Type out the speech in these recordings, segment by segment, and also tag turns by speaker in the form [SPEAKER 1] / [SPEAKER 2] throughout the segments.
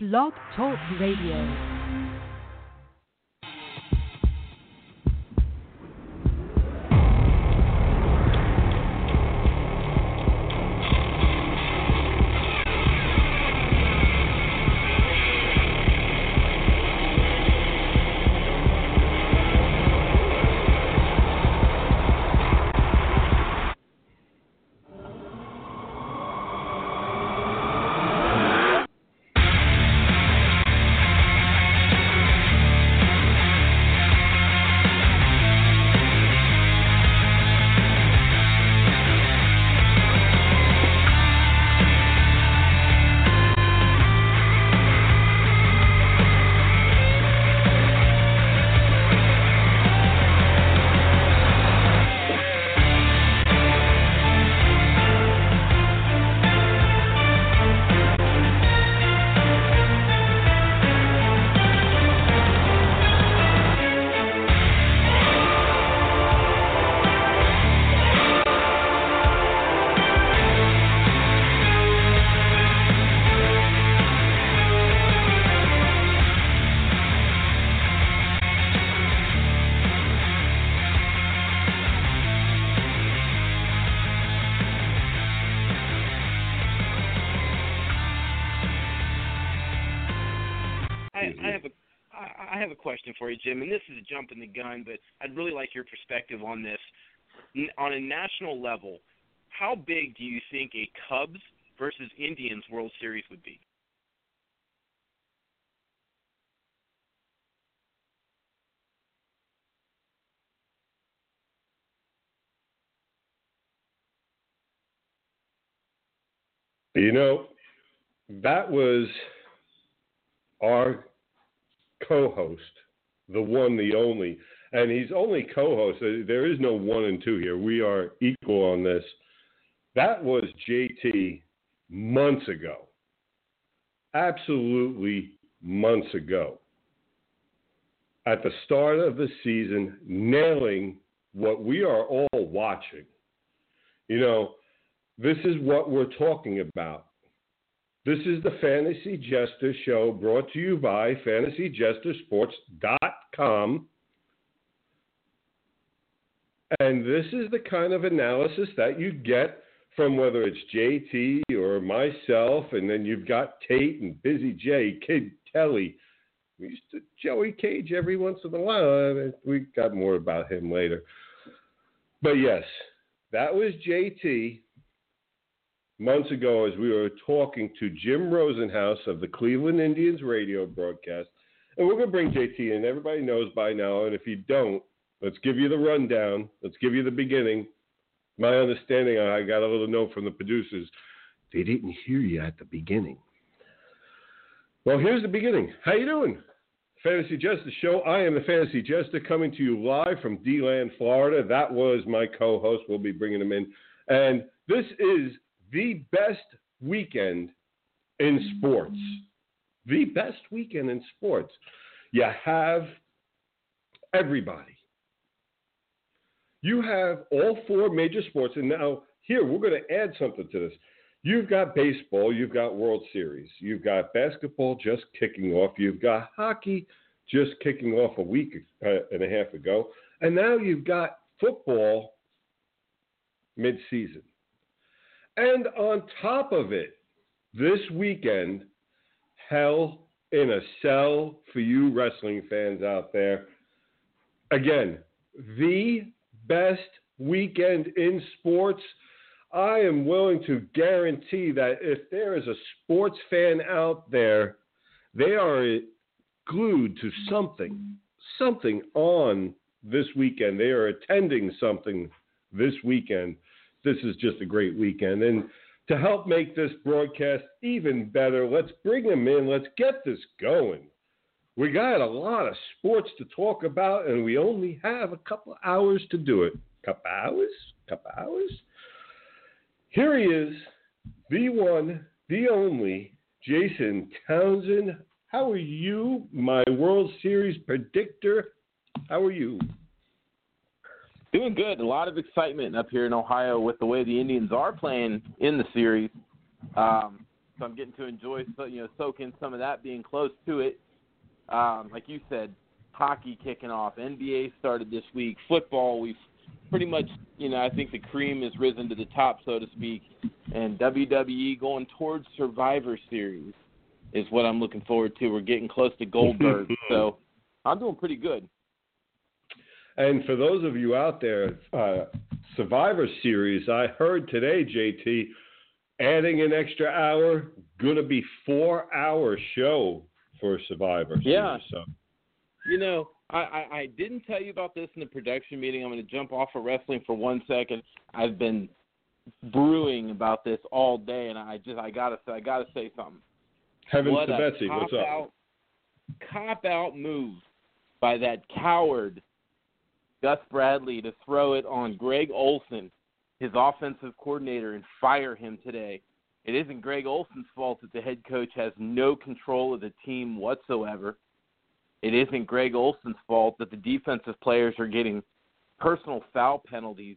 [SPEAKER 1] Blog Talk Radio.
[SPEAKER 2] For you, Jim, and this is a jump in the gun, but I'd really like your perspective on this. On a national level, how big do you think a Cubs versus Indians World Series would be?
[SPEAKER 3] You know, that was our co host the one, the only. And he's only co host. Uh, there is no one and two here. We are equal on this. That was JT months ago. Absolutely months ago. At the start of the season, nailing what we are all watching. You know, this is what we're talking about. This is the Fantasy Jester Show brought to you by FantasyJesterSports.com. And this is the kind of analysis that you get from whether it's JT or myself, and then you've got Tate and Busy J, Kid Kelly. We used to Joey Cage every once in a while. We got more about him later. But yes, that was JT months ago as we were talking to Jim Rosenhaus of the Cleveland Indians radio broadcast. And we're going to bring JT in. Everybody knows by now. And if you don't, let's give you the rundown. Let's give you the beginning. My understanding, I got a little note from the producers. They didn't hear you at the beginning. Well, here's the beginning. How you doing? Fantasy Jester Show. I am the Fantasy Jester coming to you live from DeLand, Florida. That was my co-host. We'll be bringing him in. And this is the best weekend in sports. The best weekend in sports. You have everybody. You have all four major sports. And now, here, we're going to add something to this. You've got baseball, you've got World Series, you've got basketball just kicking off, you've got hockey just kicking off a week uh, and a half ago, and now you've got football mid-season. And on top of it, this weekend, Hell in a Cell for you wrestling fans out there. Again, the best weekend in sports. I am willing to guarantee that if there is a sports fan out there, they are glued to something, something on this weekend. They are attending something this weekend this is just a great weekend. And to help make this broadcast even better, let's bring them in. Let's get this going. We got a lot of sports to talk about, and we only have a couple hours to do it. Couple hours? Couple hours? Here he is, the one, the only, Jason Townsend. How are you, my World Series predictor? How are you?
[SPEAKER 4] Doing good. A lot of excitement up here in Ohio with the way the Indians are playing in the series. Um, so I'm getting to enjoy, you know, soak in some of that, being close to it. Um, like you said, hockey kicking off, NBA started this week, football we've pretty much, you know, I think the cream has risen to the top, so to speak, and WWE going towards Survivor Series is what I'm looking forward to. We're getting close to Goldberg, so I'm doing pretty good.
[SPEAKER 3] And for those of you out there, uh, Survivor Series, I heard today, JT, adding an extra hour, gonna be four hour show for Survivor Series.
[SPEAKER 4] Yeah.
[SPEAKER 3] So.
[SPEAKER 4] You know, I, I, I didn't tell you about this in the production meeting. I'm going to jump off of wrestling for one second. I've been brewing about this all day, and I just I gotta I gotta say something.
[SPEAKER 3] Heavens
[SPEAKER 4] what
[SPEAKER 3] to Betsy, what's up?
[SPEAKER 4] Out, cop out move by that coward Gus Bradley to throw it on Greg Olson, his offensive coordinator, and fire him today. It isn't Greg Olson's fault that the head coach has no control of the team whatsoever. It isn't Greg Olson's fault that the defensive players are getting personal foul penalties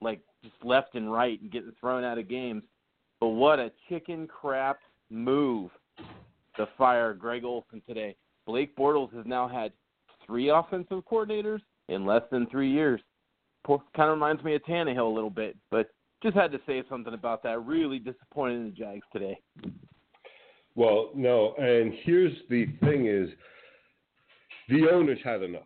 [SPEAKER 4] like just left and right and getting thrown out of games. But what a chicken crap move to fire Greg Olson today. Blake Bortles has now had three offensive coordinators in less than three years. Kind of reminds me of Tannehill a little bit, but just had to say something about that. Really disappointed in the Jags today.
[SPEAKER 3] Well, no, and here's the thing is the owners had enough.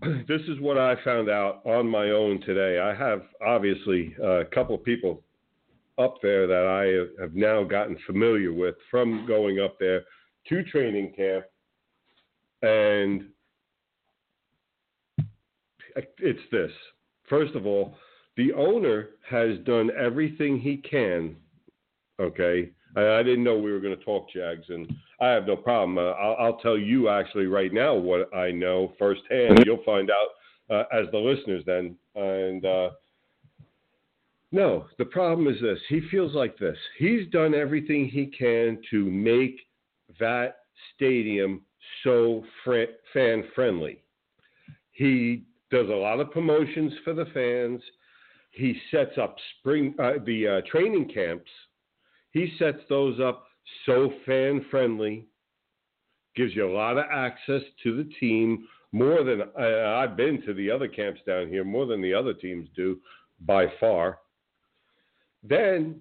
[SPEAKER 3] this is what I found out on my own today. I have obviously a couple of people up there that I have now gotten familiar with from going up there to training camp. And it's this. First of all, the owner has done everything he can. Okay. I, I didn't know we were going to talk Jags, and I have no problem. Uh, I'll, I'll, tell you actually right now what I know firsthand. You'll find out uh, as the listeners then. And uh, no, the problem is this: he feels like this. He's done everything he can to make that stadium so fr- fan friendly. He does a lot of promotions for the fans. He sets up spring uh, the uh, training camps he sets those up so fan friendly, gives you a lot of access to the team, more than uh, I've been to the other camps down here, more than the other teams do by far. Then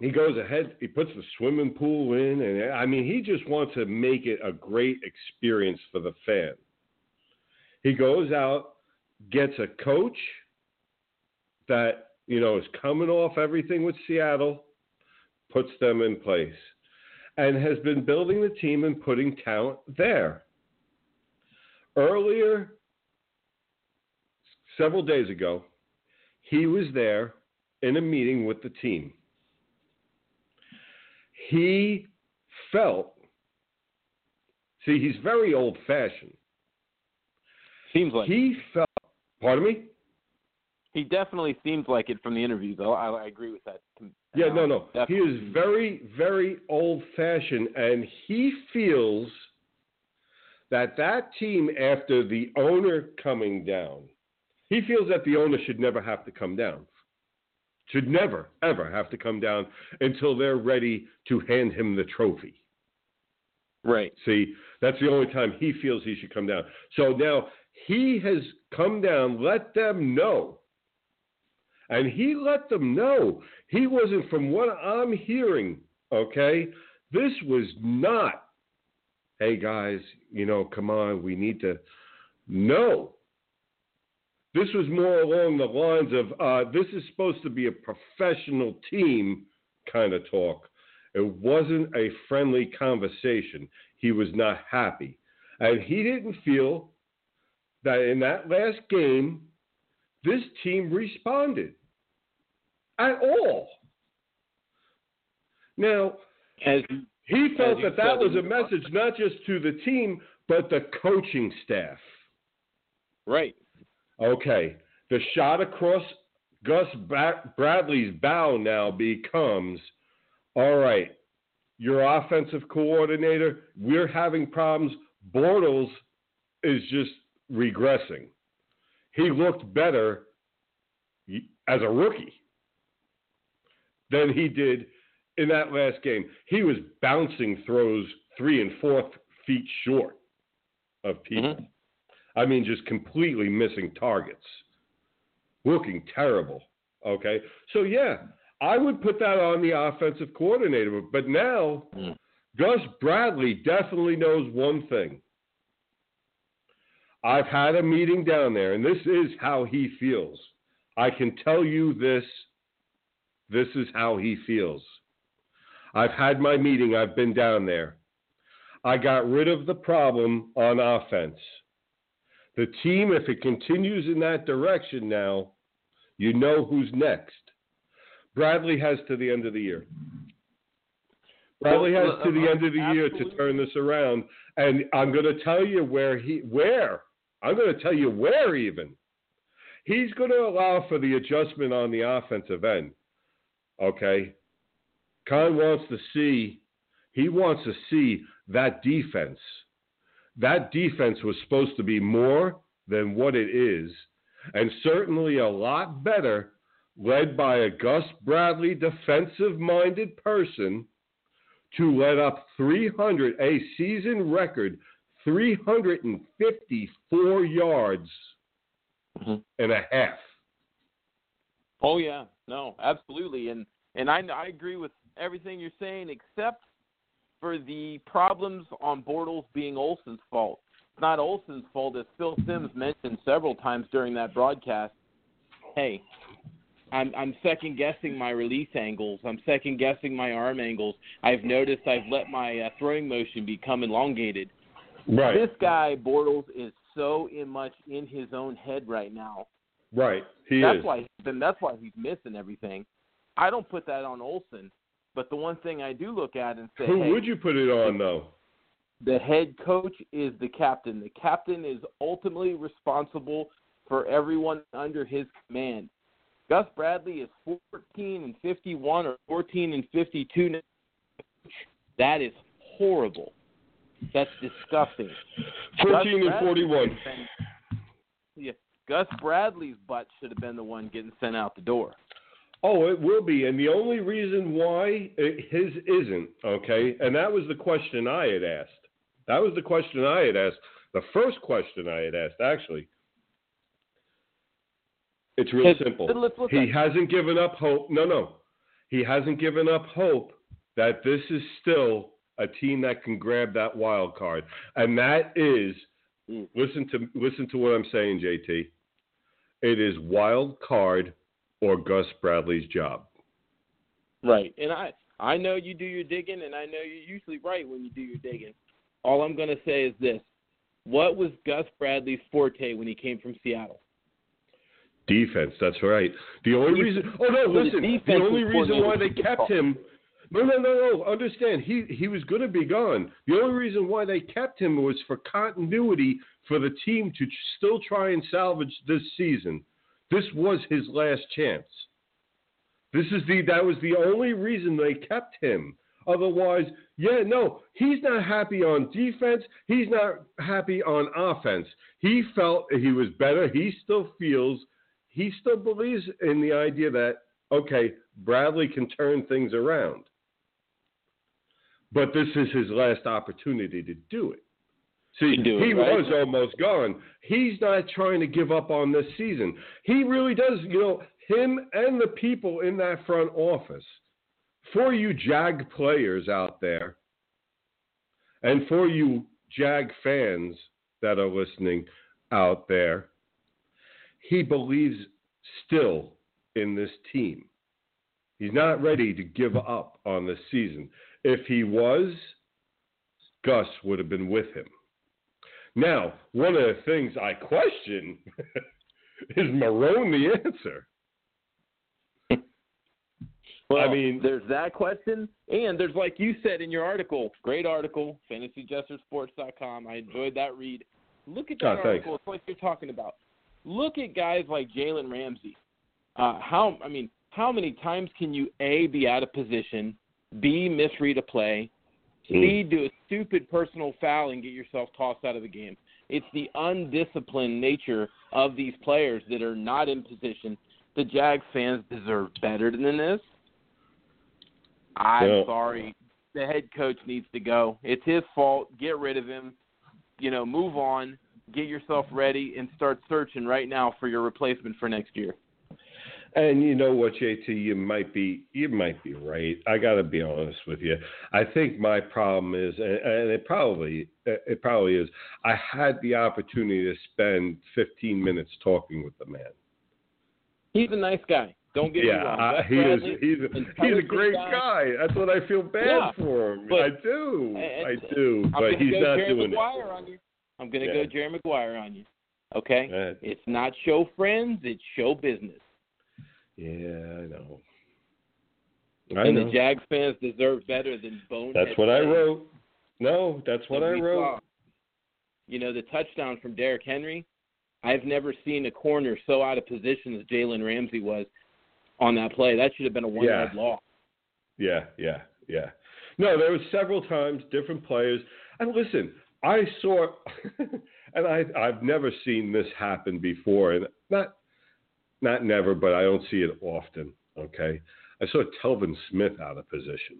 [SPEAKER 3] he goes ahead, he puts the swimming pool in, and I mean, he just wants to make it a great experience for the fan. He goes out, gets a coach that, you know, is coming off everything with Seattle puts them in place, and has been building the team and putting talent there. Earlier, several days ago, he was there in a meeting with the team. He felt, see, he's very old fashioned.
[SPEAKER 4] Seems like
[SPEAKER 3] he felt, pardon me?
[SPEAKER 4] He definitely seems like it from the interview, though. I, I agree with that.
[SPEAKER 3] Yeah, no, no.
[SPEAKER 4] Definitely.
[SPEAKER 3] He is very, very old fashioned, and he feels that that team, after the owner coming down, he feels that the owner should never have to come down. Should never, ever have to come down until they're ready to hand him the trophy.
[SPEAKER 4] Right.
[SPEAKER 3] See, that's the only time he feels he should come down. So now he has come down, let them know and he let them know he wasn't, from what I'm hearing, okay, this was not, hey guys, you know, come on, we need to. No. This was more along the lines of uh, this is supposed to be a professional team kind of talk. It wasn't a friendly conversation. He was not happy. And he didn't feel that in that last game, this team responded at all. Now,
[SPEAKER 4] as,
[SPEAKER 3] he felt that that was a message not just to the team, but the coaching staff.
[SPEAKER 4] Right.
[SPEAKER 3] Okay. The shot across Gus Bradley's bow now becomes all right, your offensive coordinator, we're having problems. Bortles is just regressing. He looked better as a rookie than he did in that last game, he was bouncing throws three and four feet short of people.
[SPEAKER 4] Mhm.
[SPEAKER 3] I mean, just completely missing targets, looking terrible. Okay, so yeah, I would put that on the offensive coordinator. But now,
[SPEAKER 4] Mm.
[SPEAKER 3] Gus Bradley definitely knows one thing. I've had a meeting down there, and this is how he feels. I can tell you this. This is how he feels. I've had my meeting. I've been down there. I got rid of the problem on offense. The team, if it continues in that direction now, you know who's next. Bradley has to the end of the year. Bradley has to the end of the year to turn this around, and I'm going to tell you where he where I'm going to tell you where even he's going to allow for the adjustment on the offensive end. Okay, Khan wants to see he wants to see that defense. That defense was supposed to be more than what it is, and certainly a lot better, led by a Gus Bradley defensive minded person to let up 300, a season record 354 yards
[SPEAKER 4] Mhm.
[SPEAKER 3] and a half.
[SPEAKER 4] Oh yeah, no, absolutely, and and I I agree with everything you're saying, except for the problems on Bortles being Olson's fault. It's not Olson's fault, as Phil Simms mentioned several times during that broadcast. Hey, I'm I'm second guessing my release angles. I'm second guessing my arm angles. I've noticed I've let my uh, throwing motion become elongated.
[SPEAKER 3] Right.
[SPEAKER 4] This guy Bortles is so in much in his own head right now.
[SPEAKER 3] right. He
[SPEAKER 4] that's
[SPEAKER 3] is.
[SPEAKER 4] why then that's why he's missing everything. I don't put that on Olson, but the one thing I do look at and say,
[SPEAKER 3] Who
[SPEAKER 4] hey,
[SPEAKER 3] would you put it on though?
[SPEAKER 4] the head coach is the captain. The captain is ultimately responsible for everyone under his command. Gus Bradley is 14 and 51 or 14 and 52. now. That is horrible. That's disgusting.
[SPEAKER 3] 14
[SPEAKER 4] Gus
[SPEAKER 3] and 41.
[SPEAKER 4] been- Yeah, Gus Bradley's butt should have been the one getting sent out the door.
[SPEAKER 3] Oh, it will be. And the only reason why it, his isn't, okay, and that was the question I had asked. That was the question I had asked. The first question I had asked, actually. It's real
[SPEAKER 4] Let's-
[SPEAKER 3] simple.
[SPEAKER 4] let's
[SPEAKER 3] He hasn't given up hope. No, no. He hasn't given up hope that this is still a team that can grab that wild card. And that is
[SPEAKER 4] Mm.
[SPEAKER 3] listen to listen to what I'm saying, JT. It is wild card or Gus Bradley's job.
[SPEAKER 4] Right. And I I know you do your digging and I know you're usually right when you do your digging. All I'm going to say is this. What was Gus Bradley's forte when he came from Seattle?
[SPEAKER 3] Defense, that's right. The only reason Oh no, listen. The only reason why they kept him No, no, no, no. Understand, he he was going to be gone. The only reason why they kept him was for continuity for the team to still try and salvage this season. This was his last chance. This is the that was the only reason they kept him. Otherwise, yeah, no, he's not happy on defense. He's not happy on offense. He felt he was better. He still feels, he still believes in the idea that, okay, Bradley can turn things around. But this is his last opportunity to do it. See,
[SPEAKER 4] do it,
[SPEAKER 3] he
[SPEAKER 4] right?
[SPEAKER 3] was almost gone. He's not trying to give up on this season. He really does, you know, him and the people in that front office. For you Jag players out there, and for you Jag fans that are listening out there, he believes still in this team. He's not ready to give up on this season. If he was, Gus would have been with him. Now, one of the things I question is Marrone the answer?
[SPEAKER 4] Well,
[SPEAKER 3] I mean-
[SPEAKER 4] there's that question, and there's like you said in your article, great article, fantasyjestersports.com. I enjoyed that read. Look at that
[SPEAKER 3] Oh,
[SPEAKER 4] article. It's like you're talking about. Look at guys like Jalen Ramsey. Uh, how I mean, how many times can you a be out of position, b misread a play, mm. c do a stupid personal foul and get yourself tossed out of the game? It's the undisciplined nature of these players that are not in position. The Jags fans deserve better than this. I'm
[SPEAKER 3] Yeah.
[SPEAKER 4] sorry. The head coach needs to go. It's his fault. Get rid of him. You know, move on. Get yourself ready and start searching right now for your replacement for next year.
[SPEAKER 3] And you know what, JT, you might be you might be right. I got to be honest with you. I think my problem is, and and it probably it probably is. I had the opportunity to spend 15 minutes talking with the man.
[SPEAKER 4] He's a nice guy. Don't get me wrong.
[SPEAKER 3] He is. He's a, he's a great
[SPEAKER 4] guy.
[SPEAKER 3] guy. That's what I feel bad
[SPEAKER 4] Yeah,
[SPEAKER 3] for him. I do. I do.
[SPEAKER 4] I'm
[SPEAKER 3] But he's
[SPEAKER 4] go
[SPEAKER 3] not
[SPEAKER 4] Jerry
[SPEAKER 3] doing
[SPEAKER 4] Maguire on you. I'm gonna
[SPEAKER 3] Yeah.
[SPEAKER 4] go Jerry Maguire on you. Okay? It's not show friends, it's show business.
[SPEAKER 3] Yeah, I know. I
[SPEAKER 4] and
[SPEAKER 3] know.
[SPEAKER 4] the Jags fans deserve better than bonehead.
[SPEAKER 3] That's what I wrote. No, that's what I wrote.
[SPEAKER 4] saw. You know, the touchdown from Derrick Henry, I've never seen a corner so out of position as Jalen Ramsey was on that play. That should have been a one yard
[SPEAKER 3] Yeah.
[SPEAKER 4] loss.
[SPEAKER 3] Yeah, yeah, yeah. No, there was several times different players. And listen, I saw, and I I've never seen this happen before, and not not never, but I don't see it often. Okay, I saw Telvin Smith out of position.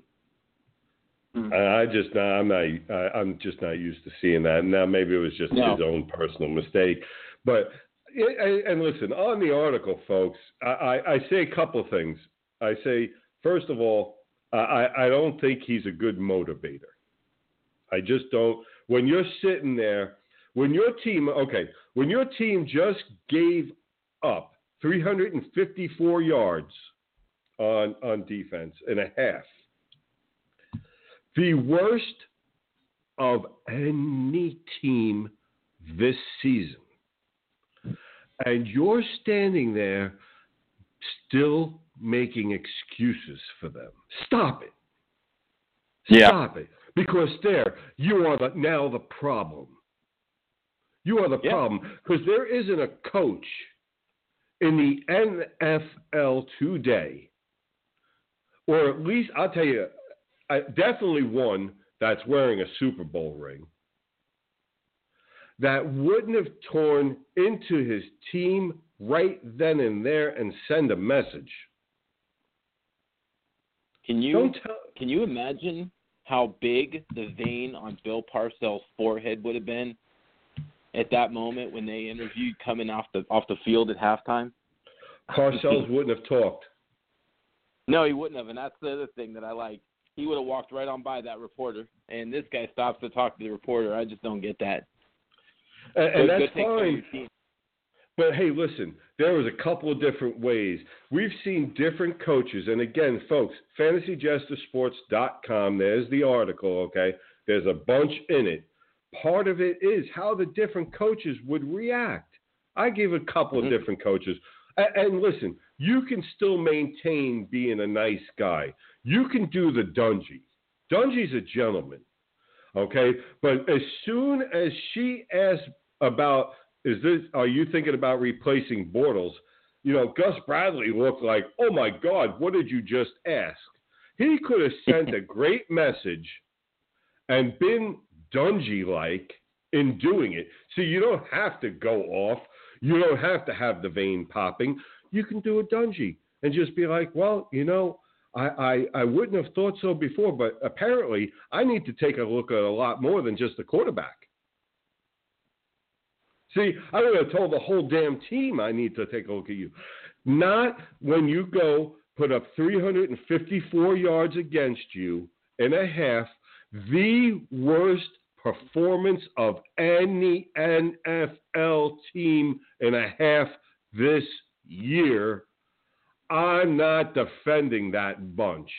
[SPEAKER 4] Hmm.
[SPEAKER 3] And I just I'm not I, I'm just not used to seeing that. Now maybe it was just
[SPEAKER 4] No.
[SPEAKER 3] his own personal mistake, but and and listen on the article, folks. I, I, I say a couple of things. I say first of all, I, I don't think he's a good motivator. I just don't. When you're sitting there, when your team okay, when your team just gave up 354 yards on on defense and a half the worst of any team this season. And you're standing there still making excuses for them. Stop it.
[SPEAKER 4] Yeah.
[SPEAKER 3] Stop it. Because there, you are the, now the problem. You are the
[SPEAKER 4] Yeah.
[SPEAKER 3] problem. Because there isn't a coach in the NFL today, or at least, I'll tell you, I, definitely one that's wearing a Super Bowl ring that wouldn't have torn into his team right then and there and send a message.
[SPEAKER 4] Can you
[SPEAKER 3] tell.
[SPEAKER 4] can you imagine how big the vein on Bill Parcells' forehead would have been at that moment when they interviewed coming off the off the field at halftime?
[SPEAKER 3] Parcells wouldn't have talked.
[SPEAKER 4] No, he wouldn't have, and that's the other thing that I like. He would have walked right on by that reporter, and this guy stops to talk to the reporter. I just don't get that.
[SPEAKER 3] And, and
[SPEAKER 4] go
[SPEAKER 3] that's fine. But hey, listen, there was a couple of different ways. We've seen different coaches. And again, folks, fantasyjestersports.com, there's the article, okay? There's a bunch in it. Part of it is how the different coaches would react. I gave a couple
[SPEAKER 4] Mhm.
[SPEAKER 3] of different coaches. And, and listen, you can still maintain being a nice guy. You can do the Dungy. Dungy's a gentleman, okay? But as soon as she asked about is this are you thinking about replacing Bortles? You know, Gus Bradley looked like, oh my God, what did you just ask? He could have sent a great message and been Dungy like in doing it. So you don't have to go off. You don't have to have the vein popping. You can do a Dungy and just be like, well, you know, I, I, I wouldn't have thought so before, but apparently I need to take a look at a lot more than just the quarterback. See, I would have told the whole damn team I need to take a look at you. Not when you go put up 354 yards against you in a half, the worst performance of any NFL team in a half this year. I'm not defending that bunch.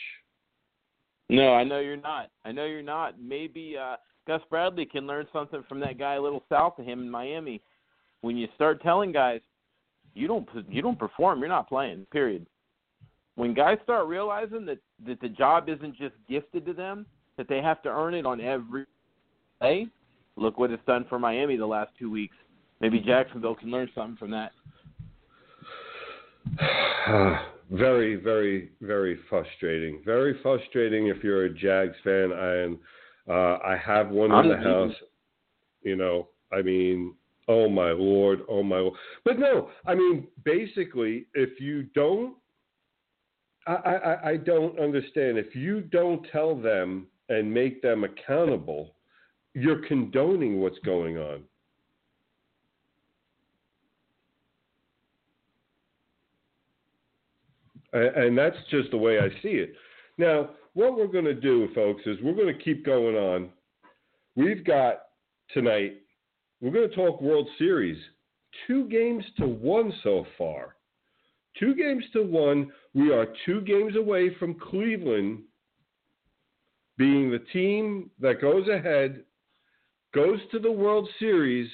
[SPEAKER 4] No, I know you're not. I know you're not. Maybe uh, Gus Bradley can learn something from that guy a little south of him in Miami. When you start telling guys you don't you don't perform, you're not playing. Period. When guys start realizing that that the job isn't just gifted to them, that they have to earn it on every play. Look what it's done for Miami the last two weeks. Maybe Jacksonville can learn something from that.
[SPEAKER 3] very, very, very frustrating. Very frustrating if you're a Jags fan. And uh, I have one in the
[SPEAKER 4] I'm-
[SPEAKER 3] house. You know, I mean, oh my lord, oh my lord. But no, I mean, basically, if you don't, I, I, I don't understand. If you don't tell them and make them accountable, you're condoning what's going on. And that's just the way I see it. Now, what we're going to do, folks, is we're going to keep going on. We've got tonight, we're going to talk World Series. Two games to one so far. Two games to one. We are two games away from Cleveland being the team that goes ahead, goes to the World Series,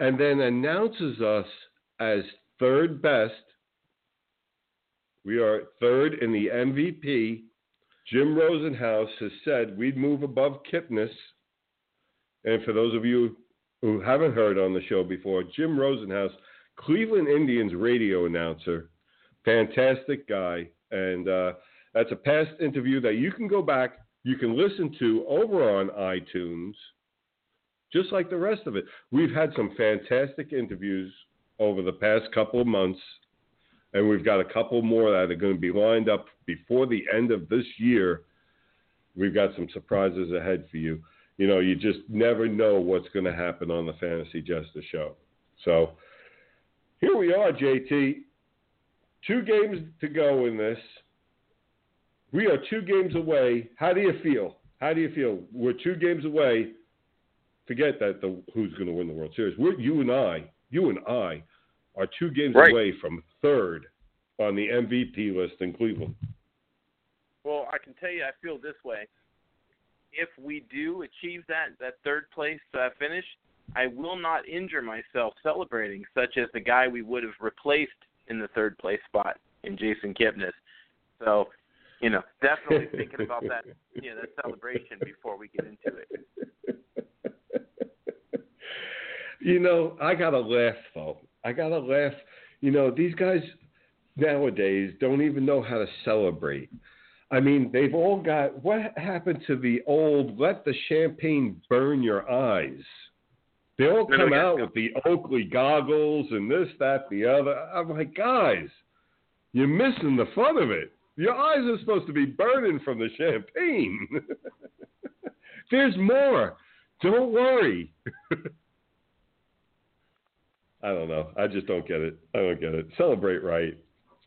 [SPEAKER 3] and then announces us as third best. We are third in the MVP. Jim Rosenhaus has said we'd move above Kipnis. And for those of you who haven't heard on the show before, Jim Rosenhaus, Cleveland Indians radio announcer, fantastic guy. And uh, that's a past interview that you can go back, you can listen to over on iTunes, just like the rest of it. We've had some fantastic interviews over the past couple of months, and we've got a couple more that are going to be lined up before the end of this year. We've got some surprises ahead for you. You know, you just never know what's going to happen on the Fantasy Jester Show. So here we are, JT. Two games to go in this. We are two games away. How do you feel? How do you feel? We're two games away. Forget that the who's going to win the World Series. We're you and I. You and I are two games
[SPEAKER 2] Right.
[SPEAKER 3] away from third on the MVP list in Cleveland.
[SPEAKER 4] Well, I can tell you, I feel this way. If we do achieve that that third place uh, finish, I will not injure myself celebrating, such as the guy we would have replaced in the third place spot in Jason Kipnis. So, you know, definitely thinking about that, you know, that celebration before we get into it.
[SPEAKER 3] you know, I gotta laugh though. I gotta laugh. You know, these guys nowadays don't even know how to celebrate. I mean, they've all got what happened to the old let the champagne burn your eyes. They all
[SPEAKER 2] no,
[SPEAKER 3] come out with the Oakley goggles and this, that, the other. I'm like, guys, you're missing the fun of it. Your eyes are supposed to be burning from the champagne. There's more. Don't worry. I don't know. I just don't get it. I don't get it. Celebrate right.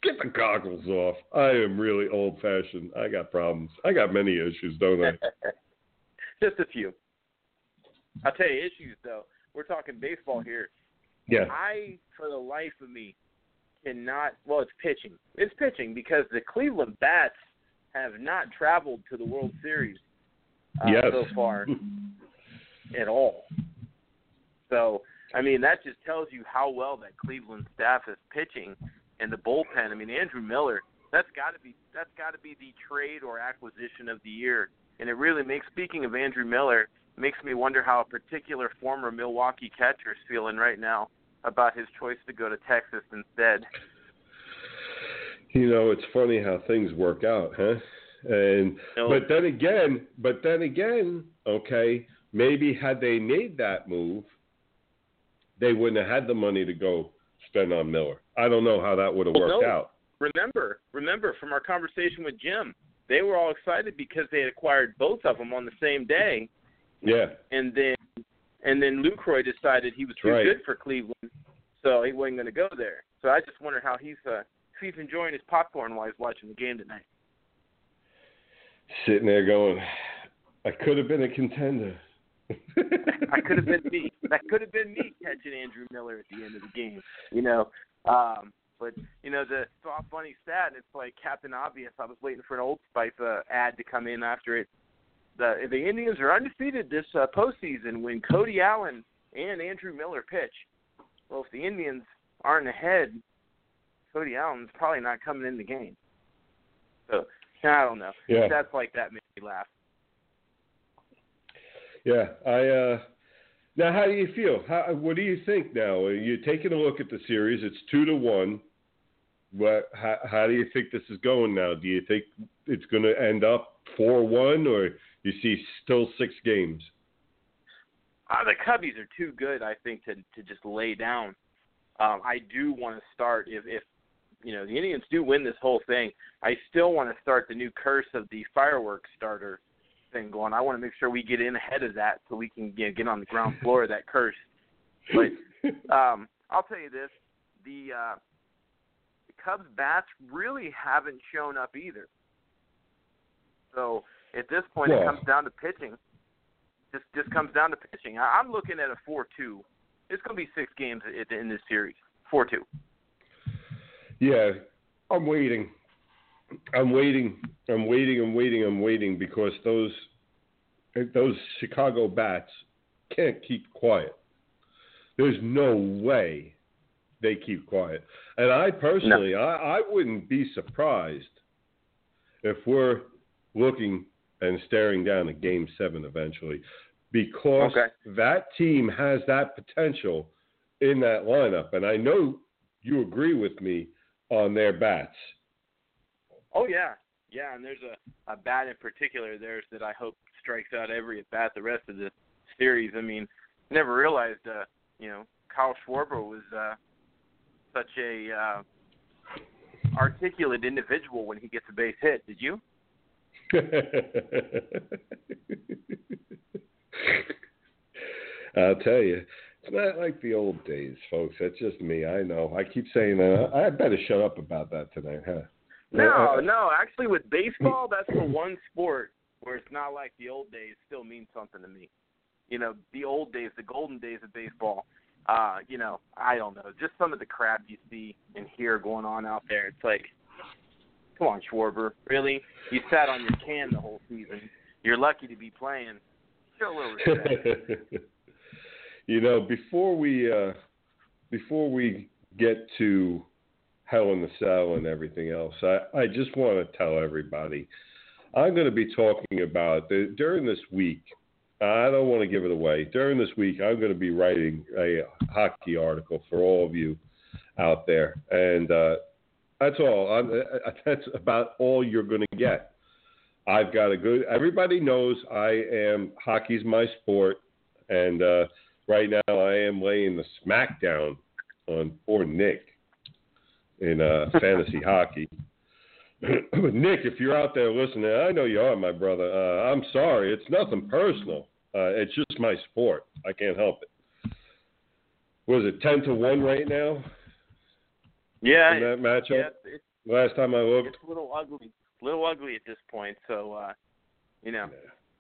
[SPEAKER 3] Get the goggles off. I am really old fashioned. I got problems. I got many issues, don't I?
[SPEAKER 4] Just a few. I'll tell you issues though. We're talking baseball here.
[SPEAKER 3] Yeah.
[SPEAKER 4] I, for the life of me, cannot. Well, it's pitching. It's pitching because the Cleveland Bats have not traveled to the World Series uh,
[SPEAKER 3] yes.
[SPEAKER 4] so far at all. So, I mean, that just tells you how well that Cleveland staff is pitching, and the bullpen. I mean, Andrew Miller. That's got to be that's got to be the trade or acquisition of the year. And it really makes. Speaking of Andrew Miller, makes me wonder how a particular former Milwaukee catcher is feeling right now about his choice to go to Texas instead.
[SPEAKER 3] You know, it's funny how things work out, huh? And
[SPEAKER 4] No.
[SPEAKER 3] but then again, but then again, okay, maybe had they made that move, they wouldn't have had the money to go spend on Miller. I don't know how that would have
[SPEAKER 4] Well,
[SPEAKER 3] worked
[SPEAKER 4] no.
[SPEAKER 3] out.
[SPEAKER 4] Remember, remember from our conversation with Jim, they were all excited because they had acquired both of them on the same day,
[SPEAKER 3] Yeah.
[SPEAKER 4] and then and then Lucroy decided he was too
[SPEAKER 3] Right.
[SPEAKER 4] good for Cleveland, so he wasn't going to go there. So I just wonder how he's uh, he's enjoying his popcorn while he's watching the game tonight.
[SPEAKER 3] Sitting there going, I could have been a contender.
[SPEAKER 4] I could have been me. That could have been me catching Andrew Miller at the end of the game. You know, um, but you know the saw a funny stat. And it's like Captain Obvious. I was waiting for an Old Spice uh, ad to come in after it. The the Indians are undefeated this uh, postseason when Cody Allen and Andrew Miller pitch. Well, if the Indians aren't ahead, Cody Allen's probably not coming in the game. So I don't know.
[SPEAKER 3] Yeah.
[SPEAKER 4] Stats like that make me laugh.
[SPEAKER 3] Yeah, I. uh Now, how do you feel? How, what do you think now? You're taking a look at the series. It's two to one. What? How, how do you think this is going now? Do you think it's going to end up four one, or you see still six games?
[SPEAKER 4] Uh, the Cubbies are too good, I think, to to just lay down. Um, I do want to start if if you know the Indians do win this whole thing, I still want to start the new curse of the fireworks starter thing going. I want to make sure we get in ahead of that so we can know, get on the ground floor of that curse. But um, I'll tell you this: the, uh, the Cubs bats really haven't shown up either. So at this point,
[SPEAKER 3] Well-
[SPEAKER 4] it comes down to pitching. Just just comes down to pitching. I, I'm looking at a four-two. It's going to be six games in, in this series. Four-two.
[SPEAKER 3] Yeah, I'm waiting. I'm waiting. I'm waiting. I'm waiting. I'm waiting because those those Chicago bats can't keep quiet. There's no way they keep quiet. And I personally, I, I wouldn't be surprised if we're looking and staring down at Game Seven eventually, because
[SPEAKER 4] Okay.
[SPEAKER 3] that team has that potential in that lineup. And I know you agree with me on their bats.
[SPEAKER 4] Oh yeah, yeah. And there's a a bat in particular there's that I hope strikes out every at bat the rest of the series. I mean, never realized uh, you know Kyle Schwarber was uh, such a uh, articulate individual when he gets a base hit. Did you?
[SPEAKER 3] I'll tell you, it's not like the old days, folks. That's just me. I know. I keep saying that. I better shut up about that tonight, huh?
[SPEAKER 4] No,
[SPEAKER 3] Uh,
[SPEAKER 4] no. Actually, with baseball, that's the one sport where it's not like the old days. Still means something to me. You know, the old days, the golden days of baseball. Uh, you know, I don't know. Just some of the crap you see and hear going on out there. It's like, come on, Schwarber, really? You sat on your can the whole season. You're lucky to be playing. Show a little respect.
[SPEAKER 3] you know, before we uh, before we get to Hell in the Cell and everything else, I, I just want to tell everybody I'm going to be talking about the, during this week. I don't want to give it away. During this week, I'm going to be writing a hockey article for all of you out there, and uh, that's all. I'm, uh, that's about all you're going to get. I've got a good. Everybody knows I am hockey's my sport, and uh, right now I am laying the smackdown on poor Nick in uh, fantasy hockey. but Nick, if you're out there listening, I know you are, my brother. Uh, I'm sorry. It's nothing personal. Uh, it's just my sport. I can't help it. Was it ten to one right now
[SPEAKER 4] yeah,
[SPEAKER 3] in that matchup?
[SPEAKER 4] yeah. It's,
[SPEAKER 3] Last time I looked.
[SPEAKER 4] it's a little ugly, little ugly at this point. So, uh, you know.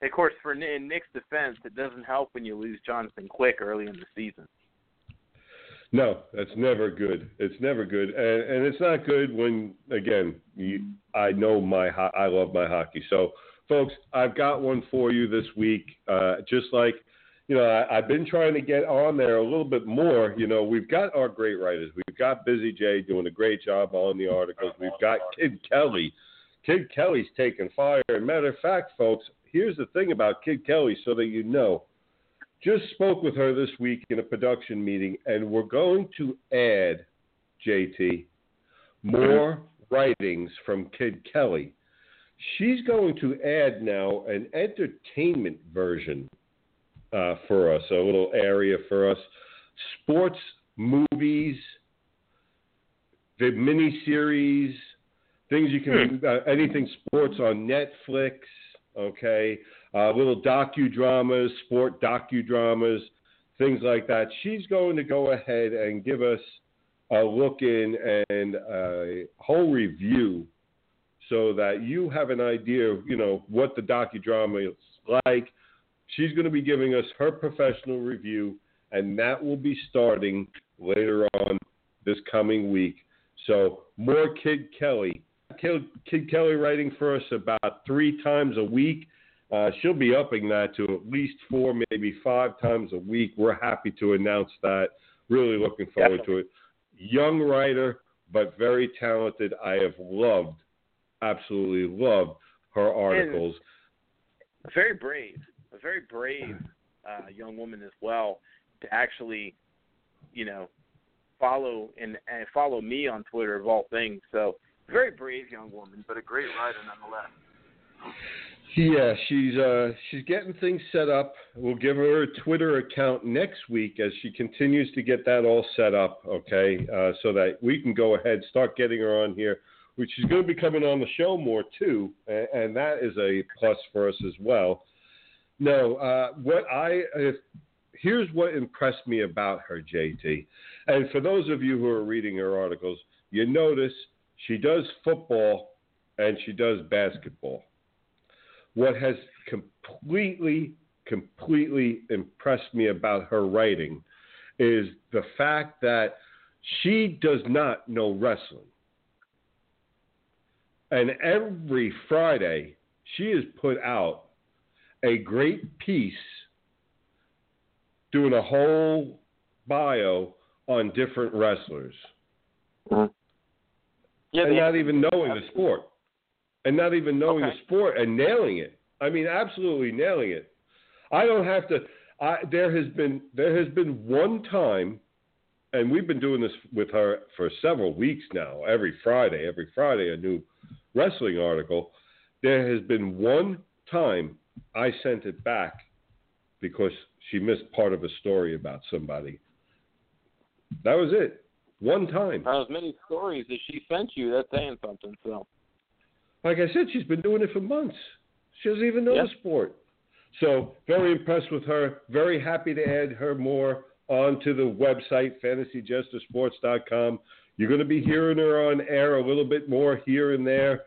[SPEAKER 4] Of course, for in Nick's defense, it doesn't help when you lose Jonathan Quick early in the season.
[SPEAKER 3] No, that's never good. It's never good, and, and it's not good when again you, I know my ho- I love my hockey. So, folks, I've got one for you this week. Uh, just like you know, I, I've been trying to get on there a little bit more. You know, we've got our great writers. We've got Busy Jay doing a great job on the articles. We've got Kid Kelly. Kid Kelly's taking fire. Matter of fact, folks, here's the thing about Kid Kelly, so that you know. Just spoke with her this week in a production meeting, and we're going to add, JT, more writings from Kid Kelly. She's going to add now an entertainment version uh, for us, a little area for us. Sports movies, the miniseries, things you can, uh, anything sports on Netflix, okay, uh, little docudramas, sport docudramas, things like that. She's going to go ahead and give us a look in and a whole review so that you have an idea of, you know, what the docudrama is like. She's going to be giving us her professional review, and that will be starting later on this coming week. So, more Kid Kelly. Kid, Kid Kelly writing for us about three times a week. Uh, she'll be upping that to at least four, maybe five times a week. We're happy to announce that. Really looking forward to it. Young writer, but very talented. I have loved, absolutely loved her articles.
[SPEAKER 4] Very brave, a very brave uh, young woman as well to actually, you know, follow and, and follow me on Twitter of all things. So very brave young woman, but a great writer nonetheless.
[SPEAKER 3] Yeah, she's uh she's getting things set up. We'll give her a Twitter account next week as she continues to get that all set up, okay? Uh, so that we can go ahead start getting her on here, which she's going to be coming on the show more too, and, and that is a plus for us as well. No, uh, what I uh, here's what impressed me about her, JT, and for those of you who are reading her articles, you notice she does football and she does basketball what has completely, completely impressed me about her writing is the fact that she does not know wrestling. And every Friday, she has put out a great piece doing a whole bio on different wrestlers.
[SPEAKER 4] Mm-hmm. Yeah,
[SPEAKER 3] and not even knowing the sport and not even knowing
[SPEAKER 4] okay.
[SPEAKER 3] the sport and nailing it. I mean, absolutely nailing it. I don't have to. I, there has been there has been one time, and we've been doing this with her for several weeks now. Every Friday, every Friday, a new wrestling article. There has been one time I sent it back because she missed part of a story about somebody. That was it. One time.
[SPEAKER 4] As many stories as she sent you, that's saying something. So.
[SPEAKER 3] Like I said, she's been doing it for months. She doesn't even know
[SPEAKER 4] yeah.
[SPEAKER 3] the sport. So very impressed with her. Very happy to add her more onto the website, fantasyjestersports.com. You're going to be hearing her on air a little bit more here and there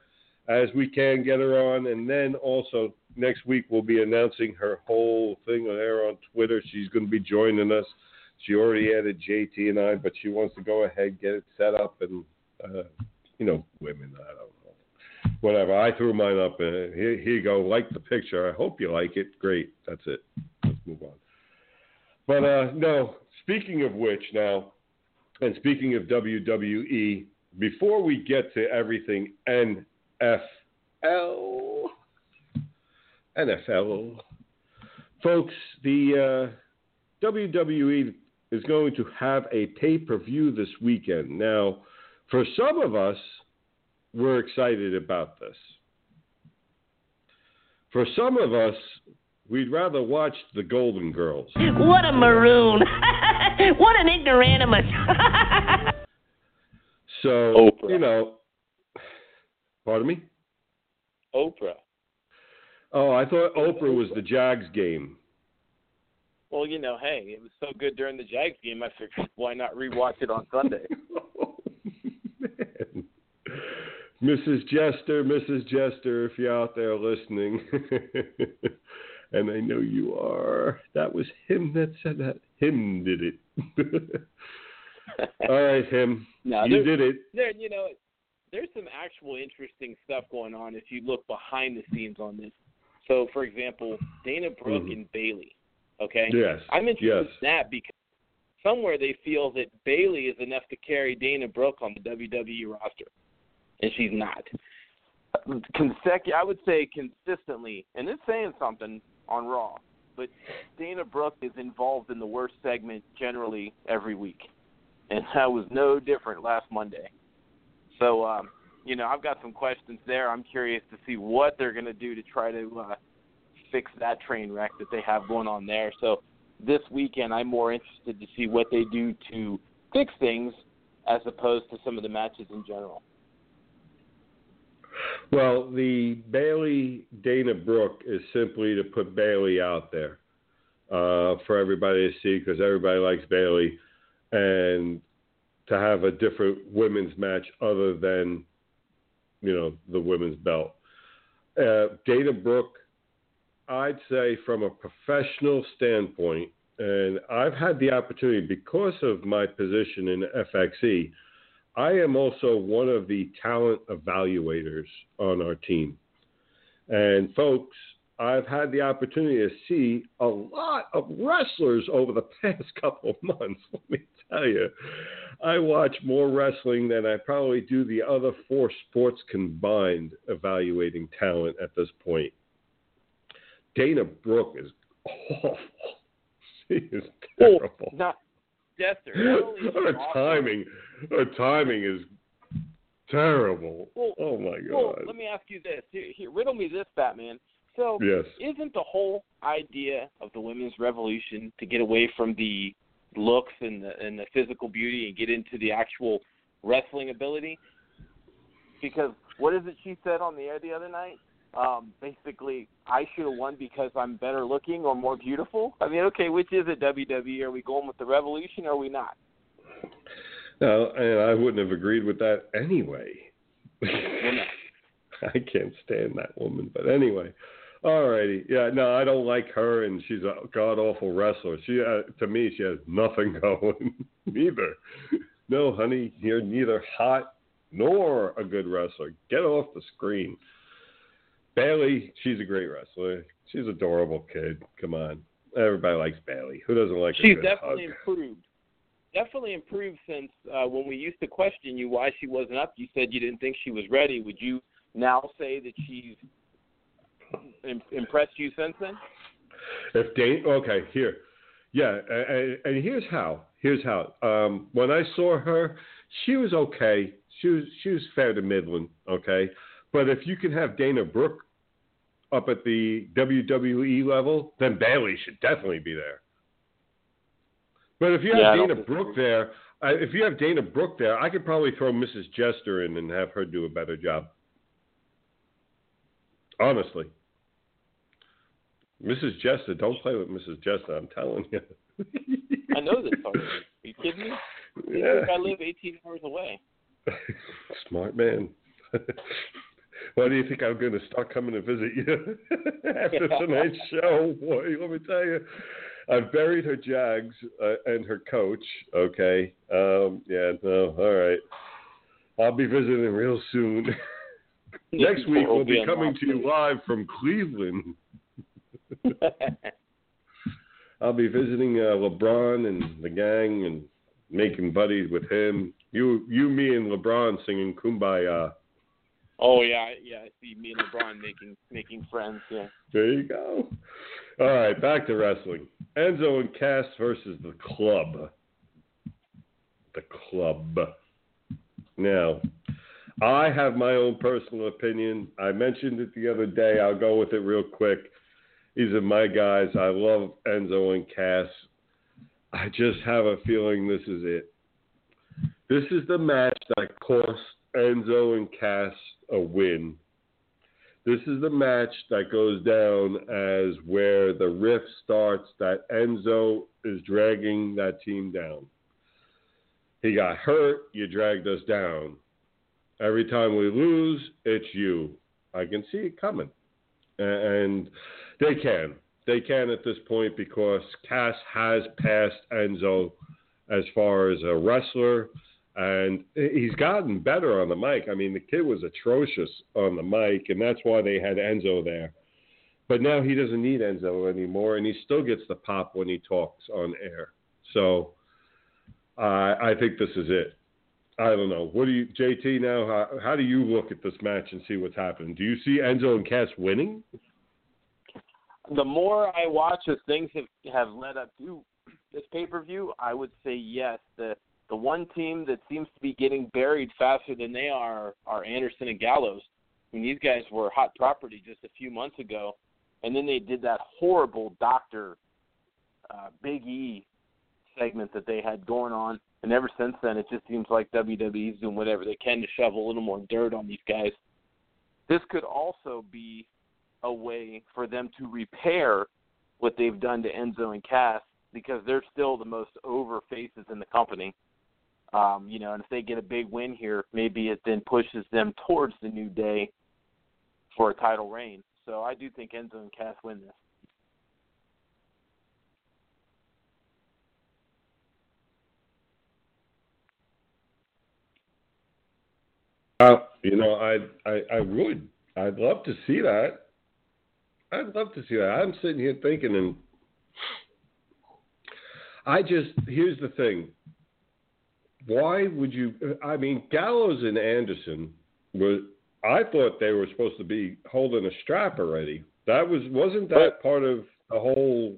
[SPEAKER 3] as we can get her on. And then also next week we'll be announcing her whole thing on air on Twitter. She's going to be joining us. She already added JT and I, but she wants to go ahead get it set up and uh, you know women. I don't know, whatever. I threw mine up. And here, here you go. Like the picture. I hope you like it. Great. That's it. Let's move on. But uh, no. Speaking of which, now, and speaking of WWE, before we get to everything NFL, NFL, folks, the uh, WWE is going to have a pay per view this weekend. Now, for some of us, we're excited about this. For some of us, we'd rather watch the Golden Girls.
[SPEAKER 5] What a maroon! what an ignoramus!
[SPEAKER 3] so,
[SPEAKER 4] Oprah.
[SPEAKER 3] you know, pardon me?
[SPEAKER 4] Oprah.
[SPEAKER 3] Oh, I thought Oprah was the Jags game.
[SPEAKER 4] Well, you know, hey, it was so good during the Jags game. I figured why not rewatch it on Sunday?
[SPEAKER 3] oh, man. Mrs. Jester, Mrs. Jester, if you're out there listening, and I know you are, that was him that said that. Him did it. All right, him.
[SPEAKER 4] No,
[SPEAKER 3] you did it.
[SPEAKER 4] There, you know, there's some actual interesting stuff going on if you look behind the scenes on this. So, for example, Dana Brooke
[SPEAKER 3] Mhm.
[SPEAKER 4] and Bayley. Okay.
[SPEAKER 3] Yes.
[SPEAKER 4] I'm interested
[SPEAKER 3] yes.
[SPEAKER 4] in that because somewhere they feel that Bayley is enough to carry Dana Brooke on the WWE roster, and she's not. Consecu- I would say consistently, and it's saying something on Raw, but Dana Brooke is involved in the worst segment generally every week, and that was no different last Monday. So, um, you know, I've got some questions there. I'm curious to see what they're going to do to try to uh, fix that train wreck that they have going on there. So this weekend, I'm more interested to see what they do to fix things as opposed to some of the matches in general.
[SPEAKER 3] Well, the Bayley Dana Brooke is simply to put Bayley out there uh, for everybody to see because everybody likes Bayley, and to have a different women's match other than you know the women's belt. Uh, Dana Brooke, I'd say from a professional standpoint, and I've had the opportunity because of my position in FXE. I am also one of the talent evaluators on our team. And folks, I've had the opportunity to see a lot of wrestlers over the past couple of months. Let me tell you, I watch more wrestling than I probably do the other four sports combined evaluating talent at this point. Dana Brooke is awful. She is oh, terrible.
[SPEAKER 4] Not Jester. Not is
[SPEAKER 3] her timing, her timing is terrible.
[SPEAKER 4] Well,
[SPEAKER 3] oh my god.
[SPEAKER 4] Well, let me ask you this. Here, here, riddle me this, Batman. So
[SPEAKER 3] Yes.
[SPEAKER 4] isn't the whole idea of the women's revolution to get away from the looks and the and the physical beauty and get into the actual wrestling ability? Because what is it she said on the air the other night? Um, basically, I should have won because I'm better looking or more beautiful. I mean, okay, which is it? WWE? Are we going with the revolution or are we not?
[SPEAKER 3] No, and I wouldn't have agreed with that anyway. I can't stand that woman. But anyway, all righty. Yeah, no, I don't like her, and she's a god awful wrestler. She, uh, to me, she has nothing going. neither. No, honey, you're neither hot nor a good wrestler. Get off the screen. Bayley, she's a great wrestler. She's an adorable kid. Come on. Everybody likes Bayley. Who doesn't like
[SPEAKER 4] She's definitely
[SPEAKER 3] hug?
[SPEAKER 4] improved. Definitely improved since uh, when we used to question you why she wasn't up. You said you didn't think she was ready. Would you now say that she's im- impressed you since then?
[SPEAKER 3] If Dane, okay, here, yeah, and, and here's how. Here's how. Um, when I saw her, she was okay. She was she was fair to middling, okay. But if you can have Dana Brooke up at the WWE level, then Bayley should definitely be there. But if you have
[SPEAKER 4] Yeah,
[SPEAKER 3] Dana Brooke there, I, if you have Dana Brooke there, I could probably throw Mrs. Jester in and have her do a better job. Honestly. Mrs. Jester, don't play with Mrs. Jester, I'm telling you.
[SPEAKER 4] I know this already. Are you kidding me? You
[SPEAKER 3] Yeah.
[SPEAKER 4] I live 18 hours away.
[SPEAKER 3] Smart man. Why do you think I'm going to start coming to visit you after tonight's show? Boy, let me tell you, I've buried her Jags uh, and her coach. Okay, um, yeah, no, all right. I'll be visiting real soon. Next week we'll be coming to you live from Cleveland. I'll be visiting uh, LeBron and the gang and making buddies with him. You, you, me, and LeBron singing "Kumbaya."
[SPEAKER 4] Oh yeah, yeah. I see me and LeBron making making friends. Yeah.
[SPEAKER 3] There you go. All right, back to wrestling. Enzo and Cass versus the Club. The Club. Now, I have my own personal opinion. I mentioned it the other day. I'll go with it real quick. These are my guys. I love Enzo and Cass. I just have a feeling this is it. This is the match that cost Enzo and Cass a win. This is the match that goes down as where the rift starts that Enzo is dragging that team down. He got hurt, you dragged us down. Every time we lose, it's you. I can see it coming. And they can. They can at this point because Cass has passed Enzo as far as a wrestler and he's gotten better on the mic. I mean, the kid was atrocious on the mic, and that's why they had Enzo there. But now he doesn't need Enzo anymore, and he still gets the pop when he talks on air. So uh, I think this is it. I don't know. What do you, JT? Now, how, how do you look at this match and see what's happening? Do you see Enzo and Cass winning?
[SPEAKER 4] the more I watch as things have have led up to this pay per view, I would say yes. The the one team that seems to be getting buried faster than they are are Anderson and Gallows. I mean, these guys were hot property just a few months ago, and then they did that horrible Doctor uh, Big E segment that they had going on, and ever since then, it just seems like WWE's doing whatever they can to shovel a little more dirt on these guys. This could also be a way for them to repair what they've done to Enzo and Cass because they're still the most over faces in the company. Um, you know, and if they get a big win here, maybe it then pushes them towards the new day for a title reign. So I do think Enzo and Cass win this.
[SPEAKER 3] Uh, you know, I, I I would. I'd love to see that. I'd love to see that. I'm sitting here thinking, and I just here's the thing. Why would you? I mean, Gallows and Anderson were. I thought they were supposed to be holding a strap already. That was wasn't that part of the whole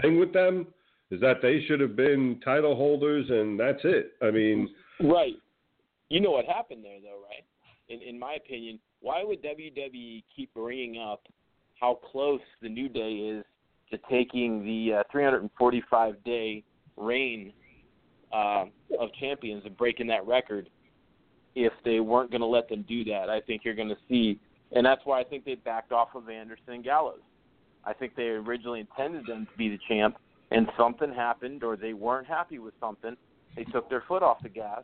[SPEAKER 3] thing with them? Is that they should have been title holders and that's it? I mean,
[SPEAKER 4] Right. You know what happened there, though, right? In in my opinion, why would WWE keep bringing up how close the New Day is to taking the uh, 345 day reign uh, of champions and breaking that record if they weren't going to let them do that. I think you're going to see, and that's why I think they backed off of Anderson and Gallows. I think they originally intended them to be the champ, and something happened, or they weren't happy with something. They took their foot off the gas,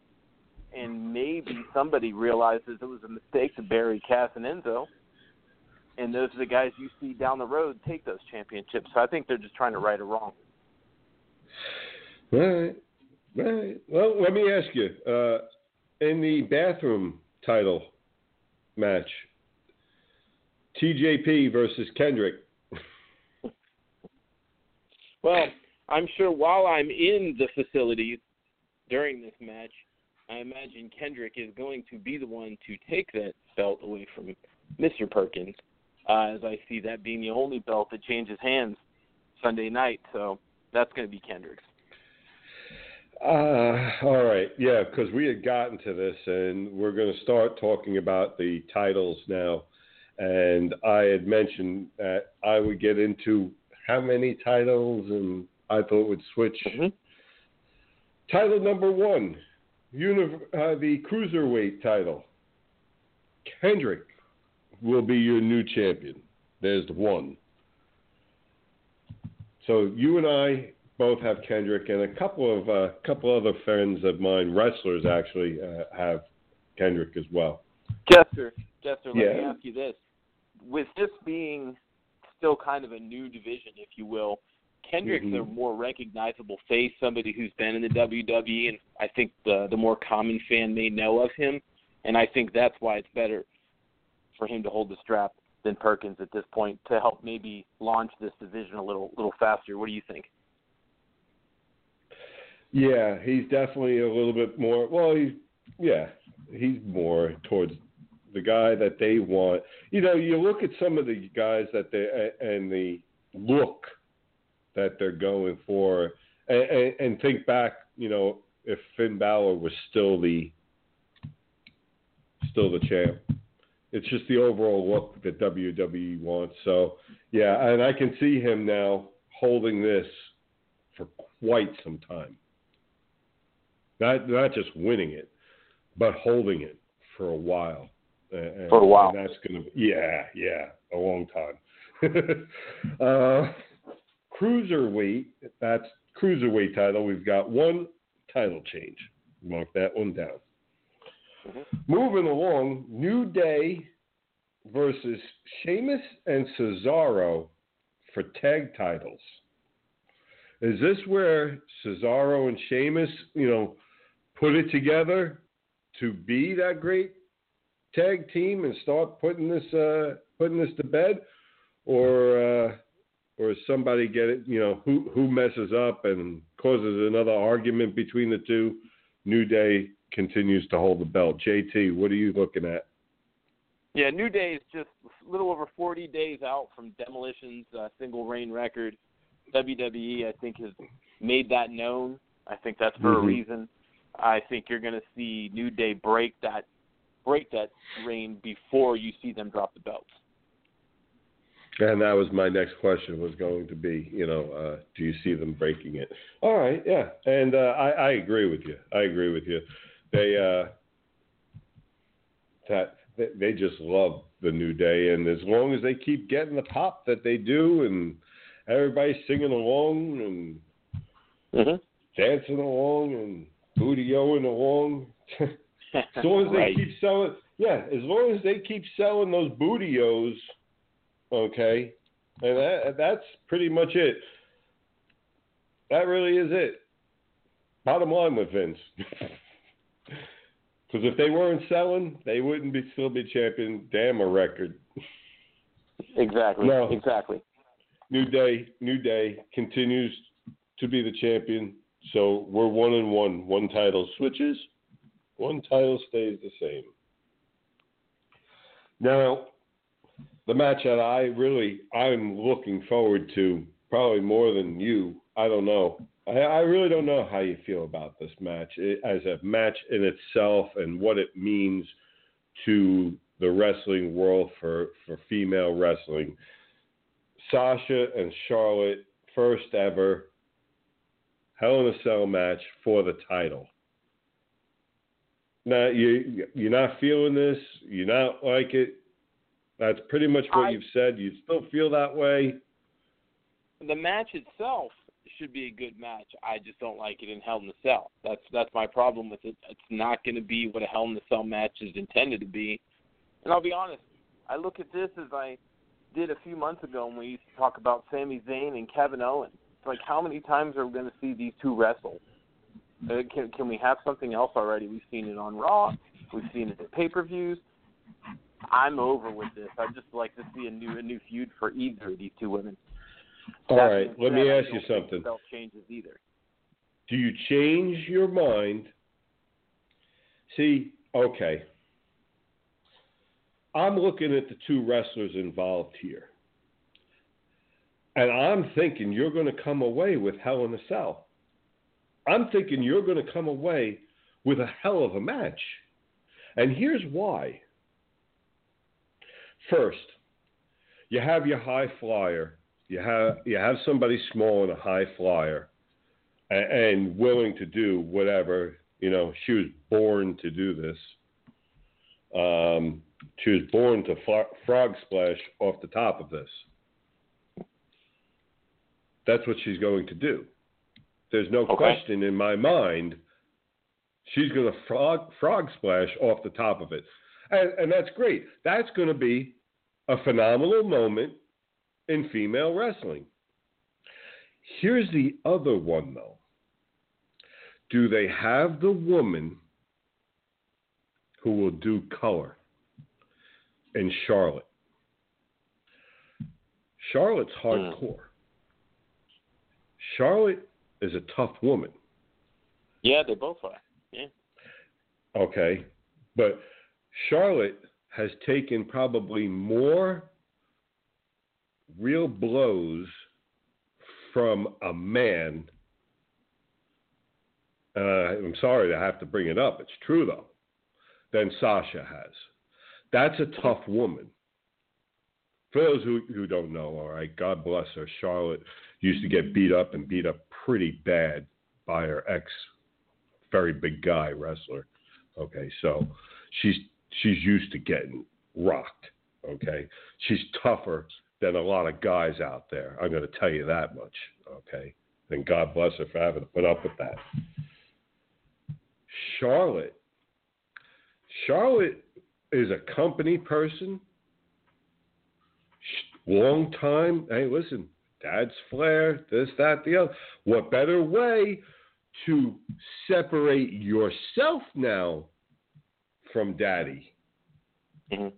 [SPEAKER 4] and maybe somebody realizes it was a mistake to bury Cass and Enzo, and those are the guys you see down the road take those championships. So I think they're just trying to right a wrong.
[SPEAKER 3] All right. Right. Well, let me ask you uh, in the bathroom title match, TJP versus Kendrick.
[SPEAKER 4] well, I'm sure while I'm in the facility during this match, I imagine Kendrick is going to be the one to take that belt away from Mr. Perkins, uh, as I see that being the only belt that changes hands Sunday night. So that's going to be Kendrick's.
[SPEAKER 3] Uh, all right, yeah, because we had gotten to this, and we're going to start talking about the titles now. And I had mentioned that I would get into how many titles, and I thought would switch.
[SPEAKER 4] Mm-hmm.
[SPEAKER 3] Title number one, uni- uh, the cruiserweight title. Kendrick will be your new champion. There's the one. So you and I both have Kendrick, and a couple of uh, couple other friends of mine, wrestlers actually, uh, have Kendrick as well.
[SPEAKER 4] Jester, Jester, let
[SPEAKER 3] Yeah.
[SPEAKER 4] me ask you this: with this being still kind of a new division, if you will, Kendrick's
[SPEAKER 3] Mhm.
[SPEAKER 4] a more recognizable face, somebody who's been in the WWE, and I think the the more common fan may know of him, and I think that's why it's better for him to hold the strap than Perkins at this point to help maybe launch this division a little little faster. What do you think?
[SPEAKER 3] Yeah, he's definitely a little bit more. Well, he's yeah, he's more towards the guy that they want. You know, you look at some of the guys that they and the look that they're going for, and, and, and think back. You know, if Finn Balor was still the still the champ. It's just the overall look that WWE wants. So, yeah, and I can see him now holding this for quite some time. Not not just winning it, but holding it for a while. And,
[SPEAKER 4] For a while.
[SPEAKER 3] That's gonna yeah yeah a long time. uh, cruiserweight. That's cruiserweight title. We've got one title change. Mark that one down. Moving along, New Day versus Sheamus and Cesaro for tag titles. Is this where Cesaro and Sheamus, you know, put it together to be that great tag team and start putting this uh, putting this to bed, or uh, or somebody get it? You know, who who messes up and causes another argument between the two? New Day continues to hold the belt. JT, what are you looking at?
[SPEAKER 4] Yeah, New Day is just a little over 40 days out from Demolition's uh, single reign record. WWE, I think, has made that known. I think that's for
[SPEAKER 3] Mhm.
[SPEAKER 4] a reason. I think you're going to see New Day break that break that reign before you see them drop the belts.
[SPEAKER 3] And that was my next question was going to be, you know, uh, do you see them breaking it? All right, yeah, and uh, I, I agree with you. I agree with you. They uh, that they, they just love the new day, and as long as they keep getting the pop that they do, and everybody's singing along and
[SPEAKER 4] Mm-hmm.
[SPEAKER 3] dancing along and booty-oing along, as long as they
[SPEAKER 4] right.
[SPEAKER 3] keep selling, yeah, as long as they keep selling those Booty-O's, okay, and that, that's pretty much it. That really is it. Bottom line with Vince, because if they weren't selling, they wouldn't be still be champion. Damn a record.
[SPEAKER 4] Exactly.
[SPEAKER 3] No.
[SPEAKER 4] Exactly.
[SPEAKER 3] New Day, New Day continues to be the champion. So we're one and one. One title switches, one title stays the same. Now, the match that I really I'm looking forward to, probably more than you. I don't know. I, I really don't know how you feel about this match it, as a match in itself and what it means to the wrestling world for, for female wrestling. Sasha and Charlotte, first ever Hell in a Cell match for the title. Now you you're not feeling this, you're not like it. That's pretty much what
[SPEAKER 4] I-
[SPEAKER 3] you've said. You still feel that way.
[SPEAKER 4] the match itself should be a good match. I just don't like it in Hell in a Cell. That's that's my problem with it. It's not going to be what a Hell in a Cell match is intended to be. And I'll be honest, I look at this as I did a few months ago when we used to talk about Sami Zayn and Kevin Owens. Like how many times are we going to see these two wrestle? Uh, can can we have something else already? We've seen it on Raw. We've seen it at pay-per-views. I'm over with this. I'd just like to see a new a new feud for either of these two women.
[SPEAKER 3] All
[SPEAKER 4] That
[SPEAKER 3] right, let me ask you something.
[SPEAKER 4] Belt changes either.
[SPEAKER 3] Do you change your mind? See, okay. I'm looking at the two wrestlers involved here. And I'm thinking you're going to come away with Hell in a Cell. I'm thinking you're going to come away with a hell of a match. And here's why. First, you have your high flyer. You have you have somebody small and a high flyer and, and willing to do whatever. You know, she was born to do this. Um, she was born to fro- frog splash off the top of this. That's what she's going to do. There's no
[SPEAKER 4] Okay.
[SPEAKER 3] question in my mind. She's going to frog frog splash off the top of it, and, and that's great. That's going to be a phenomenal moment in female wrestling. Here's the other one, though. Do they have the woman who will do color in Charlotte? Charlotte's hmm. hardcore. Charlotte is a tough woman,
[SPEAKER 4] Yeah, they both are. Yeah.
[SPEAKER 3] okay? But Charlotte has taken probably more real blows from a man. Uh, I'm sorry to have to bring it up. It's true though. Than Sasha has. That's a tough woman. For those who, who don't know, all right, God bless her. Charlotte used to get beat up and beat up pretty bad by her ex, very big guy wrestler. Okay, so she's she's used to getting rocked. Okay, she's tougher than a lot of guys out there. I'm going to tell you that much. Okay, and God bless her for having to put up with that. Charlotte, Charlotte is a company person. Long time. Hey, listen, Dad's Flair, this, that, the other. What better way to separate yourself now from Daddy?
[SPEAKER 4] Mhm.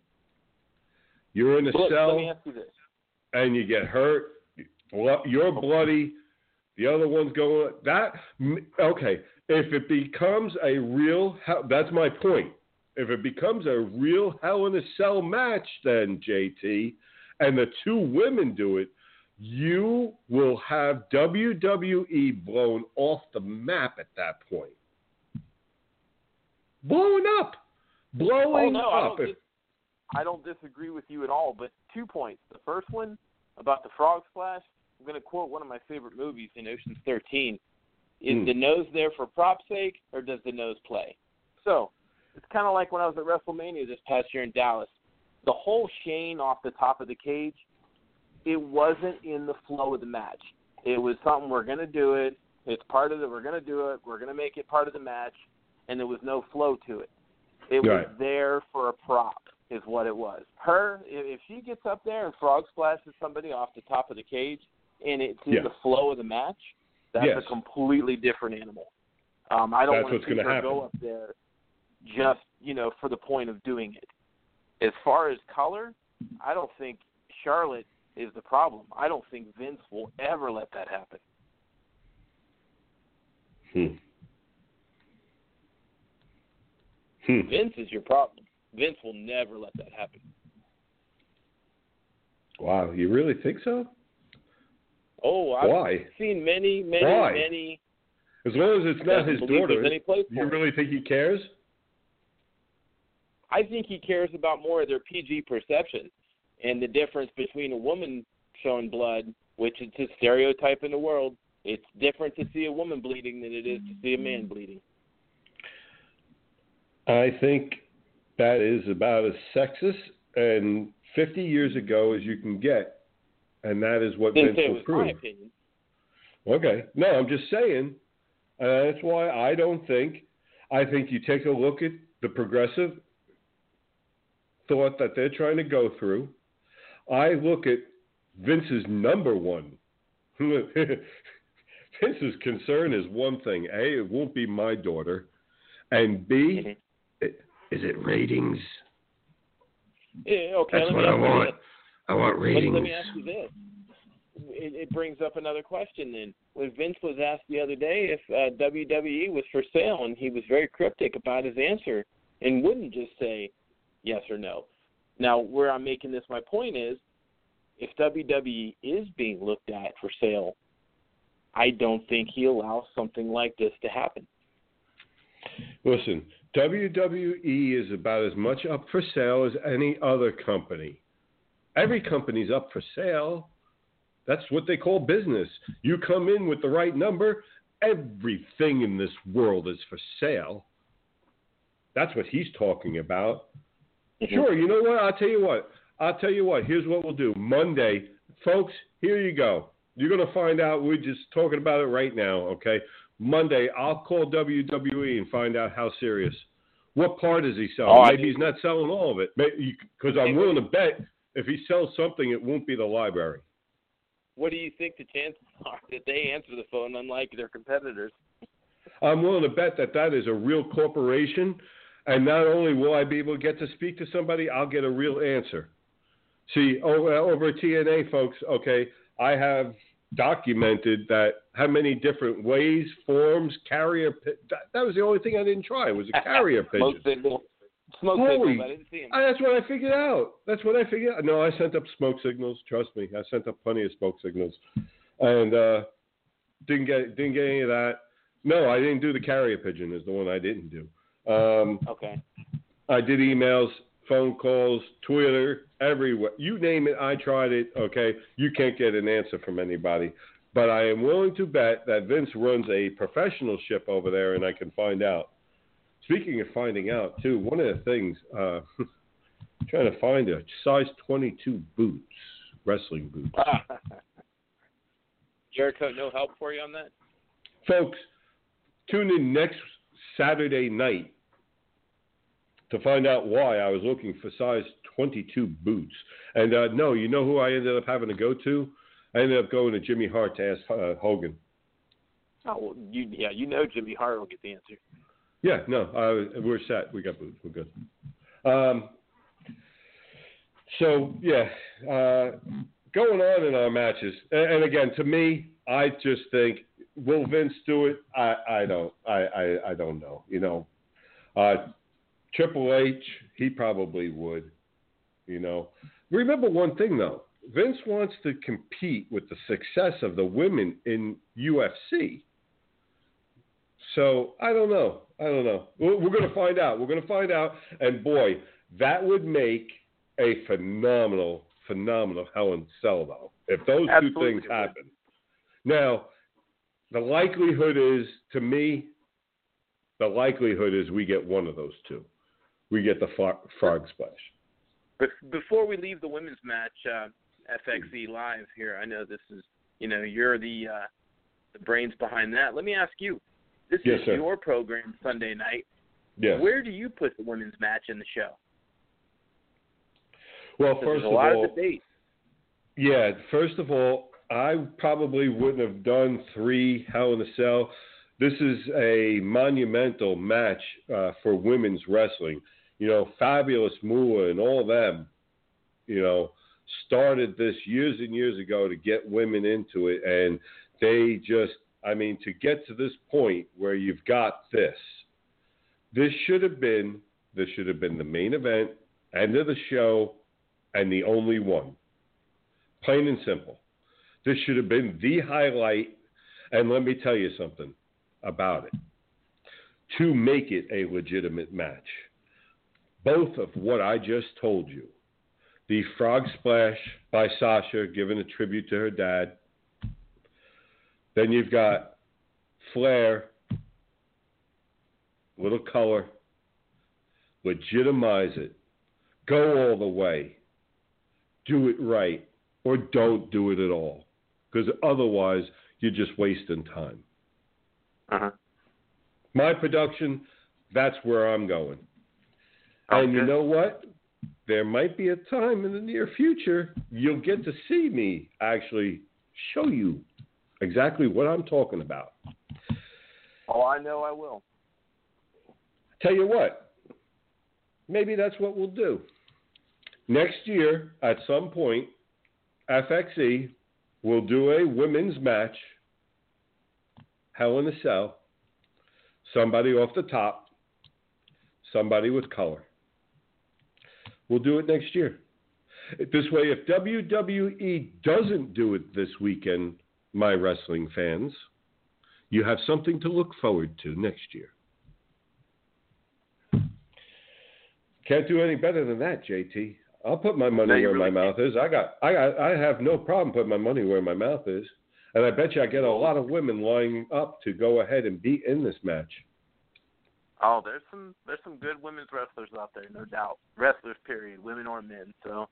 [SPEAKER 3] You're in a
[SPEAKER 4] Look,
[SPEAKER 3] cell
[SPEAKER 4] let me ask you this.
[SPEAKER 3] and you get hurt, you're bloody, the other one's going. That okay? If it becomes a real, that's my point. If it becomes a real Hell in a Cell match, then JT, and the two women do it, you will have WWE blown off the map at that point. Blown up, blowing
[SPEAKER 4] oh no, I
[SPEAKER 3] up.
[SPEAKER 4] don't, dis- I don't disagree with you at all. But two points. The first one about the frog splash. I'm going to quote one of my favorite movies in Ocean's 13. Is
[SPEAKER 3] Hmm.
[SPEAKER 4] the nose there for prop sake, or does the nose play? So it's kind of like when I was at WrestleMania this past year in Dallas. The whole Shane off the top of the cage, it wasn't in the flow of the match. It was something we're going to do it. It's part of the. We're going to do it. We're going to make it part of the match, and there was no flow to it. It was there for a prop, is what it was. Her, if she gets up there and frog splashes somebody off the top of the cage, and it's in
[SPEAKER 3] Yeah.
[SPEAKER 4] the flow of the match, that's
[SPEAKER 3] Yes.
[SPEAKER 4] a completely different animal. Um, I don't want to see her go up there just you know for the point of doing it. As far as color, I don't think Charlotte is the problem. I don't think Vince will ever let that happen.
[SPEAKER 3] Hmm. Hmm.
[SPEAKER 4] Vince is your problem. Vince will never let that happen.
[SPEAKER 3] Wow, you really think so?
[SPEAKER 4] Oh, I've
[SPEAKER 3] Why?
[SPEAKER 4] seen many, many,
[SPEAKER 3] Why?
[SPEAKER 4] many.
[SPEAKER 3] As long as it's not his daughter, you really think he cares?
[SPEAKER 4] I think he cares about more of their PG perception and the difference between a woman showing blood, which is a stereotype in the world. It's different to see a woman bleeding than it is to see a man bleeding.
[SPEAKER 3] I think that is about as sexist and 50 years ago as you can get, and that is what
[SPEAKER 4] Didn't
[SPEAKER 3] Vince
[SPEAKER 4] say it
[SPEAKER 3] will
[SPEAKER 4] was my opinion.
[SPEAKER 3] Okay. No, I'm just saying. Uh, that's why I don't think. I think you take a look at the progressive thought that they're trying to go through. I look at Vince's number one. Vince's concern is one thing: A, it won't be my daughter, and B,
[SPEAKER 4] Mhm.
[SPEAKER 3] it, is it ratings?
[SPEAKER 4] Yeah, okay,
[SPEAKER 3] That's
[SPEAKER 4] let
[SPEAKER 3] what
[SPEAKER 4] me
[SPEAKER 3] I want. I want ratings.
[SPEAKER 4] let me ask you this. It, it brings up another question then. When Vince was asked the other day if uh, WWE was for sale, and he was very cryptic about his answer and wouldn't just say yes or no. Now, where I'm making this my point is, if WWE is being looked at for sale, I don't think he allows something like this to happen.
[SPEAKER 3] Listen, WWE is about as much up for sale as any other company. Every company's up for sale. That's what they call business. You come in with the right number, everything in this world is for sale. That's what he's talking about. Mm-hmm. Sure, you know what? I'll tell you what. I'll tell you what. Here's what we'll do. Monday, folks, here you go. You're going to find out. We're just talking about it right now, okay? Monday, I'll call WWE and find out how serious. What part is he selling?
[SPEAKER 4] Oh, I
[SPEAKER 3] Maybe he's not selling all of it. Because I'm willing to bet if he sells something, it won't be the library.
[SPEAKER 4] What do you think the chances are that they answer the phone, unlike their competitors?
[SPEAKER 3] I'm willing to bet that that is a real corporation, and not only will I be able to get to speak to somebody, I'll get a real answer. See, over, over at TNA, folks, okay, I have documented that how many different ways, forms, carrier. That, that was the only thing I didn't try It was a carrier
[SPEAKER 4] Smoke
[SPEAKER 3] pigeon.
[SPEAKER 4] signal. Smoke
[SPEAKER 3] Holy-
[SPEAKER 4] signals. I didn't see him.
[SPEAKER 3] Uh, That's what I figured out. That's what I figured out. No, I sent up smoke signals. Trust me, I sent up plenty of smoke signals, and uh, didn't get didn't get any of that. No, I didn't do the carrier pigeon. Is the one I didn't do. Um,
[SPEAKER 4] Okay.
[SPEAKER 3] I did emails, phone calls, Twitter, everywhere. You name it, I tried it. Okay, you can't get an answer from anybody. But I am willing to bet that Vince runs a professional ship over there, and I can find out. Speaking of finding out, too, one of the things, uh, trying to find a size 22 boots, wrestling boots.
[SPEAKER 4] Jericho, no help for you on that?
[SPEAKER 3] Folks, tune in next Saturday night to find out why I was looking for size 22 boots. And uh, no, you know who I ended up having to go to? I ended up going to Jimmy Hart to ask uh, Hogan.
[SPEAKER 4] Oh, well, you, yeah, you know Jimmy Hart will get the answer.
[SPEAKER 3] Yeah, no, uh, we're set. We got boots. We're good. Um, so yeah, uh, going on in our matches, and, and again, to me, I just think will Vince do it? I, I don't. I, I, I don't know. You know, uh, Triple H, he probably would. You know, remember one thing though. Vince wants to compete with the success of the women in UFC. So I don't know. I don't know. We're, we're going to find out. We're going to find out. And boy, that would make a phenomenal, phenomenal Hell in a Cell, though. If those
[SPEAKER 4] Absolutely
[SPEAKER 3] two things happen. Now, the likelihood is, to me, the likelihood is we get one of those two. We get the frog, frog splash.
[SPEAKER 4] But before we leave the women's match, uh, FXE Live here, I know this is, you know, you're the uh, the brains behind that. Let me ask you. This
[SPEAKER 3] Yes,
[SPEAKER 4] is
[SPEAKER 3] sir.
[SPEAKER 4] your program Sunday night.
[SPEAKER 3] Yes.
[SPEAKER 4] Where do you put the women's match in the show?
[SPEAKER 3] well, first of all. Yeah, first of all, I probably wouldn't have done three Hell in a Cell. This is a monumental match uh, for women's wrestling. You know, Fabulous Moolah and all them, you know, started this years and years ago to get women into it. And they just, I mean, to get to this point where you've got this, this should have been, this should have been the main event, end of the show, and the only one. Plain and simple. This should have been the highlight. And let me tell you something about it. To make it a legitimate match. Both of what I just told you. The Frog Splash by Sasha, giving a tribute to her dad. Then you've got Flair, little color, legitimize it, go all the way, do it right, or don't do it at all. Because otherwise, you're just wasting time.
[SPEAKER 4] Uh-huh.
[SPEAKER 3] My production, that's where I'm going. And you know what? There might be a time in the near future you'll get to see me actually show you exactly what I'm talking about.
[SPEAKER 4] Oh, I know I will.
[SPEAKER 3] Tell you what, maybe that's what we'll do. Next year, at some point, FXE will do a women's match, Hell in a Cell, somebody off the top, somebody with color. We'll do it next year. This way, if WWE doesn't do it this weekend, my wrestling fans, you have something to look forward to next year. Can't do any better than that, JT. I'll put my money
[SPEAKER 4] No,
[SPEAKER 3] where
[SPEAKER 4] really
[SPEAKER 3] my mouth is. I got, I got, I have no problem putting my money where my mouth is, and I bet you I get a lot of women lining up to go ahead and be in this match.
[SPEAKER 4] Oh, there's some there's some good women's wrestlers out there, no doubt. Wrestlers, period, women or men. So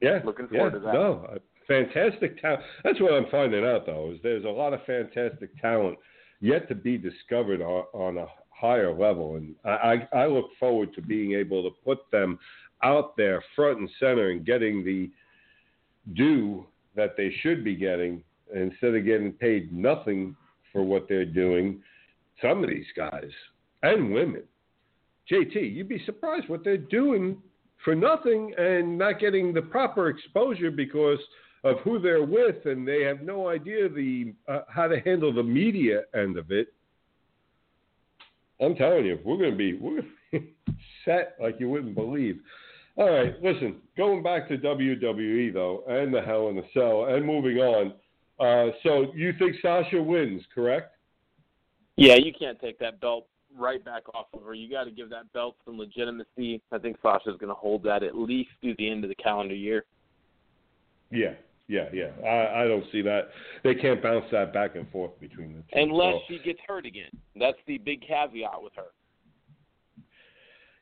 [SPEAKER 3] Yeah,
[SPEAKER 4] Looking
[SPEAKER 3] yeah,
[SPEAKER 4] forward to that.
[SPEAKER 3] No, uh, fantastic talent. That's what I'm finding out though. Is there's a lot of fantastic talent yet to be discovered on, on a higher level, and I, I I look forward to being able to put them out there front and center and getting the due that they should be getting instead of getting paid nothing for what they're doing. Some of these guys and women, JT, you'd be surprised what they're doing for nothing and not getting the proper exposure because of who they're with, and they have no idea the uh, how to handle the media end of it. I'm telling you, we're going to be we're be set like you wouldn't believe. All right, listen. Going back to WWE though, and the Hell in the Cell, and moving on. Uh, so you think Sasha wins, correct?
[SPEAKER 4] yeah, you can't take that belt right back off of her. You got to give that belt some legitimacy. I think Sasha's going to hold that at least through the end of the calendar year.
[SPEAKER 3] Yeah, yeah, yeah. I, I don't see that. They can't bounce that back and forth between the two.
[SPEAKER 4] Unless
[SPEAKER 3] So-
[SPEAKER 4] she gets hurt again. That's the big caveat with her.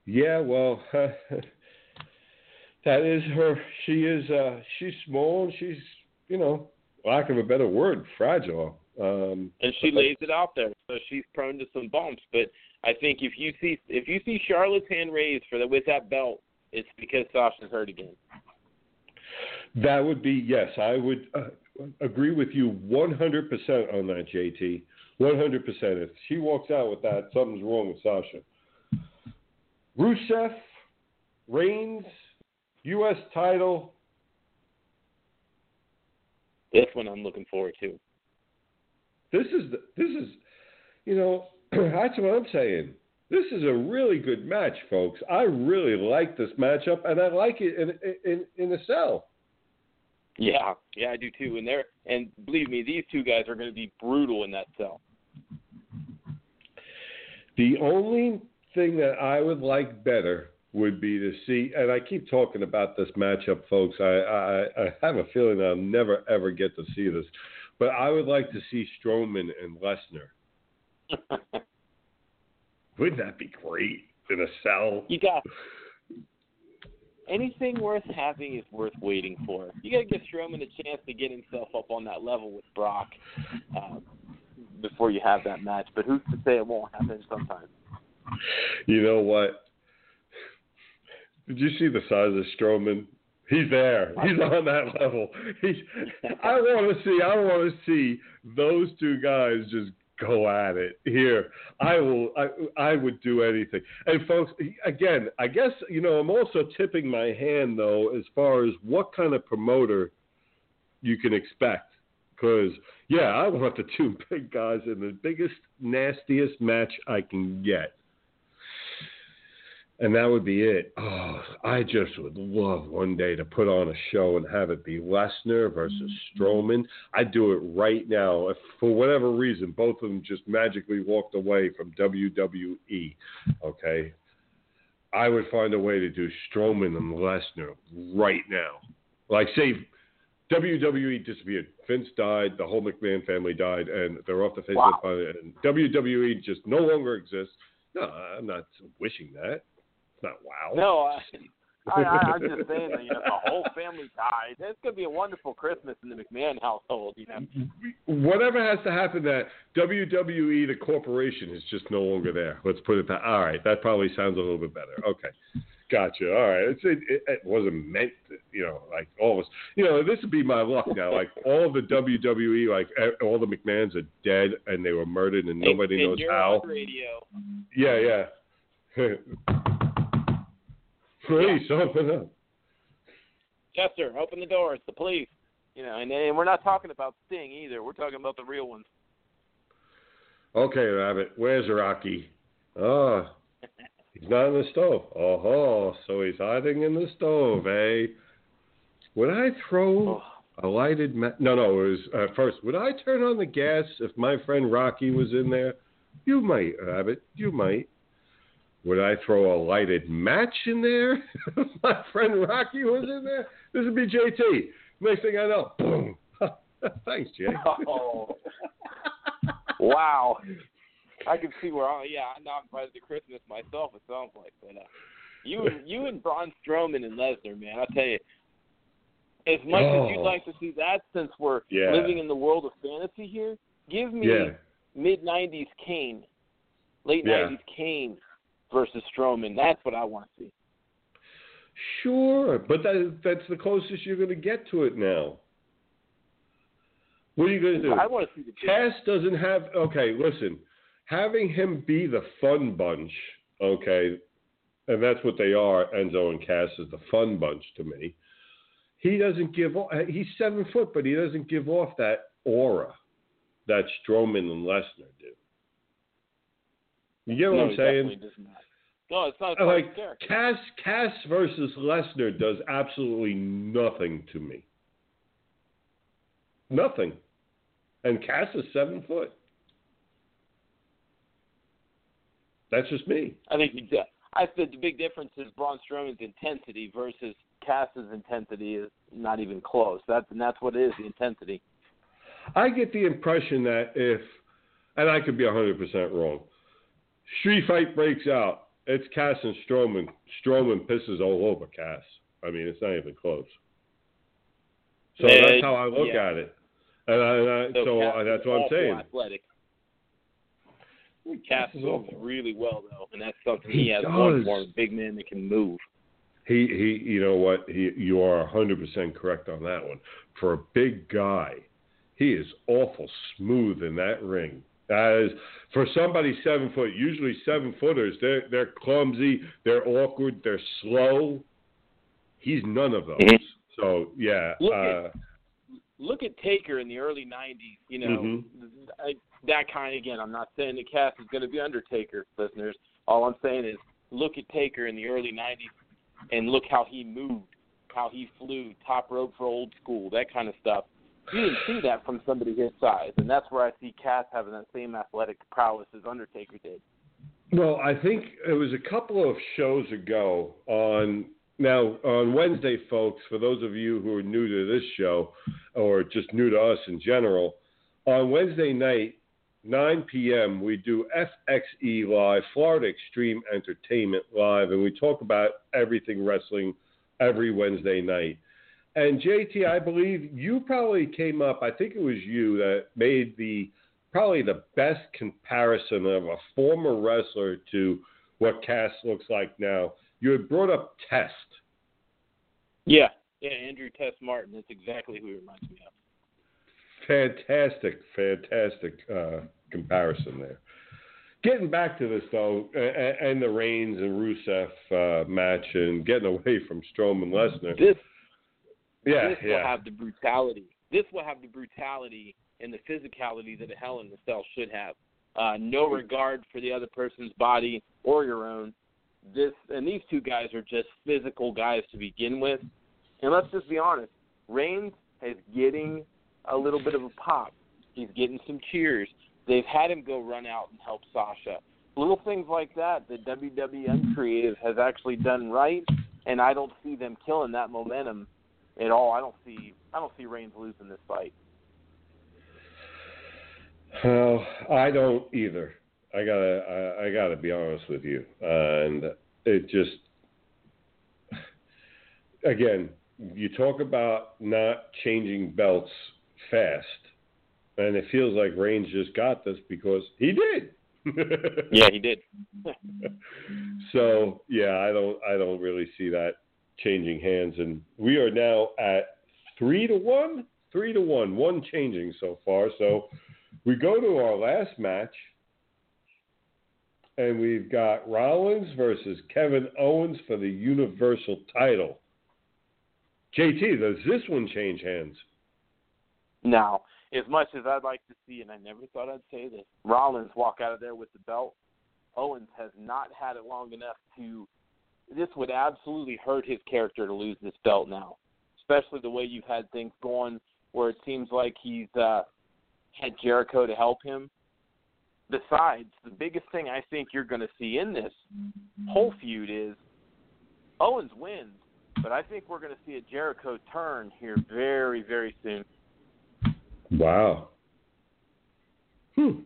[SPEAKER 3] Yeah, well, that is her. She is. Uh, she's small. and She's, you know, lack of a better word, fragile. Um,
[SPEAKER 4] and she lays it out there, so she's prone to some bumps. But I think if you see if you see Charlotte's hand raised for the with that belt, it's because Sasha's hurt again.
[SPEAKER 3] That would be yes. I would uh, agree with you 100% on that, JT. 100%. If she walks out with that, something's wrong with Sasha. Rusev, Reigns, U.S. title.
[SPEAKER 4] This one I'm looking forward to.
[SPEAKER 3] This is the, this is, you know, that's what I'm saying. This is a really good match, folks. I really like this matchup, and I like it in in in a cell.
[SPEAKER 4] Yeah, yeah, I do too. And they're and believe me, these two guys are going to be brutal in that cell.
[SPEAKER 3] The only thing that I would like better would be to see, and I keep talking about this matchup, folks. I, I, I have a feeling I'll never ever get to see this, but I would like to see Strowman and Lesnar. Wouldn't that be great in a cell?
[SPEAKER 4] you got anything worth having is worth waiting for. You got to give Strowman a chance to get himself up on that level with Brock uh, before you have that match. But who's to say it won't happen sometime?
[SPEAKER 3] You know what? Did you see the size of Strowman? He's there. He's on that level. He's. I want to see. I want to see those two guys just go at it. Here, I will. I I would do anything. And folks, again, I guess you know I'm also tipping my hand though as far as what kind of promoter you can expect. Because yeah, I want the two big guys in the biggest, nastiest match I can get and that would be it. Oh, I just would love one day to put on a show and have it be Lesnar versus mm-hmm. Strowman. I'd do it right now. If for whatever reason both of them just magically walked away from WWE, okay, I would find a way to do Strowman and Lesnar right now. Like, say, WWE disappeared. Vince died, the whole McMahon family died, and they're off the face
[SPEAKER 4] Wow.
[SPEAKER 3] of the planet. And WWE just no longer exists. No, I'm not wishing that. Not wow.
[SPEAKER 4] No, I, I, I'm just saying that you know the whole family died. It's gonna be a wonderful Christmas in the McMahon household. You know.
[SPEAKER 3] Whatever has to happen, that WWE, the corporation, is just no longer there. Let's put it that. All right, that probably sounds a little bit better. Okay, gotcha. All right, it's, it, it, it wasn't meant, to, you know, like all of us. You know, this would be my luck now. Like all the WWE, like all the McMahons are dead and they were murdered and nobody knows how.
[SPEAKER 2] Radio.
[SPEAKER 3] Yeah, yeah. Please open up.
[SPEAKER 4] Chester, open the door. It's the police. You know, and, and we're not talking about Sting either. We're talking about the real ones.
[SPEAKER 3] Okay, Rabbit, where's Rocky? Oh, he's not in the stove. Oh, so he's hiding in the stove, eh? Would I throw a lighted ma- No, no, it was uh, first. Would I turn on the gas if my friend Rocky was in there? You might, Rabbit. You might. Would I throw a lighted match in there my friend Rocky was in there? This would be JT. Next thing I know, boom. Thanks, Jay.
[SPEAKER 4] Oh. wow. I can see where. I, yeah, I'm not invited to Christmas myself. It sounds like, but uh, you, and you and Braun Strowman and Lesnar, man. I'll tell you. As much as you'd
[SPEAKER 3] Oh.
[SPEAKER 4] like to see that, since we're
[SPEAKER 3] Yeah.
[SPEAKER 4] living in the world of fantasy here, give me
[SPEAKER 3] Yeah.
[SPEAKER 4] mid '90s Kane, late
[SPEAKER 3] Yeah.
[SPEAKER 4] '90s Kane versus Strowman. That's what I want to see.
[SPEAKER 3] Sure, but that, that's the closest you're going to get to it now. What are you going to do?
[SPEAKER 4] I want to see the
[SPEAKER 3] Cass doesn't have. Okay, listen. Having him be the fun bunch, okay, and that's what they are. Enzo and Cass is the fun bunch to me. He doesn't give. off He's seven foot, but he doesn't give off that aura that Strowman and Lesnar do. You get what
[SPEAKER 4] no,
[SPEAKER 3] I'm saying?
[SPEAKER 4] definitely does not. No, it's not
[SPEAKER 3] like. Cass Cass versus Lesnar does absolutely nothing to me. Nothing. And Cass is seven foot. That's just me.
[SPEAKER 4] I think the, I think the big difference is Braun Strowman's intensity versus Cass's intensity is not even close. That's and that's what it is, the intensity.
[SPEAKER 3] I get the impression that if, and I could be 100% wrong, street fight breaks out, it's Cass and Strowman. Strowman pisses all over Cass. I mean, it's not even close. So
[SPEAKER 4] Uh,
[SPEAKER 3] that's how I look
[SPEAKER 4] yeah.
[SPEAKER 3] at it. And, I, and I, so uh, that's what I'm saying.
[SPEAKER 4] Athletic. Cass
[SPEAKER 3] is
[SPEAKER 4] moves really well though, and that's something he,
[SPEAKER 3] He
[SPEAKER 4] has one for a big man that can move.
[SPEAKER 3] He he you know what? He you are hundred percent correct on that one. For a big guy, he is awful smooth in that ring. As for somebody seven foot, usually seven footers, they're they're clumsy, they're awkward, they're slow. He's none of those.
[SPEAKER 4] Mhm.
[SPEAKER 3] So yeah,
[SPEAKER 4] Look
[SPEAKER 3] uh,
[SPEAKER 4] at- Look at Taker in the early '90s. You know,
[SPEAKER 3] Mhm.
[SPEAKER 4] I, that kind. Again, I'm not saying the Cass is going to be Undertaker, listeners. All I'm saying is look at Taker in the early '90s and look how he moved, how he flew, top rope for old school, that kind of stuff. You didn't see that from somebody his size, and that's where I see Cass having that same athletic prowess as Undertaker did.
[SPEAKER 3] Well, I think it was a couple of shows ago on now on Wednesday, folks. For those of you who are new to this show or just new to us in general, on Wednesday night, 9 p.m. we do FXE Live, Florida Extreme Entertainment Live, and we talk about everything wrestling every Wednesday night. And JT, I believe you probably came up. I think it was you that made the probably the best comparison of a former wrestler to what Cass looks like now. You had brought up Test.
[SPEAKER 4] Yeah, yeah, Andrew Test Martin. That's exactly who he reminds me of.
[SPEAKER 3] Fantastic, fantastic uh, comparison there. Getting back to this though, and, and the Reigns and Rusev uh, match, and getting away from Strowman Lesnar.
[SPEAKER 4] This
[SPEAKER 3] Yeah,
[SPEAKER 4] this will have the brutality. This will have the brutality and the physicality that a Hell in a Cell should have. Uh, no regard for the other person's body or your own. This and these two guys are just physical guys to begin with. And let's just be honest, Reigns is getting a little bit of a pop. He's getting some cheers. They've had him go run out and help Sasha. little things like that that WWE Creative has actually done right, and I don't see them killing that momentum at all. I don't see I don't see Reigns losing this fight.
[SPEAKER 3] Well, I don't either. I gotta I, I gotta be honest with you, and it just again you talk about not changing belts fast, and it feels like Reigns just got this because he did.
[SPEAKER 4] yeah, he did.
[SPEAKER 3] so yeah, I don't I don't really see that changing hands, and we are now at three to one, three to one, one changing so far. So we go to our last match, and we've got Rollins versus Kevin Owens for the Universal title. JT, does this one change hands?
[SPEAKER 4] Now, as much as I'd like to see, and I never thought I'd say this, Rollins walk out of there with the belt. Owens has not had it long enough to. This would absolutely hurt his character to lose this belt now, especially the way you've had things going, where it seems like he's uh, had Jericho to help him. Besides, the biggest thing I think you're going to see in this whole feud is Owens wins, but I think we're going to see a Jericho turn here very, very soon.
[SPEAKER 3] Wow. Hmm.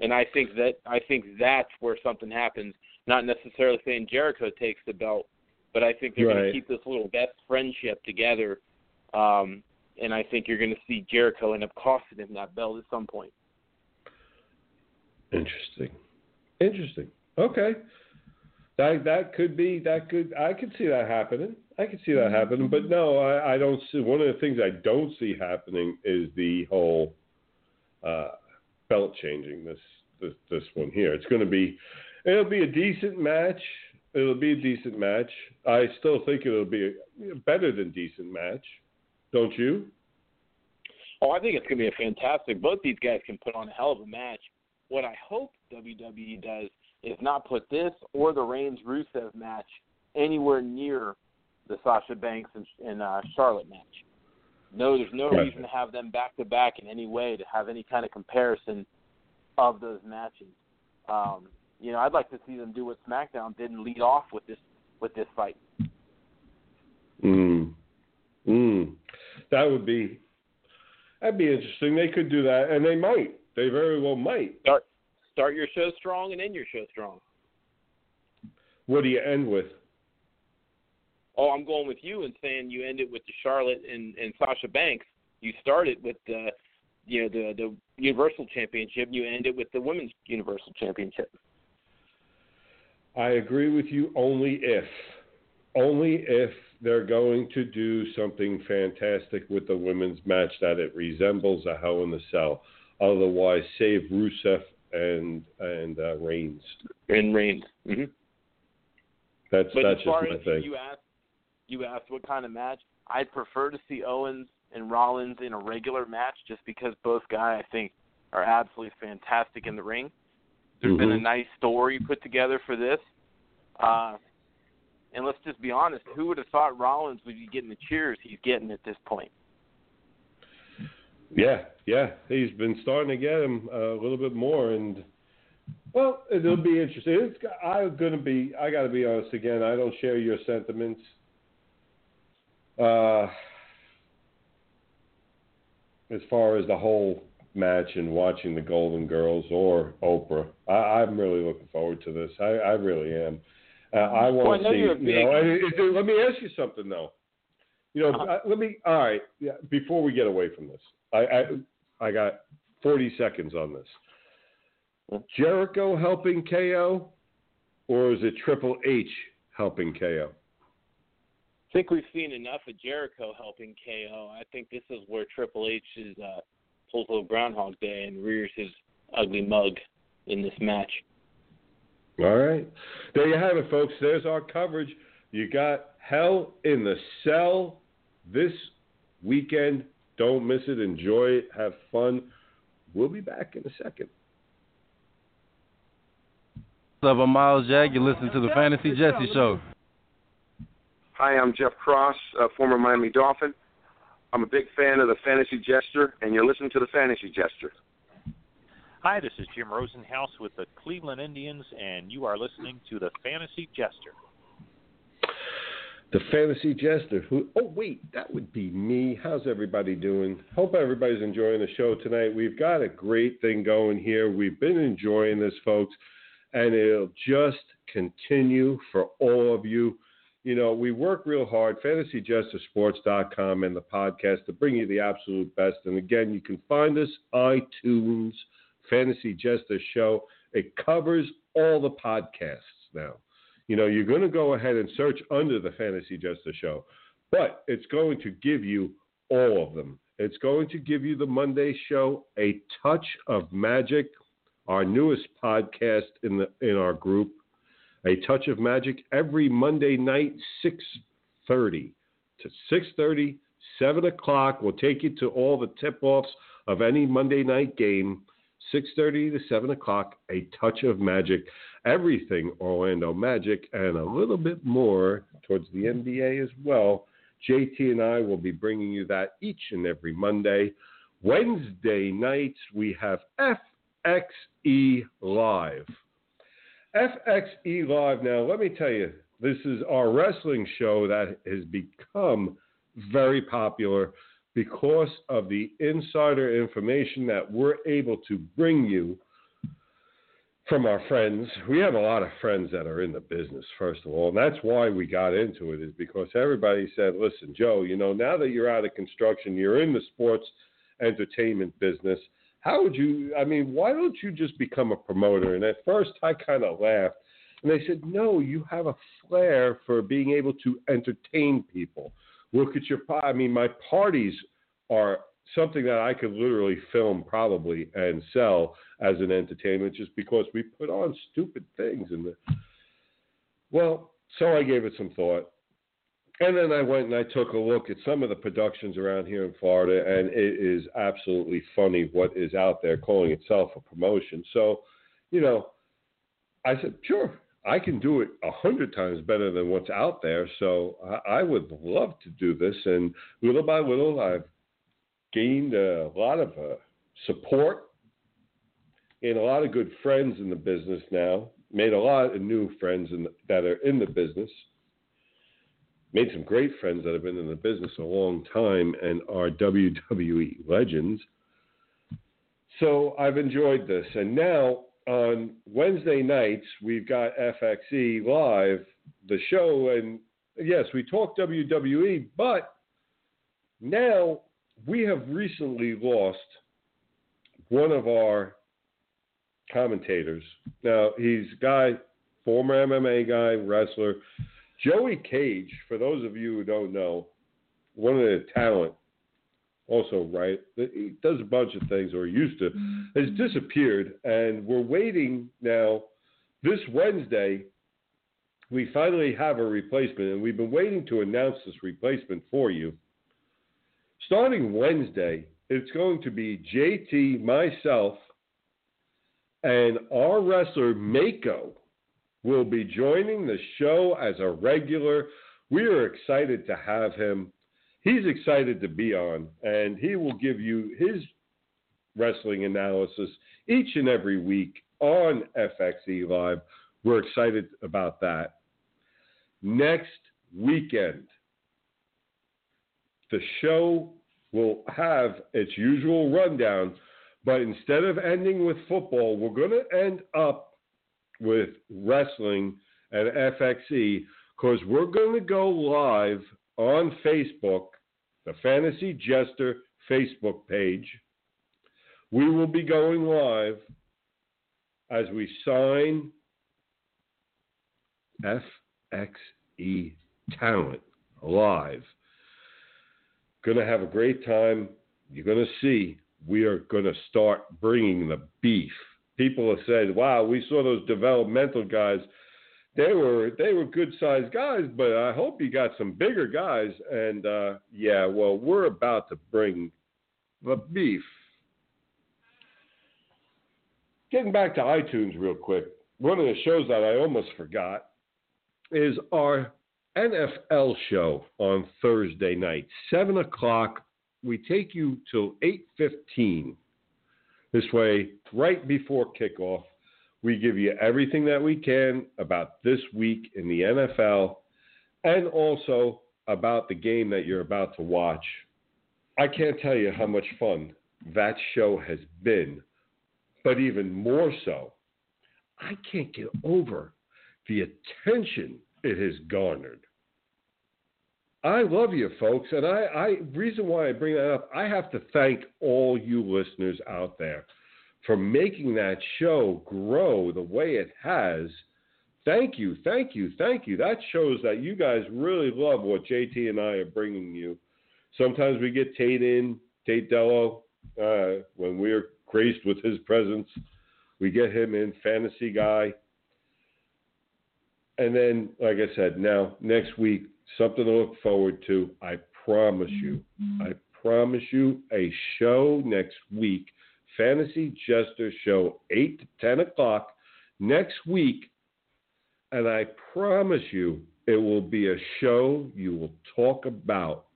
[SPEAKER 4] And I think that I think that's where something happens. Not necessarily saying Jericho takes the belt, but I think they're
[SPEAKER 3] right.
[SPEAKER 4] going to keep this little best friendship together. Um, and I think you're going to see Jericho end up costing him that belt at some point.
[SPEAKER 3] Interesting. Interesting. Okay. That that could be that could I could see that happening. I could see that happening, but no, I, I don't see. One of the things I don't see happening is the whole uh, belt changing. This this this one here. It's going to be it'll be a decent match. It'll be a decent match. I still think it'll be a better than decent match. Don't you?
[SPEAKER 4] Oh, I think it's going to be a fantastic. Both these guys can put on a hell of a match. What I hope WWE does is not put this or the Reigns Rusev match anywhere near the Sasha Banks and, and uh, Charlotte match. No, there's no
[SPEAKER 3] Right.
[SPEAKER 4] reason to have them back to back in any way to have any kind of comparison of those matches. Um, you know, I'd like to see them do what SmackDown did and lead off with this with this fight.
[SPEAKER 3] Mm. Mm. That would be that'd be interesting. They could do that, and they might. They very well might.
[SPEAKER 4] Start start your show strong and end your show strong.
[SPEAKER 3] What do you end with?
[SPEAKER 4] Oh, I'm going with you and saying you end it with the Charlotte and, and Sasha Banks. You start it with the you know the the Universal Championship. You end it with the Women's Universal Championship.
[SPEAKER 3] I agree with you only if, only if they're going to do something fantastic with the women's match that it resembles a Hell in the Cell. Otherwise, save Rusev and and uh, Reigns.
[SPEAKER 4] And Reigns. Mm-hmm.
[SPEAKER 3] That's
[SPEAKER 4] But
[SPEAKER 3] that's
[SPEAKER 4] as far
[SPEAKER 3] just my
[SPEAKER 4] as
[SPEAKER 3] thing.
[SPEAKER 4] you asked, you asked what kind of match. I'd prefer to see Owens and Rollins in a regular match, just because both guys I think are absolutely fantastic in the ring. There's been a
[SPEAKER 3] Mhm.
[SPEAKER 4] nice story put together for this. Uh, and let's just be honest, who would have thought Rollins would be getting the cheers he's getting at this point?
[SPEAKER 3] Yeah, yeah, he's been starting to get him a little bit more, and well, it'll be interesting. It's, I'm gonna be. I got to be honest again. I don't share your sentiments. Uh, as far as the whole match and watching the Golden Girls or Oprah, I, I'm really looking forward to this. I, I really am. Uh, I
[SPEAKER 4] Well, I
[SPEAKER 3] want
[SPEAKER 4] know
[SPEAKER 3] to see.
[SPEAKER 4] you're a
[SPEAKER 3] You know,
[SPEAKER 4] big-
[SPEAKER 3] and it- let me ask you something though. You know,
[SPEAKER 4] Uh-huh.
[SPEAKER 3] uh, let me. All right, yeah. Before we get away from this, I I, I got 40 seconds on this. Jericho helping KO, or is it Triple H helping KO?
[SPEAKER 4] I think we've seen enough of Jericho helping KO. I think this is where Triple H is uh, pulls a little Groundhog Day and rears his ugly mug in this match.
[SPEAKER 3] All right. There you have it, folks. There's our coverage. You got Hell in the Cell this weekend. Don't miss it. Enjoy it. Have fun. We'll be back in a second.
[SPEAKER 6] What's up? I'm Myles Jack. You're listening to the Fantasy Jester Show.
[SPEAKER 7] Hi, I'm Jeff Cross, uh, former Miami Dolphin. I'm a big fan of the Fantasy Jester, and you're listening to the Fantasy Jester.
[SPEAKER 8] Hi, this is Jim Rosenhaus with the Cleveland Indians, and you are listening to the Fantasy Jester.
[SPEAKER 3] The Fantasy Jester. Who? Oh, wait, that would be me. How's everybody doing? Hope everybody's enjoying the show tonight. We've got a great thing going here. We've been enjoying this, folks, and it'll just continue for all of you. You know, we work real hard, fantasyjestersports.com and the podcast to bring you the absolute best. And again, you can find us iTunes, Fantasy Jester Show. It covers all the podcasts now. You know, you're going to go ahead and search under the Fantasy Jester Show, but it's going to give you all of them. It's going to give you the Monday show, A Touch of Magic, our newest podcast in the in our group, A Touch of Magic, every Monday night, 6.30 to 6.30, 7 o'clock. We'll take you to all the tip-offs of any Monday night game. 6.30 to 7 o'clock, A Touch of Magic. Everything Orlando Magic and a little bit more towards the NBA as well. JT and I will be bringing you that each and every Monday. Wednesday nights, we have FXE Live. FXE Live, now let me tell you, this is our wrestling show that has become very popular because of the insider information that we're able to bring you from our friends. We have a lot of friends that are in the business, first of all, and that's why we got into it, is because everybody said, listen, Joe, you know, now that you're out of construction, you're in the sports entertainment business. How would you, I mean, why don't you just become a promoter? And at first I kind of laughed. And they said, no, you have a flair for being able to entertain people. Look at your, I mean, my parties are something that I could literally film probably and sell as an entertainment just because we put on stupid things And well so i gave it some thought and then i went and i took a look at some of the productions around here in florida and it is absolutely funny what is out there calling itself a promotion so you know i said sure i can do it a hundred times better than what's out there so I, would love to do this and little by little i've gained a lot of uh, support and a lot of good friends in the business now. Made a lot of new friends the, that are in the business. Made some great friends that have been in the business a long time and are WWE legends. So I've enjoyed this. And now on Wednesday nights, we've got FXE Live, the show. And yes, we talk WWE, but now we have recently lost one of our commentators. Now, he's a guy, former MMA guy, wrestler. Joey Cage, for those of you who don't know, one of the talent, also, right? He does a bunch of things, or used to, mm-hmm. has disappeared. And we're waiting now. This Wednesday, we finally have a replacement, and we've been waiting to announce this replacement for you. Starting Wednesday, it's going to be JT, myself, and our wrestler Mako will be joining the show as a regular. We are excited to have him. He's excited to be on, and he will give you his wrestling analysis each and every week on FXE Live. We're excited about that. Next weekend, the show will have its usual rundown but instead of ending with football, we're going to end up with wrestling at FXE because we're going to go live on Facebook, the Fantasy Jester Facebook page. We will be going live as we sign FXE Talent live. Going to have a great time. You're going to see we are going to start bringing the beef. People have said, "Wow, we saw those developmental guys. They were they were good sized guys, but I hope you got some bigger guys." And uh, yeah, well, we're about to bring the beef. Getting back to iTunes real quick, one of the shows that I almost forgot is our NFL show on Thursday night, seven o'clock we take you till 8:15. This way, right before kickoff, we give you everything that we can about this week in the NFL and also about the game that you're about to watch. I can't tell you how much fun that show has been, but even more so, I can't get over the attention it has garnered. I love you folks, and I, I reason why I bring that up, I have to thank all you listeners out there for making that show grow the way it has. Thank you, thank you, thank you. That shows that you guys really love what JT and I are bringing you. Sometimes we get Tate in, Tate Dello, uh, when we're graced with his presence. We get him in, fantasy guy. And then, like I said, now next week, something to look forward to. I promise you. Mm-hmm. I promise you a show next week. Fantasy Jester show, 8 to 10 o'clock next week. And I promise you, it will be a show you will talk about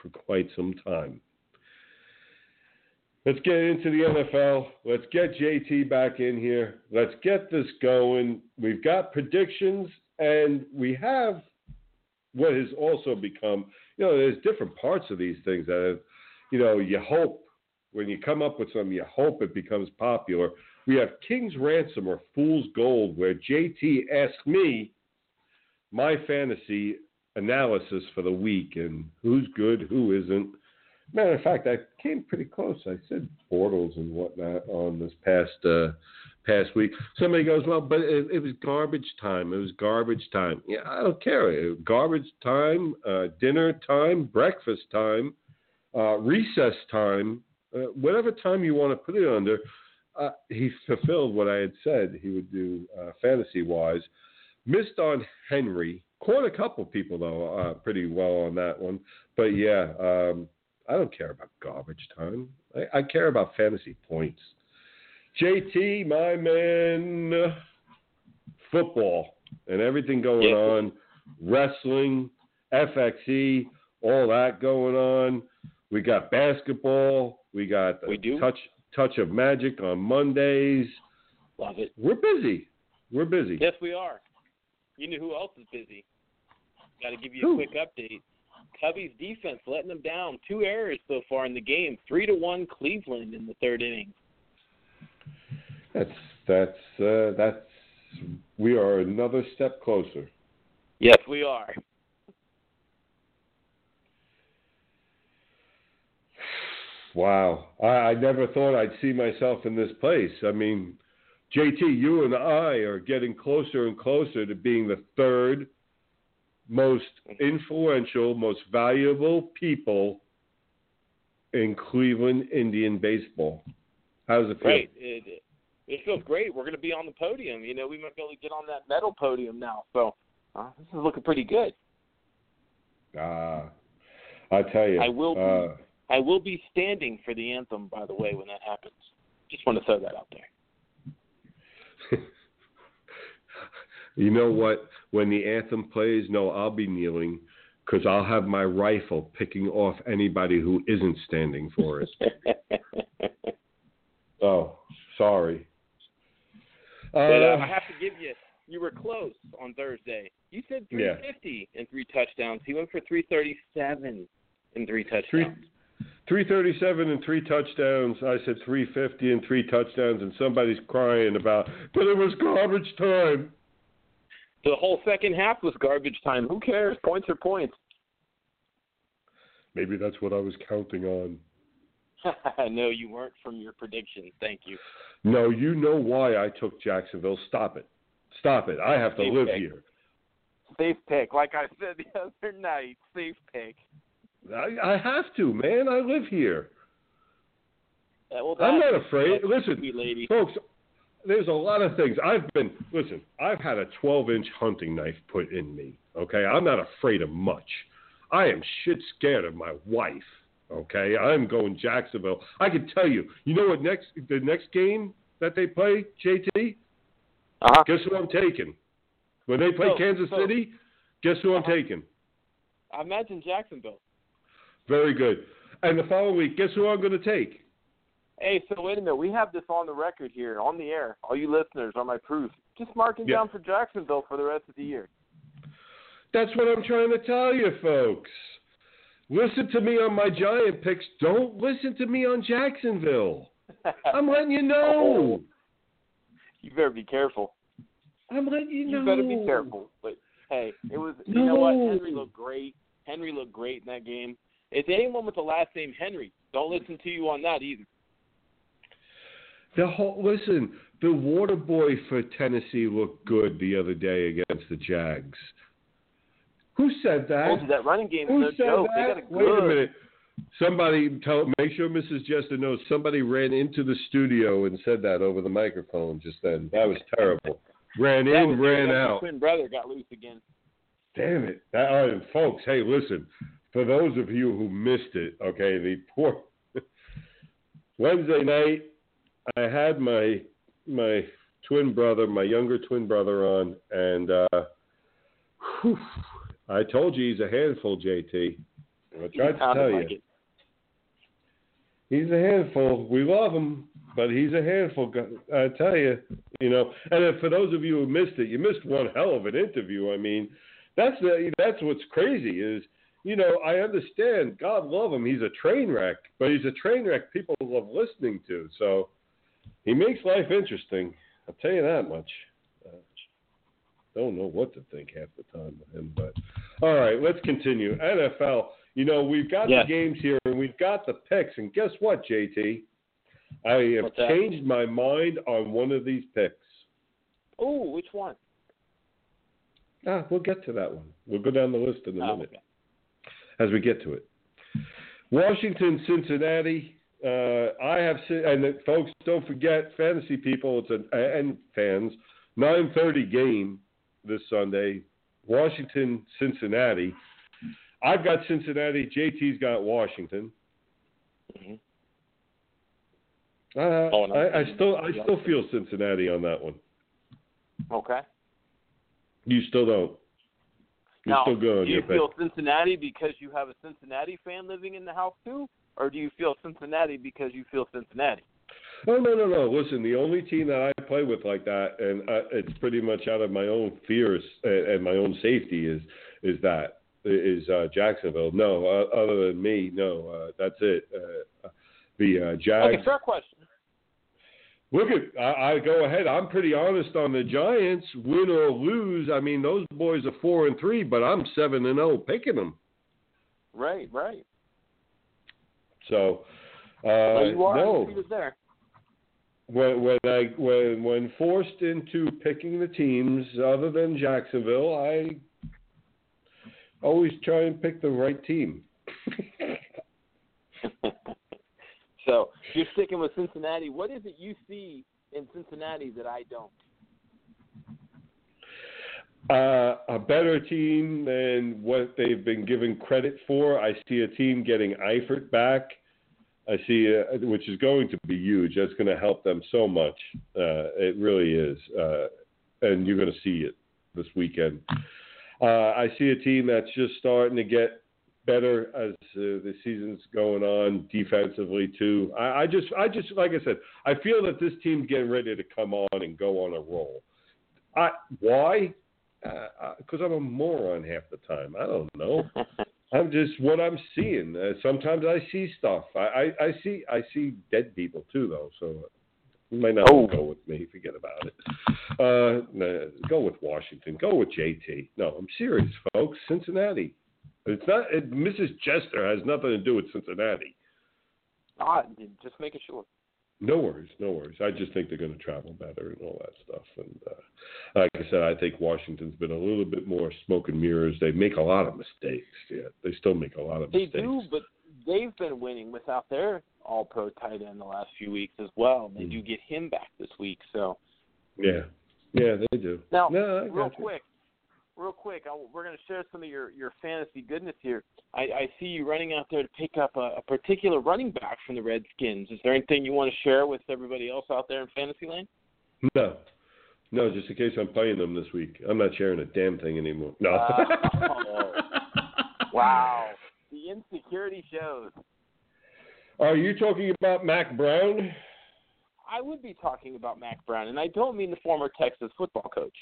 [SPEAKER 3] for quite some time. Let's get into the NFL. Let's get JT back in here. Let's get this going. We've got predictions, and we have what has also become, you know, there's different parts of these things that, have, you know, you hope when you come up with something, you hope it becomes popular. We have King's Ransom or Fool's Gold, where JT asked me my fantasy analysis for the week and who's good, who isn't. Matter of fact, I came pretty close. I said Bortles and whatnot on this past uh, past week. Somebody goes, well, but it, it, was garbage time. It was garbage time. Yeah, I don't care. Garbage time, uh, dinner time, breakfast time, uh, recess time, uh, whatever time you want to put it under. Uh, he fulfilled what I had said he would do uh, fantasy wise. Missed on Henry. Caught a couple people though, uh, pretty well on that one. But yeah, um, I don't care about garbage time. I, I care about fantasy points. JT, my man, football and everything going
[SPEAKER 4] Yeah.
[SPEAKER 3] on, wrestling, FXE, all that going on. We got basketball. We got
[SPEAKER 4] We do?
[SPEAKER 3] touch touch of magic on Mondays.
[SPEAKER 4] Love it.
[SPEAKER 3] We're busy. We're busy.
[SPEAKER 4] Yes, we are. You know who else is busy? Got to give you a
[SPEAKER 3] Who?
[SPEAKER 4] quick update. Cubby's defense letting them down. Two errors so far in the game. Three to one Cleveland in the third inning.
[SPEAKER 3] That's that's uh, that's we are another step closer.
[SPEAKER 4] Yes, we are.
[SPEAKER 3] Wow, I, I never thought I'd see myself in this place. I mean, JT, you and I are getting closer and closer to being the third most influential, most valuable people in Cleveland Indian baseball. How does it feel?
[SPEAKER 4] Great. It, it feels great. We're going to be on the podium. You know, we might be able to get on that metal podium now. So uh, this is looking pretty good.
[SPEAKER 3] Ah, I tell you,
[SPEAKER 4] I will be-
[SPEAKER 3] Uh,
[SPEAKER 4] I will be standing for the anthem, by the way, when that happens. Just want to throw that out there.
[SPEAKER 3] You know what? When the anthem plays, no, I'll be kneeling because I'll have my rifle picking off anybody who isn't standing for it. oh, sorry.
[SPEAKER 4] But uh,
[SPEAKER 3] Uh,
[SPEAKER 4] I have to give you, you were close on Thursday. You said
[SPEAKER 3] Yeah.
[SPEAKER 4] 350 and three touchdowns. He went for 337 and three touchdowns.
[SPEAKER 3] Three- 337 and three touchdowns. I said 350 and three touchdowns, and somebody's crying about, but it was garbage time.
[SPEAKER 4] The whole second half was garbage time. Who cares? Points are points.
[SPEAKER 3] Maybe that's what I was counting on.
[SPEAKER 4] no, you weren't from your prediction. Thank you.
[SPEAKER 3] No, you know why I took Jacksonville. Stop it. Stop it. I have to
[SPEAKER 4] Safe
[SPEAKER 3] live
[SPEAKER 4] pick.
[SPEAKER 3] here.
[SPEAKER 4] Safe pick. Like I said the other night, safe pick.
[SPEAKER 3] I, I have to, man. I live here.
[SPEAKER 4] Uh, well,
[SPEAKER 3] I'm not afraid. Listen,
[SPEAKER 4] lady.
[SPEAKER 3] folks, there's a lot of things. I've been, listen, I've had a 12 inch hunting knife put in me. Okay. I'm not afraid of much. I am shit scared of my wife. Okay. I'm going Jacksonville. I can tell you, you know what next, the next game that they play, JT?
[SPEAKER 4] Uh-huh.
[SPEAKER 3] Guess who I'm taking? When they play
[SPEAKER 4] So-
[SPEAKER 3] Kansas
[SPEAKER 4] so-
[SPEAKER 3] City, guess who I'm
[SPEAKER 4] Uh-huh.
[SPEAKER 3] taking?
[SPEAKER 4] I imagine Jacksonville.
[SPEAKER 3] Very good. And the following week, guess who I'm going to take?
[SPEAKER 4] Hey, so wait a minute. We have this on the record here, on the air. All you listeners are my proof. Just mark it
[SPEAKER 3] Yeah.
[SPEAKER 4] down for Jacksonville for the rest of the year.
[SPEAKER 3] That's what I'm trying to tell you, folks. Listen to me on my Giant picks. Don't listen to me on Jacksonville. I'm letting you know. Oh.
[SPEAKER 4] you better be careful.
[SPEAKER 3] I'm letting you know.
[SPEAKER 4] You better be careful. But hey, it was. no. You know what? Henry looked great. Henry looked great in that game. If anyone with the last name Henry, don't listen to you on that either.
[SPEAKER 3] The whole listen, the water boy for Tennessee looked good the other day against the Jags. Who said that?
[SPEAKER 4] Told you that running game's
[SPEAKER 3] Who
[SPEAKER 4] no
[SPEAKER 3] said
[SPEAKER 4] joke. They
[SPEAKER 3] that?
[SPEAKER 4] got a
[SPEAKER 3] Wait a minute. Somebody tell make sure Mrs. Jester knows somebody ran into the studio and said that over the microphone just then. That was terrible. Ran
[SPEAKER 4] That
[SPEAKER 3] in, ran out.
[SPEAKER 4] Twin brother got loose again.
[SPEAKER 3] Damn it. That, all right, folks, hey, listen. For those of you who missed it, okay, the poor Wednesday night, I had my my twin brother, my younger twin brother on, and uh, whew, I told you he's a handful, JT. I tried to tell you.
[SPEAKER 4] like.
[SPEAKER 3] He's a handful. We love him, but he's a handful. I tell you, you know. And for those of you who missed it, you missed one hell of an interview. I mean, that's the, that's what's crazy is, you know, I understand. God love him. He's a train wreck, but he's a train wreck people love listening to. So he makes life interesting. I'll tell you that much. Don't know what to think half the time with him, but all right, let's continue. NFL. You know, we've got the games here and we've got the picks, and guess what, JT? I have
[SPEAKER 4] What's that?
[SPEAKER 3] changed my mind on one of these picks.
[SPEAKER 4] Oh, which one?
[SPEAKER 3] Ah, we'll get to that one. We'll go down the list in a
[SPEAKER 4] Oh,
[SPEAKER 3] minute
[SPEAKER 4] okay.
[SPEAKER 3] as we get to it. Washington, Cincinnati. Uh, I have, and folks, don't forget, fantasy people, it's an and fans, 9:30 game this Sunday. Washington, Cincinnati. I've got Cincinnati. JT's got Washington.
[SPEAKER 4] Mhm.
[SPEAKER 3] Uh,
[SPEAKER 4] Oh,
[SPEAKER 3] I, I still, I still feel Cincinnati on that one.
[SPEAKER 4] Okay.
[SPEAKER 3] You still don't. You're
[SPEAKER 4] now,
[SPEAKER 3] still going.
[SPEAKER 4] do you feel Cincinnati because you have a Cincinnati fan living in the house too, or do you feel Cincinnati because you feel Cincinnati?
[SPEAKER 3] Oh no no no! Listen, the only team that I play with like that, and uh, it's pretty much out of my own fears and, and my own safety is is that is uh, Jacksonville. No, uh, other than me, no. Uh, that's it. Uh, the uh, Jags.
[SPEAKER 4] Okay, fair question.
[SPEAKER 3] Look at I, I go ahead. I'm pretty honest on the Giants. Win or lose, I mean those boys are four and three, but I'm seven and zero picking them.
[SPEAKER 4] Right, right.
[SPEAKER 3] So uh,
[SPEAKER 4] well, you are.
[SPEAKER 3] no.
[SPEAKER 4] He was there.
[SPEAKER 3] When when I when when forced into picking the teams other than Jacksonville, I always try and pick the right team.
[SPEAKER 4] so you're sticking with Cincinnati. What is it you see in Cincinnati that I don't?
[SPEAKER 3] Uh, a better team than what they've been given credit for. I see a team getting Eifert back. I see, uh which is going to be huge. That's going to help them so much. Uh, it really is, uh, and you're going to see it this weekend. Uh, I see a team that's just starting to get better as uh, the season's going on defensively too. I, I just, I just, like I said, I feel that this team's getting ready to come on and go on a roll. I, why? Because I'm a moron half the time. I don't know. I'm just what I'm seeing. Uh, sometimes I see stuff. I, I, I see I see dead people too, though. So you might not
[SPEAKER 4] Oh.
[SPEAKER 3] go with me. Forget about it. Uh, no, go with Washington. Go with JT. No, I'm serious, folks. Cincinnati. It's not. It, Mrs. Jester has nothing to do with Cincinnati.
[SPEAKER 4] Ah, just making sure.
[SPEAKER 3] No worries, no worries. I just think they're going to travel better and all that stuff. And uh, like I said, I think Washington's been a little bit more smoke and mirrors. They make a lot of mistakes. Yeah, they still make a lot of
[SPEAKER 4] They
[SPEAKER 3] mistakes.
[SPEAKER 4] They do, but they've been winning without their All-Pro tight end the last few weeks as well. And they do get him back this week. So
[SPEAKER 3] Yeah, yeah, they do.
[SPEAKER 4] now,
[SPEAKER 3] no,
[SPEAKER 4] real
[SPEAKER 3] you.
[SPEAKER 4] quick, real quick, I, we're going to share some of your your fantasy goodness here. I, I see you running out there to pick up a, a particular running back from the Redskins. Is there anything you want to share with everybody else out there in fantasy land?
[SPEAKER 3] No, no, just in case I'm playing them this week. I'm not sharing a damn thing anymore. No.
[SPEAKER 4] Wow, the insecurity shows.
[SPEAKER 3] Are you talking about Mack Brown?
[SPEAKER 4] I would be talking about Mack Brown, and I don't mean the former Texas football coach.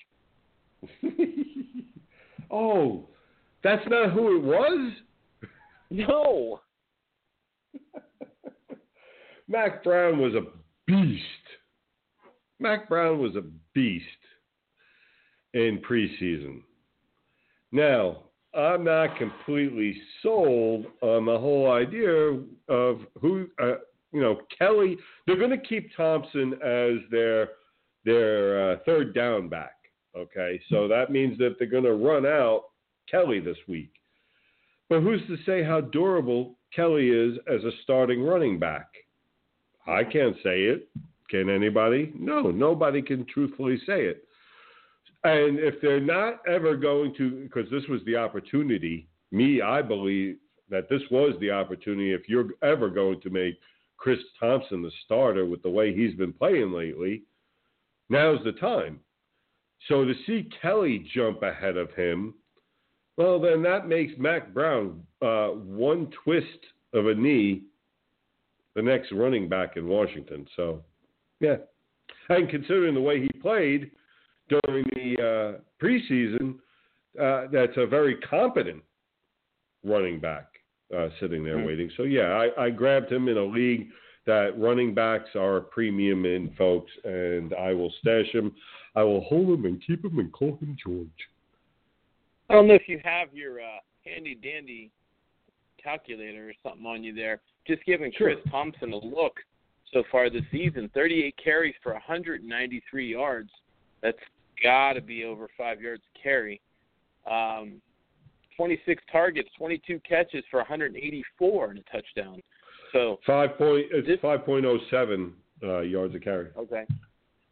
[SPEAKER 3] oh, that's not who it was?
[SPEAKER 4] No.
[SPEAKER 3] Mack Brown was a beast. Mack Brown was a beast in preseason. Now, I'm not completely sold on the whole idea of who, uh, you know, Kelley. They're going to keep Thompson as their their uh, third down back. Okay, so that means that they're going to run out Kelley this week. But who's to say how durable Kelley is as a starting running back? I can't say it. Can anybody? No, nobody can truthfully say it. And if they're not ever going to, because this was the opportunity, me, I believe that this was the opportunity. If you're ever going to make Chris Thompson the starter with the way he's been playing lately, now's the time. So to see Kelley jump ahead of him, well, then that makes Mack Brown uh, one twist of a knee, the next running back in Washington. So, yeah. And considering the way he played during the uh, preseason, uh, that's a very competent running back uh, sitting there mm-hmm. waiting. So, yeah, I, I grabbed him in a league that running backs are a premium in, folks, and I will stash him. I will hold him and keep him and call him George.
[SPEAKER 4] I don't know if you have your uh, handy dandy calculator or something on you there. Just giving
[SPEAKER 3] sure.
[SPEAKER 4] Chris Thompson a look so far this season 38 carries for 193 yards. That's got to be over five yards carry. Um, 26 targets, 22 catches for 184 and a touchdown. So
[SPEAKER 3] five point it's five point oh seven uh, yards a carry.
[SPEAKER 4] Okay.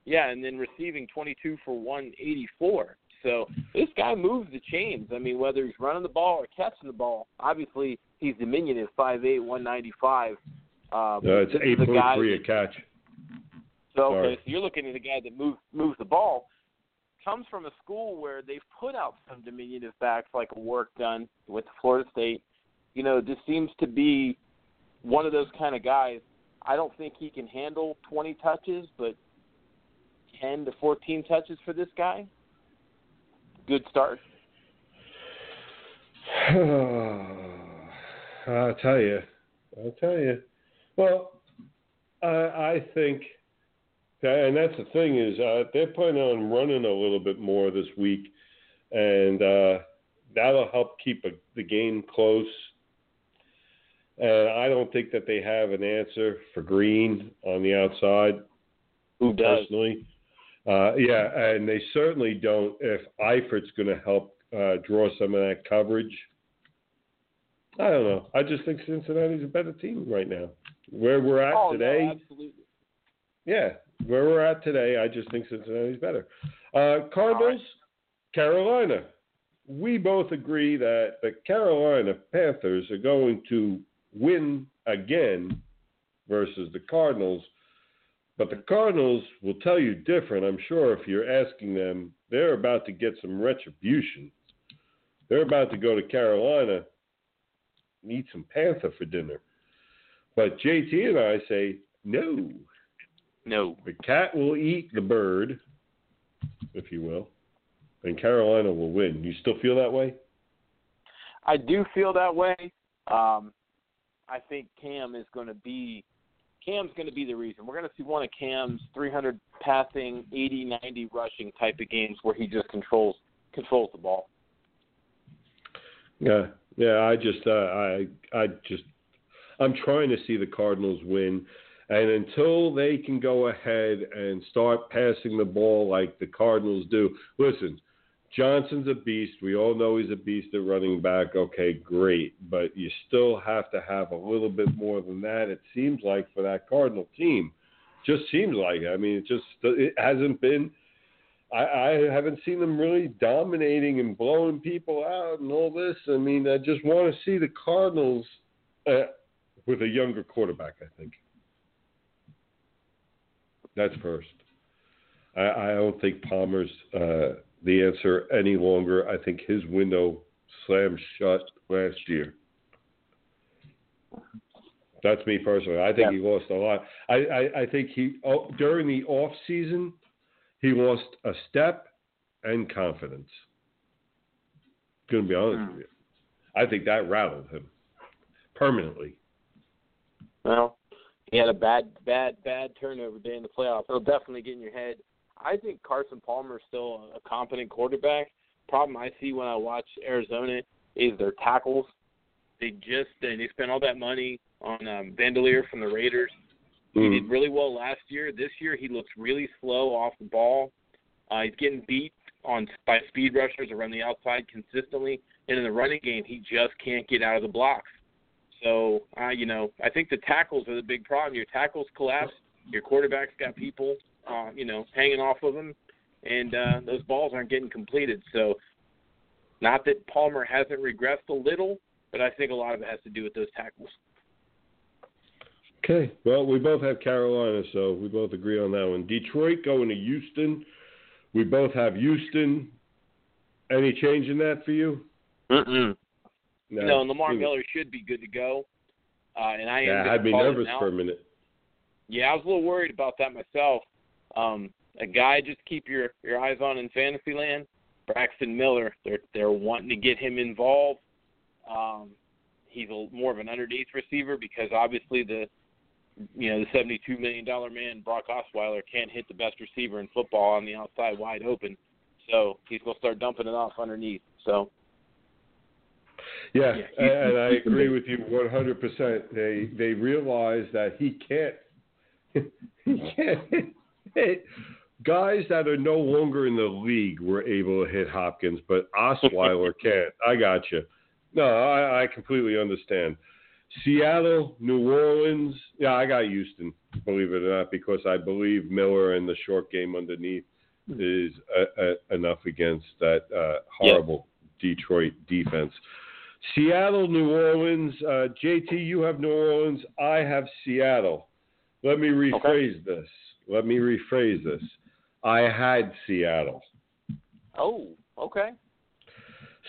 [SPEAKER 4] Yeah, and then receiving 22 for 184. So this guy moves the chains. I mean, whether he's running the ball or catching the ball, obviously he's diminutive, five eight, one ninety five. Um,
[SPEAKER 3] uh, it's eight point three a catch.
[SPEAKER 4] So okay, so you're looking at a guy that moves moves the ball. Comes from a school where they've put out some diminutive backs like a work done with Florida State. You know, this seems to be one of those kind of guys. I don't think he can handle 20 touches, but 10 to 14 touches for this guy, good start?
[SPEAKER 3] I'll tell you. I'll tell you. Well, I, I think, that, and that's the thing is uh, they're planning on running a little bit more this week, and uh, that'll help keep a, the game close. And I don't think that they have an answer for Green on the outside.
[SPEAKER 4] Who does?
[SPEAKER 3] Personally. Uh, yeah, and they certainly don't if Eifert's going to help uh, draw some of that coverage. I don't know. I just think Cincinnati's a better team right now. Where we're at
[SPEAKER 4] oh,
[SPEAKER 3] today.
[SPEAKER 4] No, absolutely.
[SPEAKER 3] Yeah, where we're at today, I just think Cincinnati's better. Uh, Cardinals, right. Carolina. We both agree that the Carolina Panthers are going to win again versus the Cardinals but the Cardinals will tell you different, I'm sure, if you're asking them. They're about to get some retribution. They're about to go to Carolina and eat some panther for dinner. But JT and I say, no.
[SPEAKER 4] No.
[SPEAKER 3] The cat will eat the bird, if you will, and Carolina will win. You still feel that way?
[SPEAKER 4] I do feel that way. Um, I think Cam is going to be Cam's going to be the reason. We're going to see one of Cam's 300 passing, 80, 90 rushing type of games where he just controls controls the ball.
[SPEAKER 3] Yeah, yeah. I just, uh, I, I just, I'm trying to see the Cardinals win, and until they can go ahead and start passing the ball like the Cardinals do, listen. Johnson's a beast. We all know he's a beast at running back. Okay, great. But you still have to have a little bit more than that, it seems like, for that Cardinal team. Just seems like. I mean, it just it hasn't been. I, I haven't seen them really dominating and blowing people out and all this. I mean, I just want to see the Cardinals uh, with a younger quarterback, I think. That's first. I, I don't think Palmer's. Uh, the answer any longer. I think his window slammed shut last year. That's me personally. I think
[SPEAKER 4] Yeah.
[SPEAKER 3] he lost a lot. I, I, I think he oh, during the off season he lost a step and confidence. Gonna be honest
[SPEAKER 4] Hmm.
[SPEAKER 3] with you. I think that rattled him permanently.
[SPEAKER 4] Well, he had a bad, bad, bad turnover day in the playoffs. It'll definitely get in your head. I think Carson Palmer is still a competent quarterback. Problem I see when I watch Arizona is their tackles. They just they they spent all that money on um, Bandolier from the Raiders. He
[SPEAKER 3] Mm.
[SPEAKER 4] did really well last year. This year he looks really slow off the ball. Uh, he's getting beat on by speed rushers around the outside consistently, and in the running game he just can't get out of the blocks. So, uh, you know, I think the tackles are the big problem. Your tackles collapse. Your quarterback's got people, uh, you know, hanging off of him, and uh, those balls aren't getting completed. So, not that Palmer hasn't regressed a little, but I think a lot of it has to do with those tackles.
[SPEAKER 3] Okay. Well, we both have Carolina, so we both agree on that one. Detroit going to Houston. We both have Houston. Any change in that for you?
[SPEAKER 4] Mm-mm.
[SPEAKER 3] No.
[SPEAKER 4] No, and Lamar. Miller should be good to go. Uh, and I am
[SPEAKER 3] Yeah,
[SPEAKER 4] gonna
[SPEAKER 3] had me nervous for a minute.
[SPEAKER 4] Yeah, I was a little worried about that myself. Um, a guy just keep your your eyes on in Fantasyland, Braxton Miller. They're they're wanting to get him involved. Um, he's a, more of an underneath receiver because obviously the you know the seventy-two million dollar man Brock Osweiler can't hit the best receiver in football on the outside wide open. So he's gonna start dumping it off underneath. So
[SPEAKER 3] Yeah,
[SPEAKER 4] Yeah,
[SPEAKER 3] and,
[SPEAKER 4] Houston-
[SPEAKER 3] I agree with you 100%. They they realize that he can't he can't hit. Guys that are no longer in the league were able to hit Hopkins, but Osweiler can't. I got you. No, I, I completely understand. Seattle, New Orleans. Yeah, I got Houston, believe it or not, because I believe Miller and the short game underneath is uh uh enough against that uh, horrible Detroit defense. Seattle, New Orleans. Uh, JT, you have New Orleans. I have Seattle. Let me rephrase this. Let me rephrase this. I had Seattle.
[SPEAKER 4] oh, okay.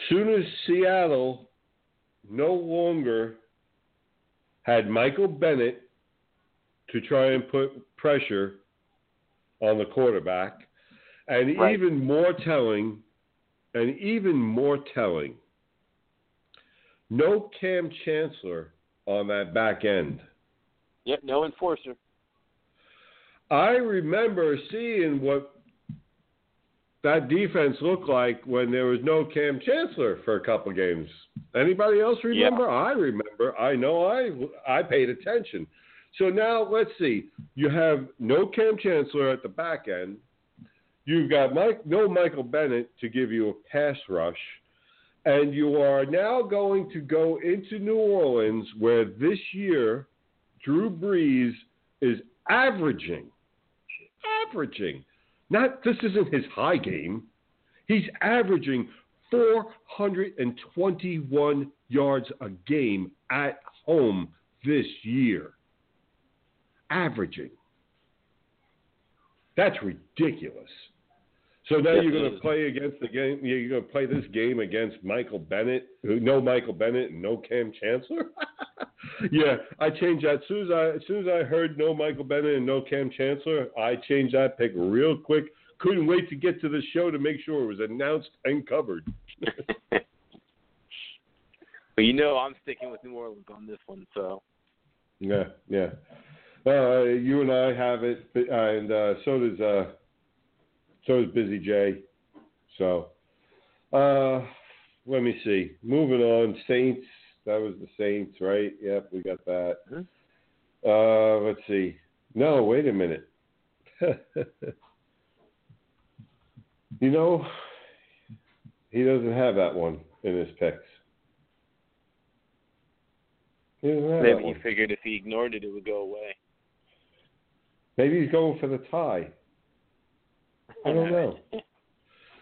[SPEAKER 3] Soon as Seattle no longer had Michael Bennett to try and put pressure on the quarterback, and
[SPEAKER 4] Right.
[SPEAKER 3] even more telling, and even more telling, no Kam Chancellor on that back end.
[SPEAKER 4] Yep, no enforcer.
[SPEAKER 3] I remember seeing what that defense looked like when there was no Kam Chancellor for a couple games. Anybody else remember? I remember. I know I I paid attention. So now let's see. You have no Kam Chancellor at the back end. You've got Mike, no Michael Bennett to give you a pass rush. And you are now going to go into New Orleans where this year Drew Brees is averaging, averaging, not this isn't his high game. He's averaging 421 yards a game at home this year. Averaging. That's ridiculous. So now
[SPEAKER 4] Yes,
[SPEAKER 3] you're going to play against the game. You're going to play this game against Michael Bennett, who no Michael Bennett and no Kam Chancellor. yeah, I changed that as soon as I as soon as I heard no Michael Bennett and no Kam Chancellor. I changed that pick real quick. Couldn't wait to get to the show to make sure it was announced and covered.
[SPEAKER 4] but you know I'm sticking with New Orleans on this one, so
[SPEAKER 3] Yeah, yeah. Uh, you and I have it, and uh, so does uh, so does Busy Jay. So, uh, let me see. Moving on, Saints. That was the Saints, right? Yep, we got that.
[SPEAKER 4] Mhm.
[SPEAKER 3] Uh, let's see. No, wait a minute. you know, he doesn't have that one in his picks. He
[SPEAKER 4] maybe he figured if he ignored it, it would go away.
[SPEAKER 3] Maybe he's going for the tie. I don't know.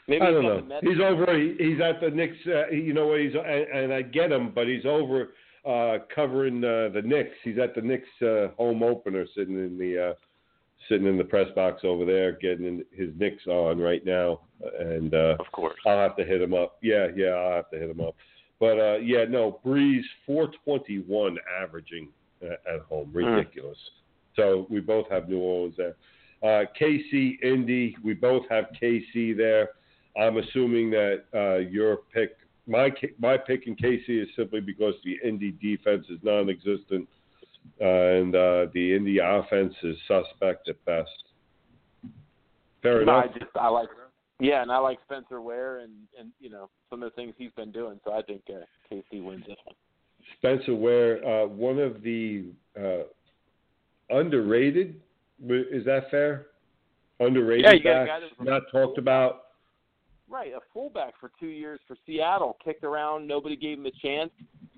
[SPEAKER 4] Maybe
[SPEAKER 3] I don't know. He's over. He, he's at the Knicks. Uh, you know what? He's and, and I get him, but he's over uh, covering uh, the Knicks. He's at the Knicks uh, home opener, sitting in the uh, sitting in the press box over there, getting in his Knicks on right now. And uh,
[SPEAKER 4] Of course.
[SPEAKER 3] I'll have to hit him up. Yeah, yeah, I'll have to hit him up. But uh, yeah, no, Brees 421 averaging at, at home.
[SPEAKER 2] Mm.
[SPEAKER 3] Ridiculous. So we both have New Orleans there. Uh, KC, Indy, we both have KC there. I'm assuming that uh, your pick, my my pick in KC is simply because the Indy defense is non-existent uh, and uh, the Indy offense is suspect at best. Fair enough.
[SPEAKER 4] No, I just I like yeah, and I like Spencer Ware and and you know some of the things he's been doing. So I think uh, KC wins this one.
[SPEAKER 3] Spencer Ware, uh, one of the uh, underrated. Is that fair? Underrated
[SPEAKER 4] Yeah, you got a guy that
[SPEAKER 3] not talked about.
[SPEAKER 4] Right, a fullback for two years for Seattle, kicked around, nobody gave him a chance.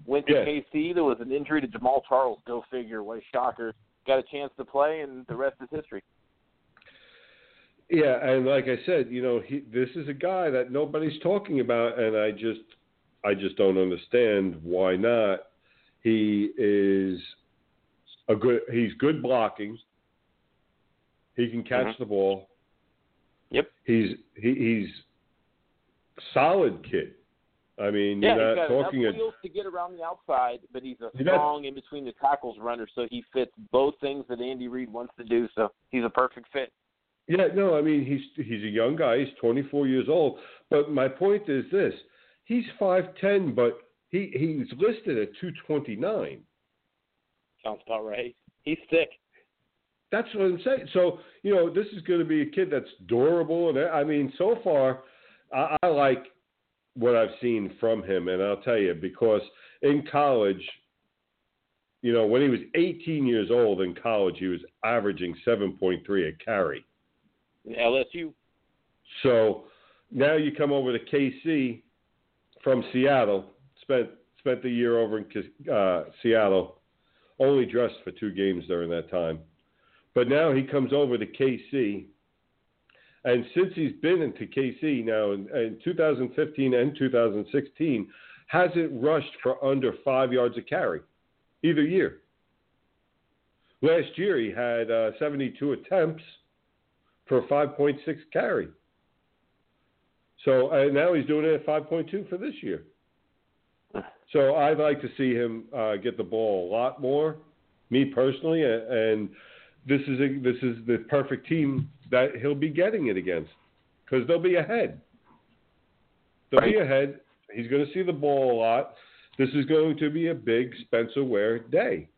[SPEAKER 4] Went to
[SPEAKER 3] Yeah.
[SPEAKER 4] KC, there was an injury to Jamaal Charles. Go figure, what a shocker. Got a chance to play, and the rest is history.
[SPEAKER 3] Yeah, and like I said, you know, he, this is a guy that nobody's talking about, and I just, I just don't understand why not. He is a good. He's good blocking. He can catch
[SPEAKER 4] Mhm.
[SPEAKER 3] the ball.
[SPEAKER 4] Yep.
[SPEAKER 3] He's he, he's solid kid. I mean,
[SPEAKER 4] Yeah,
[SPEAKER 3] you're
[SPEAKER 4] he's
[SPEAKER 3] not
[SPEAKER 4] got
[SPEAKER 3] talking.
[SPEAKER 4] enough
[SPEAKER 3] A,
[SPEAKER 4] wheels to get around the outside, but he's a strong in between the tackles runner, so he fits both things that Andy Reid wants to do. So he's a perfect fit.
[SPEAKER 3] Yeah, no, I mean he's he's a young guy. He's 24 years old. But my point is this: he's 5'10", but he he's listed at 229.
[SPEAKER 4] Sounds about right. He's thick.
[SPEAKER 3] That's what I'm saying. So you know, this is going to be a kid that's durable, and I mean, so far, I, I like what I've seen from him, and I'll tell you because in college. You know, when he was 18 years old in college, he was averaging 7.3 a carry.
[SPEAKER 4] LSU.
[SPEAKER 3] So now you come over to KC from Seattle. Spent spent the year over in uh, Seattle. Only dressed for two games during that time, but now he comes over to KC. And since he's been into KC now in, in 2015 and 2016, hasn't rushed for under five yards a carry either year. Last year he had uh, 72 attempts for 5.6 carry. So uh, now he's doing it at 5.2 for this year. So I'd like to see him uh, get the ball a lot more, me personally, and this is a, this is the perfect team that he'll be getting it against because they'll be ahead. They'll be ahead. He's going to see the ball a lot. This is going to be a big Spencer Ware day.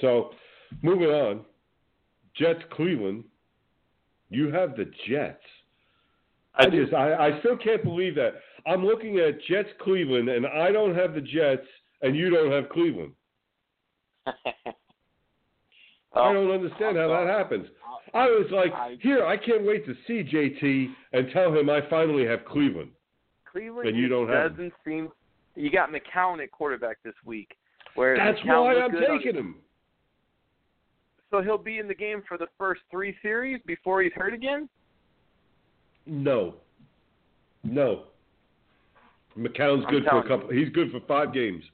[SPEAKER 3] So, moving on, Jets Cleveland. You have the Jets. I,
[SPEAKER 4] do.
[SPEAKER 3] just I, I still can't believe that. I'm looking at Jets Cleveland and I don't have the Jets and you don't have Cleveland. I don't understand how that happens. I was like, here, I can't wait to see JT and tell him I finally have Cleveland.
[SPEAKER 2] Cleveland
[SPEAKER 3] And you don't have
[SPEAKER 2] doesn't seem. You got McCown at quarterback this week. Where
[SPEAKER 3] That's
[SPEAKER 2] McCown
[SPEAKER 3] why I'm taking him.
[SPEAKER 2] So he'll be in the game for the first three series before he's hurt again.
[SPEAKER 3] No. No. McCown's good for a couple. He's good for five games.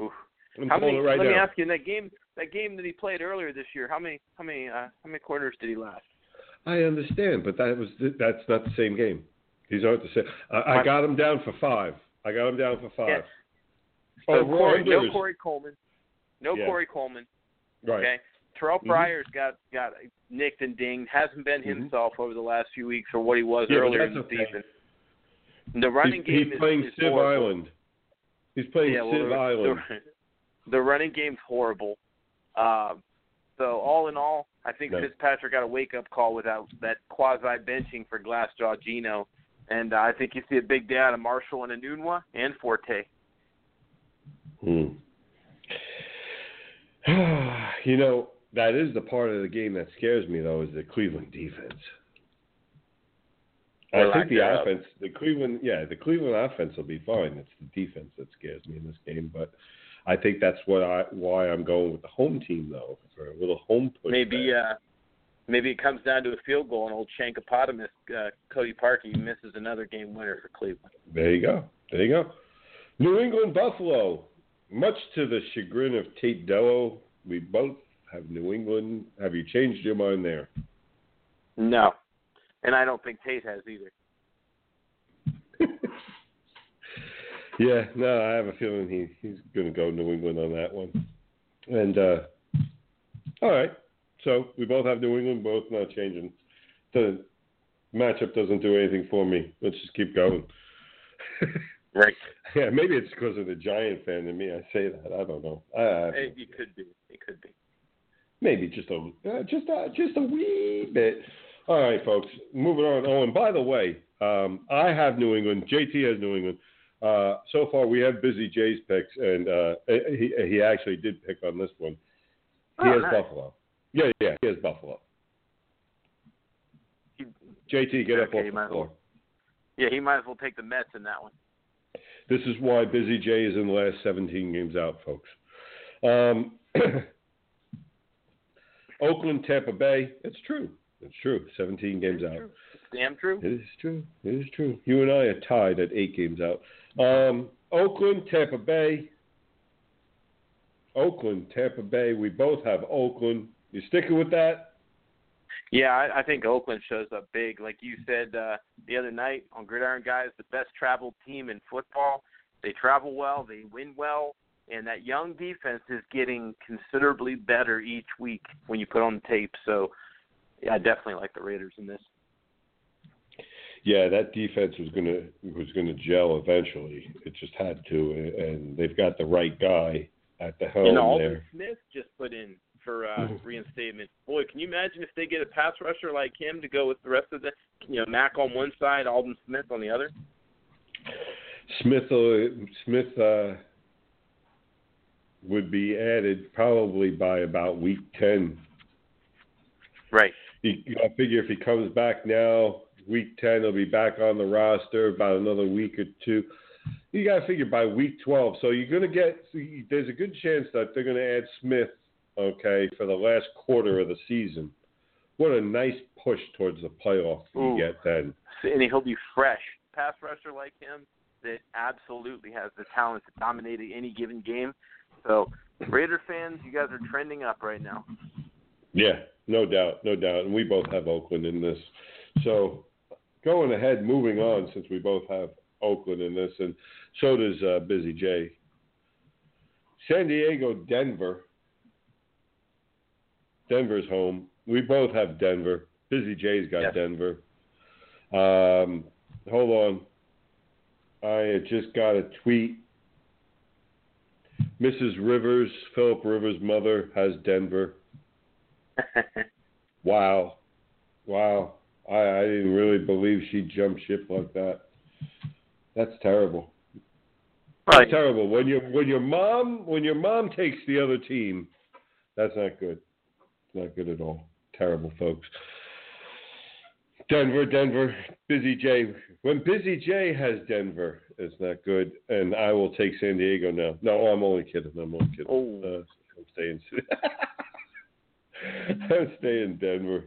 [SPEAKER 2] Oof.
[SPEAKER 3] I'm
[SPEAKER 2] How many?
[SPEAKER 3] right
[SPEAKER 2] let me ask you in that game. That game that he played earlier this year. How many? How many? Uh, how many quarters did he last?
[SPEAKER 3] I understand, but that was that's not the same game. These aren't the same. I, I got him down for five. I got him down for five.
[SPEAKER 2] Yeah.
[SPEAKER 3] Oh,
[SPEAKER 2] Corey, no Corey Coleman. No
[SPEAKER 3] Yeah.
[SPEAKER 2] Corey Coleman.
[SPEAKER 3] Right.
[SPEAKER 2] Okay. Terrell
[SPEAKER 3] Mhm.
[SPEAKER 2] Pryor's got got nicked and dinged. Hasn't been
[SPEAKER 3] Mhm.
[SPEAKER 2] himself over the last few weeks or what he was
[SPEAKER 3] Yeah,
[SPEAKER 2] earlier in the
[SPEAKER 3] okay.
[SPEAKER 2] season. The running
[SPEAKER 3] he's,
[SPEAKER 2] game
[SPEAKER 3] he's
[SPEAKER 2] is,
[SPEAKER 3] playing
[SPEAKER 2] is
[SPEAKER 3] Civ
[SPEAKER 2] horrible.
[SPEAKER 3] Island. He's playing
[SPEAKER 2] yeah, well,
[SPEAKER 3] Civ Island.
[SPEAKER 2] The, running game's horrible. Um, so all in all, I think
[SPEAKER 3] No.
[SPEAKER 2] Fitzpatrick got a wake up call without that quasi benching for Glassjaw Gino, and uh, I think you see a big day out of Marshall and Enunwa and Forte.
[SPEAKER 3] Hmm. you know, that is the part of the game that scares me, though, is the Cleveland defense. I think the
[SPEAKER 2] thereof.
[SPEAKER 3] offense, the Cleveland, yeah, the Cleveland offense will be fine. It's the defense that scares me in this game, but I think that's what I why I'm going with the home team though for a little home push.
[SPEAKER 2] Maybe
[SPEAKER 3] back.
[SPEAKER 2] uh, maybe it comes down to a field goal, and old Shankopotamus uh, Cody Parkey misses another game winner for Cleveland.
[SPEAKER 3] There you go. There you go. New England Buffalo. Much to the chagrin of Tate Dello, we both have New England. Have you changed your mind there?
[SPEAKER 2] No, and I don't think Tate has either.
[SPEAKER 3] Yeah, no, I have a feeling he he's going to go New England on that one. And uh all right, so we both have New England, both not changing. The matchup doesn't do anything for me. Let's just keep going.
[SPEAKER 4] Right.
[SPEAKER 3] yeah, maybe it's because of the Giant fan in me. I say that. I don't know. I, I,
[SPEAKER 4] It, could be. It could be.
[SPEAKER 3] maybe just a uh, just a, just a wee bit. All right, folks, moving on. Oh, and by the way, um, I have New England. JT has New England. Uh, so far, we have busy Jay's picks, and uh, he he actually did pick on this one. He
[SPEAKER 4] Oh,
[SPEAKER 3] has
[SPEAKER 4] nice.
[SPEAKER 3] Buffalo. Yeah, yeah, he has Buffalo.
[SPEAKER 4] He-
[SPEAKER 3] JT, get up off the floor.
[SPEAKER 4] Yeah, he might as well take the Mets in that one.
[SPEAKER 3] This is why Busy Jay is in the last 17 games out, folks. Um, Oakland, Tampa Bay. It's true. It's true. 17 games
[SPEAKER 4] It's
[SPEAKER 3] out.
[SPEAKER 4] true. It's damn true.
[SPEAKER 3] It is true. It is true. You and I are tied at eight games out. Um, Oakland, Tampa Bay. Oakland, Tampa Bay. We both have Oakland. You sticking with that?
[SPEAKER 4] Yeah, I, I think Oakland shows up big. Like you said uh, the other night on Gridiron Guys, the best traveled team in football. They travel well, they win well, and that young defense is getting considerably better each week when you put on the tape. So, yeah, I definitely like the Raiders in this.
[SPEAKER 3] Yeah, that defense was gonna was gonna gel eventually. It just had to, and they've got the right guy at the helm
[SPEAKER 4] and Aldon
[SPEAKER 3] there.
[SPEAKER 4] Smith just put in for uh, reinstatement. Boy, can you imagine if they get a pass rusher like him to go with the rest of the, you know, Mack on one side, Aldon Smith on the other?
[SPEAKER 3] Smith uh, Smith uh, would be added probably by about week ten.
[SPEAKER 4] Right.
[SPEAKER 3] You, you gotta figure if he comes back now, week ten, he'll be back on the roster about another week or two. You gotta figure by week twelve. So you're gonna get. There's a good chance that they're gonna add Smith, okay, for the last quarter of the season. What a nice push towards the playoff you
[SPEAKER 4] Ooh.
[SPEAKER 3] get then.
[SPEAKER 4] and he'll be fresh. Pass rusher like him that absolutely has the talent to dominate any given game. So, Raider fans, you guys are trending up right now.
[SPEAKER 3] Yeah, no doubt, no doubt. And we both have Oakland in this. So going ahead, moving on, since we both have Oakland in this, and so does uh, Busy J. San Diego, Denver. Denver's home. We both have Denver. Busy J's got
[SPEAKER 4] Yes.
[SPEAKER 3] Denver. Um, hold on. I just got a tweet. Mrs. Rivers, Philip Rivers' mother, has Denver. Wow. Wow. I, I didn't really believe she jumped ship like that. That's terrible.
[SPEAKER 4] right.
[SPEAKER 3] That's terrible. When your when your mom when your mom takes the other team, that's not good. Not good at all. Terrible folks. Denver, Denver, Busy J. When Busy J has Denver, it's not good. And I will take San Diego now. No, I'm only kidding. I'm only kidding.
[SPEAKER 4] Oh.
[SPEAKER 3] Uh, I'm staying. I'm staying in Denver.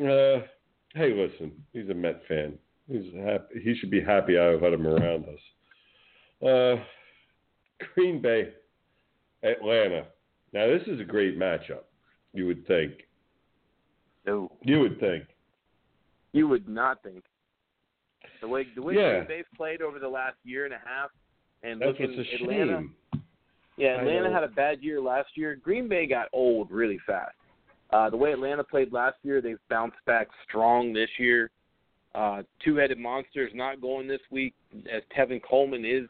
[SPEAKER 3] Uh, hey, listen, he's a Met fan. He's happy. He should be happy I've had him around us. Uh, Green Bay, Atlanta. Now this is a great matchup. You would think.
[SPEAKER 4] No,
[SPEAKER 3] You would think.
[SPEAKER 4] you would not think. The way the way
[SPEAKER 3] Yeah.
[SPEAKER 4] Green Bay's played over the last year and a half, and
[SPEAKER 3] That's
[SPEAKER 4] looking
[SPEAKER 3] what's a
[SPEAKER 4] Atlanta.
[SPEAKER 3] shame.
[SPEAKER 4] Yeah, Atlanta had a bad year last year. Green Bay got old really fast. Uh, the way Atlanta played last year, they've bounced back strong this year. Uh, two-headed monsters not going this week, as Tevin Coleman is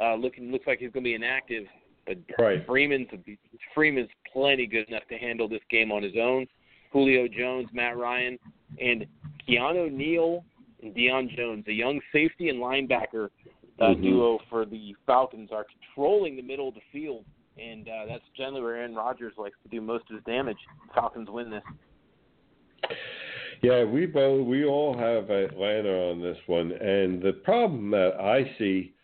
[SPEAKER 4] uh, looking looks like he's going to be inactive. But
[SPEAKER 3] Right.
[SPEAKER 4] Freeman's Freeman's plenty good enough to handle this game on his own. Julio Jones, Matt Ryan, and Keanu Neal and Deion Jones, the young safety and linebacker uh,
[SPEAKER 3] Mhm.
[SPEAKER 4] duo for the Falcons, are controlling the middle of the field, and uh, that's generally where Aaron Rodgers likes to do most of his damage. Falcons win this.
[SPEAKER 3] Yeah, we both we all have Atlanta on this one, and the problem that I see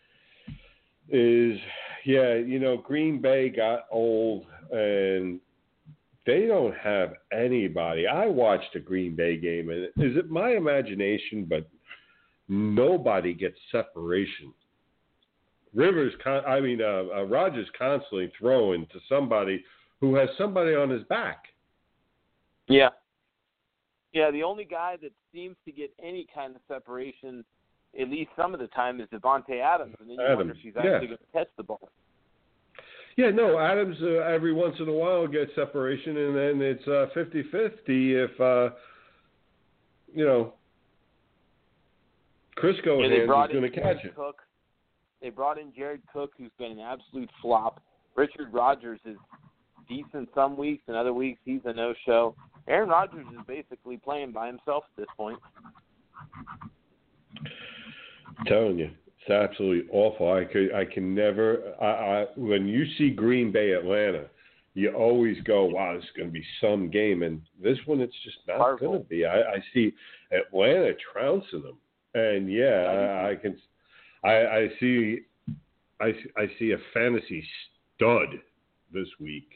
[SPEAKER 3] is, yeah, you know, Green Bay got old, and they don't have anybody. I watched a Green Bay game, and is it my imagination? But nobody gets separation. Rivers, con- I mean, uh, uh, Rodgers constantly throwing to somebody who has somebody on his back.
[SPEAKER 4] Yeah. Yeah, the only guy that seems to get any kind of separation at least some of the time is Davante Adams, and then you wonder if he's
[SPEAKER 3] yeah.
[SPEAKER 4] actually going to catch the ball.
[SPEAKER 3] Yeah, no, Adams uh, every once in a while gets separation, and then it's uh, 50-50 if, uh, you know, Crisco
[SPEAKER 4] Yeah,
[SPEAKER 3] hands is going to catch it.
[SPEAKER 4] Cook. They brought in Jared Cook, who's been an absolute flop. Richard Rodgers is decent some weeks, and other weeks he's a no-show. Aaron Rodgers is basically playing by himself at this point.
[SPEAKER 3] I'm telling you, it's absolutely awful. I could, I can never. I, I when you see Green Bay, Atlanta, you always go, "Wow, this is going to be some game." And this one, it's just not going to be. I, I see Atlanta trouncing them, and yeah, I, I can. I, I see, I, I see a fantasy stud this week,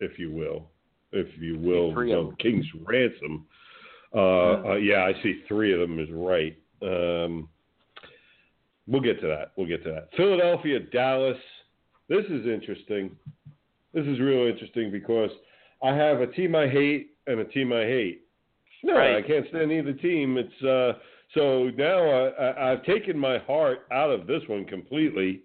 [SPEAKER 3] if you will, if you will,
[SPEAKER 4] Three of
[SPEAKER 3] of
[SPEAKER 4] them.
[SPEAKER 3] King's ransom. Uh, uh, yeah, I see three of them is right. Um, we'll get to that. We'll get to that. Philadelphia, Dallas. This is interesting. This is real interesting because I have a team I hate and a team I hate. No,
[SPEAKER 4] Right.
[SPEAKER 3] I can't stand either team. It's uh, so now I, I, I've taken my heart out of this one completely,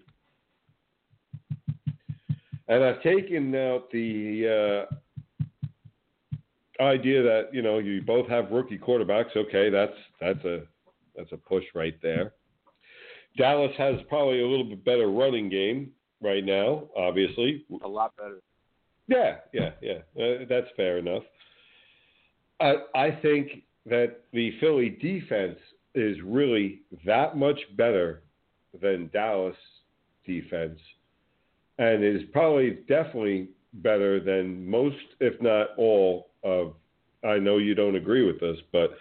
[SPEAKER 3] and I've taken out the uh, idea that you know you both have rookie quarterbacks. Okay, that's that's a that's a push right there. Dallas has probably a little bit better running game right now, obviously.
[SPEAKER 4] A lot better.
[SPEAKER 3] Yeah, yeah, yeah. Uh, that's fair enough. I I think that the Philly defense is really that much better than Dallas defense, and is probably definitely better than most, if not all, of. I know you don't agree with this, but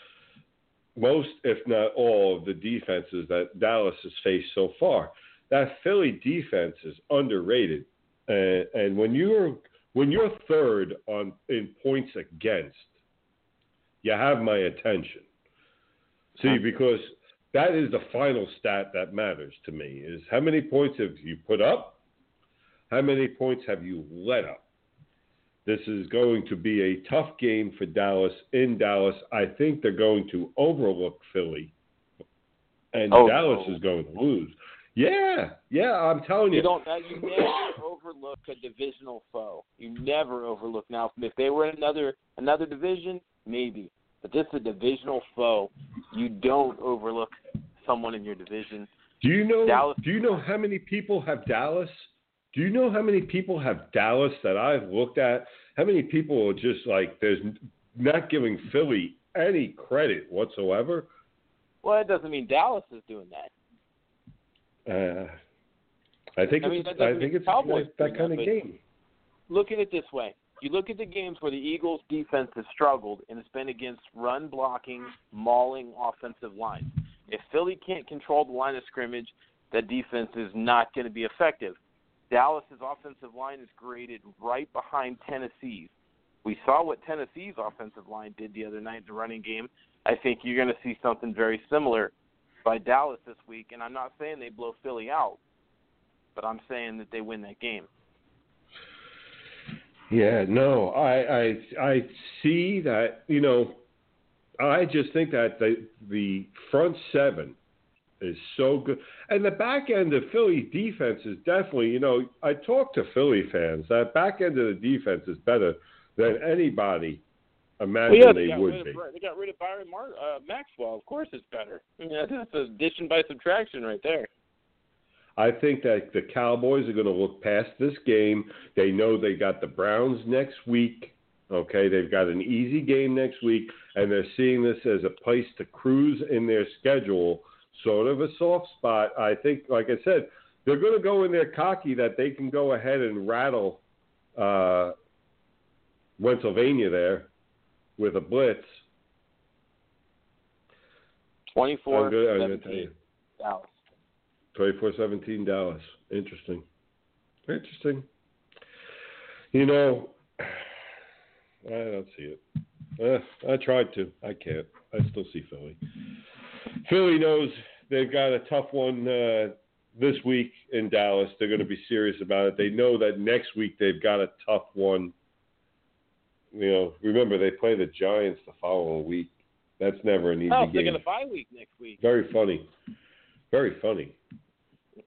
[SPEAKER 3] most, if not all, of the defenses that Dallas has faced so far. That Philly defense is underrated, and, and when you're when you're third on in points against, you have my attention. See, because that is the final stat that matters to me is how many points have you put up? How many points have you let up? This is going to be a tough game for Dallas in Dallas. I think they're going to overlook Philly. And
[SPEAKER 4] Oh,
[SPEAKER 3] Dallas
[SPEAKER 4] no.
[SPEAKER 3] is going to lose. Yeah, yeah, I'm telling you.
[SPEAKER 4] You don't. You never overlook a divisional foe. You never overlook. Now, if they were in another another division, maybe. But this is a divisional foe. You don't overlook someone in your division.
[SPEAKER 3] Do you know?
[SPEAKER 4] Dallas-
[SPEAKER 3] Do you know how many people have Dallas? Do you know how many people have Dallas that I've looked at? How many people are just like there's not giving Philly any credit whatsoever?
[SPEAKER 4] Well, it doesn't mean Dallas is doing that.
[SPEAKER 3] Uh, I think
[SPEAKER 4] I mean,
[SPEAKER 3] it's I think it's
[SPEAKER 4] Cowboys
[SPEAKER 3] that, that kind of game.
[SPEAKER 4] Look at it this way. You look at the games where the Eagles' defense has struggled, and it's been against run blocking, mauling offensive lines. If Philly can't control the line of scrimmage, that defense is not going to be effective. Dallas's offensive line is graded right behind Tennessee's. We saw what Tennessee's offensive line did the other night in the running game. I think you're going to see something very similar by Dallas this week, and I'm not saying they blow Philly out, but I'm saying that they win that game.
[SPEAKER 3] Yeah, no, I I I see that. You know, I just think that the the front seven is so good, and the back end of Philly defense is definitely. You know, I talk to Philly fans. That back end of the defense is better than anybody imagined
[SPEAKER 4] Well, yeah,
[SPEAKER 3] they
[SPEAKER 4] got
[SPEAKER 3] would
[SPEAKER 4] rid
[SPEAKER 3] be.
[SPEAKER 4] Of, they got rid of Byron Mar- uh, Maxwell. Of course, it's better. Yeah, that's addition by subtraction right there.
[SPEAKER 3] I think that the Cowboys are going to look past this game. They know they got the Browns next week. Okay, they've got an easy game next week, and they're seeing this as a place to cruise in their schedule, sort of a soft spot. I think, like I said, they're going to go in there cocky that they can go ahead and rattle uh, Pennsylvania there with a blitz.
[SPEAKER 4] Twenty-four
[SPEAKER 3] I'm good- I'm gonna tell
[SPEAKER 4] Dallas.
[SPEAKER 3] 24-17 Dallas. Interesting. Interesting. You know, I don't see it. Uh, I tried to. I can't. I still see Philly. Philly knows they've got a tough one uh, this week in Dallas. They're going to be serious about it. They know that next week they've got a tough one. You know, remember they play the Giants the following week. That's never an easy
[SPEAKER 4] Oh,
[SPEAKER 3] game.
[SPEAKER 4] they're going to bye week next week.
[SPEAKER 3] Very funny. Very funny.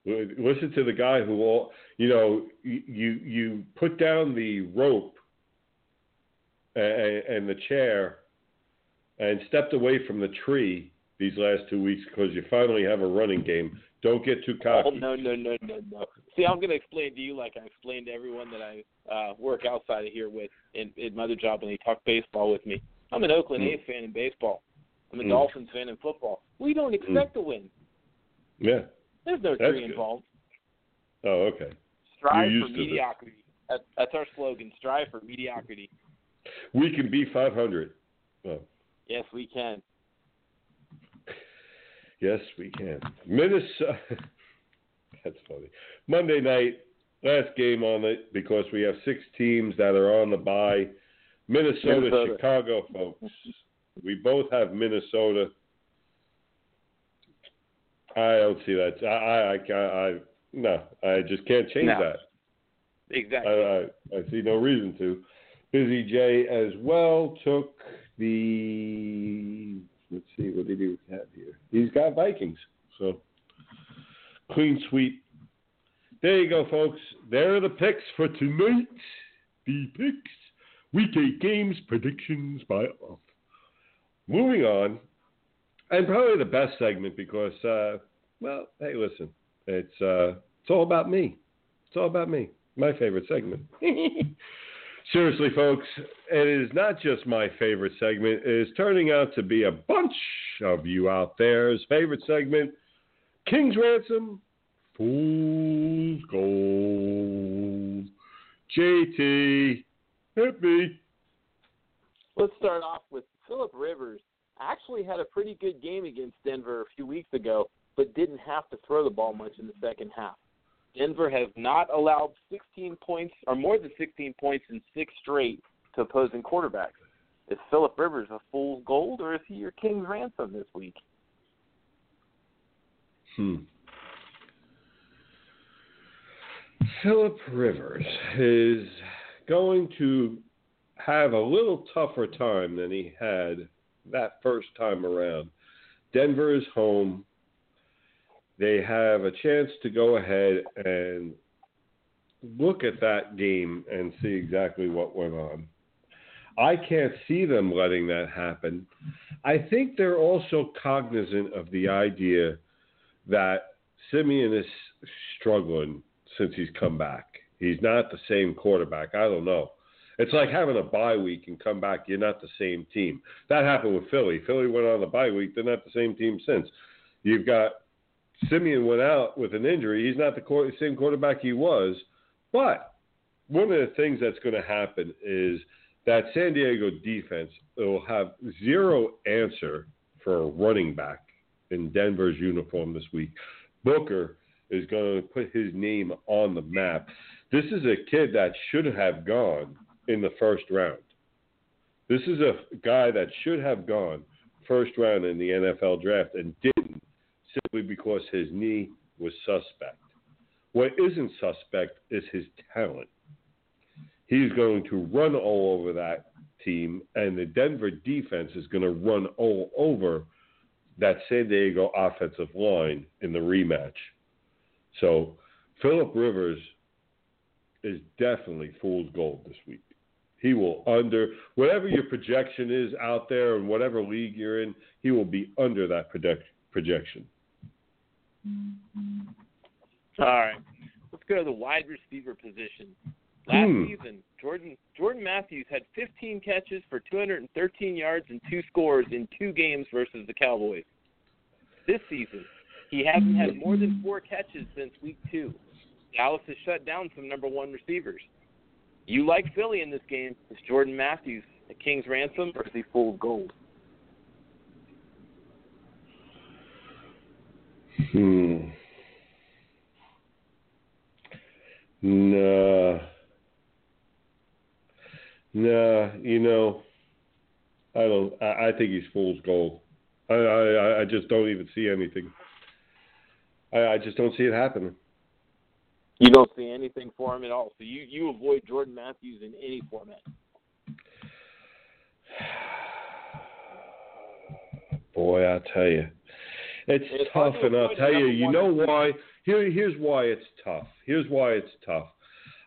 [SPEAKER 3] Listen to the guy who all you know. You you put down the rope and, and the chair, and stepped away from the tree these last two weeks because you finally have a running game. Don't get too cocky.
[SPEAKER 4] Oh no no no no no! See, I'm going to explain to you like I explained to everyone that I uh, work outside of here with in, in my other job, and they talk baseball with me. I'm an Oakland
[SPEAKER 3] Mm.
[SPEAKER 4] A's fan in baseball. I'm a
[SPEAKER 3] Mm.
[SPEAKER 4] Dolphins fan in football. We don't expect to win.
[SPEAKER 3] Yeah.
[SPEAKER 4] There's no
[SPEAKER 3] That's
[SPEAKER 4] tree
[SPEAKER 3] good.
[SPEAKER 4] involved.
[SPEAKER 3] Oh, okay.
[SPEAKER 4] Strive for mediocrity. That, that's our slogan. Strive for mediocrity.
[SPEAKER 3] We can be 500. Oh,
[SPEAKER 4] Yes, we can.
[SPEAKER 3] yes, we can. Minnesota. That's funny. Monday night, last game on it because we have six teams that are on the bye. Minnesota,
[SPEAKER 4] Minnesota.
[SPEAKER 3] Chicago, folks. We both have Minnesota. I don't see that. I, I, I, I no, I just can't change
[SPEAKER 4] No.
[SPEAKER 3] that.
[SPEAKER 4] Exactly.
[SPEAKER 3] I, I, I see no reason to. Busy J as well took the. Let's see, what did he have here? He's got Vikings. So clean sweep. There you go, folks. There are the picks for tonight. The picks. Week eight games predictions by off. Moving on, and probably the best segment because, uh, well, hey, listen, it's uh, it's all about me. It's all about me. My favorite segment. Seriously, folks, it is not just my favorite segment. It is turning out to be a bunch of you out there's favorite segment. King's Ransom, Fool's Gold. JT, hit me.
[SPEAKER 4] Let's start off with Philip Rivers. Actually had a pretty good game against Denver a few weeks ago, but didn't have to throw the ball much in the second half. Denver has not allowed 16 points or more than 16 points in six straight to opposing quarterbacks. Is Philip Rivers a fool's gold, or is he your king's ransom this week?
[SPEAKER 3] Hmm. Philip Rivers is going to have a little tougher time than he had that first time around. Denver is home. They have a chance to go ahead and look at that game and see exactly what went on. I can't see them letting that happen. I think they're also cognizant of the idea that Siemian is struggling since he's come back. He's not the same quarterback. I don't know. It's like having a bye week and come back. You're not the same team. That happened with Philly. Philly went on the bye week. They're not the same team since. You've got Siemian went out with an injury. He's not the same quarterback he was. But one of the things that's going to happen is that San Diego defense will have zero answer for a running back in Denver's uniform this week. Booker is going to put his name on the map. This is a kid that should have gone in the first round. This is a guy that should have gone first round in the NFL draft and didn't simply because his knee was suspect. What isn't suspect is his talent. He's going to run all over that team, and the Denver defense is going to run all over that San Diego offensive line in the rematch. So Philip Rivers is definitely fool's gold this week. He will under whatever your projection is out there and whatever league you're in, he will be under that project, projection.
[SPEAKER 4] All right. Let's go to the wide receiver position. Last
[SPEAKER 3] Hmm.
[SPEAKER 4] season, Jordan Jordan Matthews had 15 catches for 213 yards and two scores in two games versus the Cowboys. This season, he hasn't had more than four catches since week two. Dallas has shut down some number one receivers. You like Philly in this game? Is Jordan Matthews a king's ransom or is he of gold?
[SPEAKER 3] Hmm. Nah. Nah, you know, I don't. I, I think he's fool's gold. I, I I just don't even see anything. I, I just don't see it happening.
[SPEAKER 4] You don't see anything for him at all. So you, you avoid Jordan Matthews in any format.
[SPEAKER 3] Boy, I tell you, It's,
[SPEAKER 9] It's
[SPEAKER 3] tough, and I'll tell you. You know why? Here, here's why it's tough. Here's why it's tough.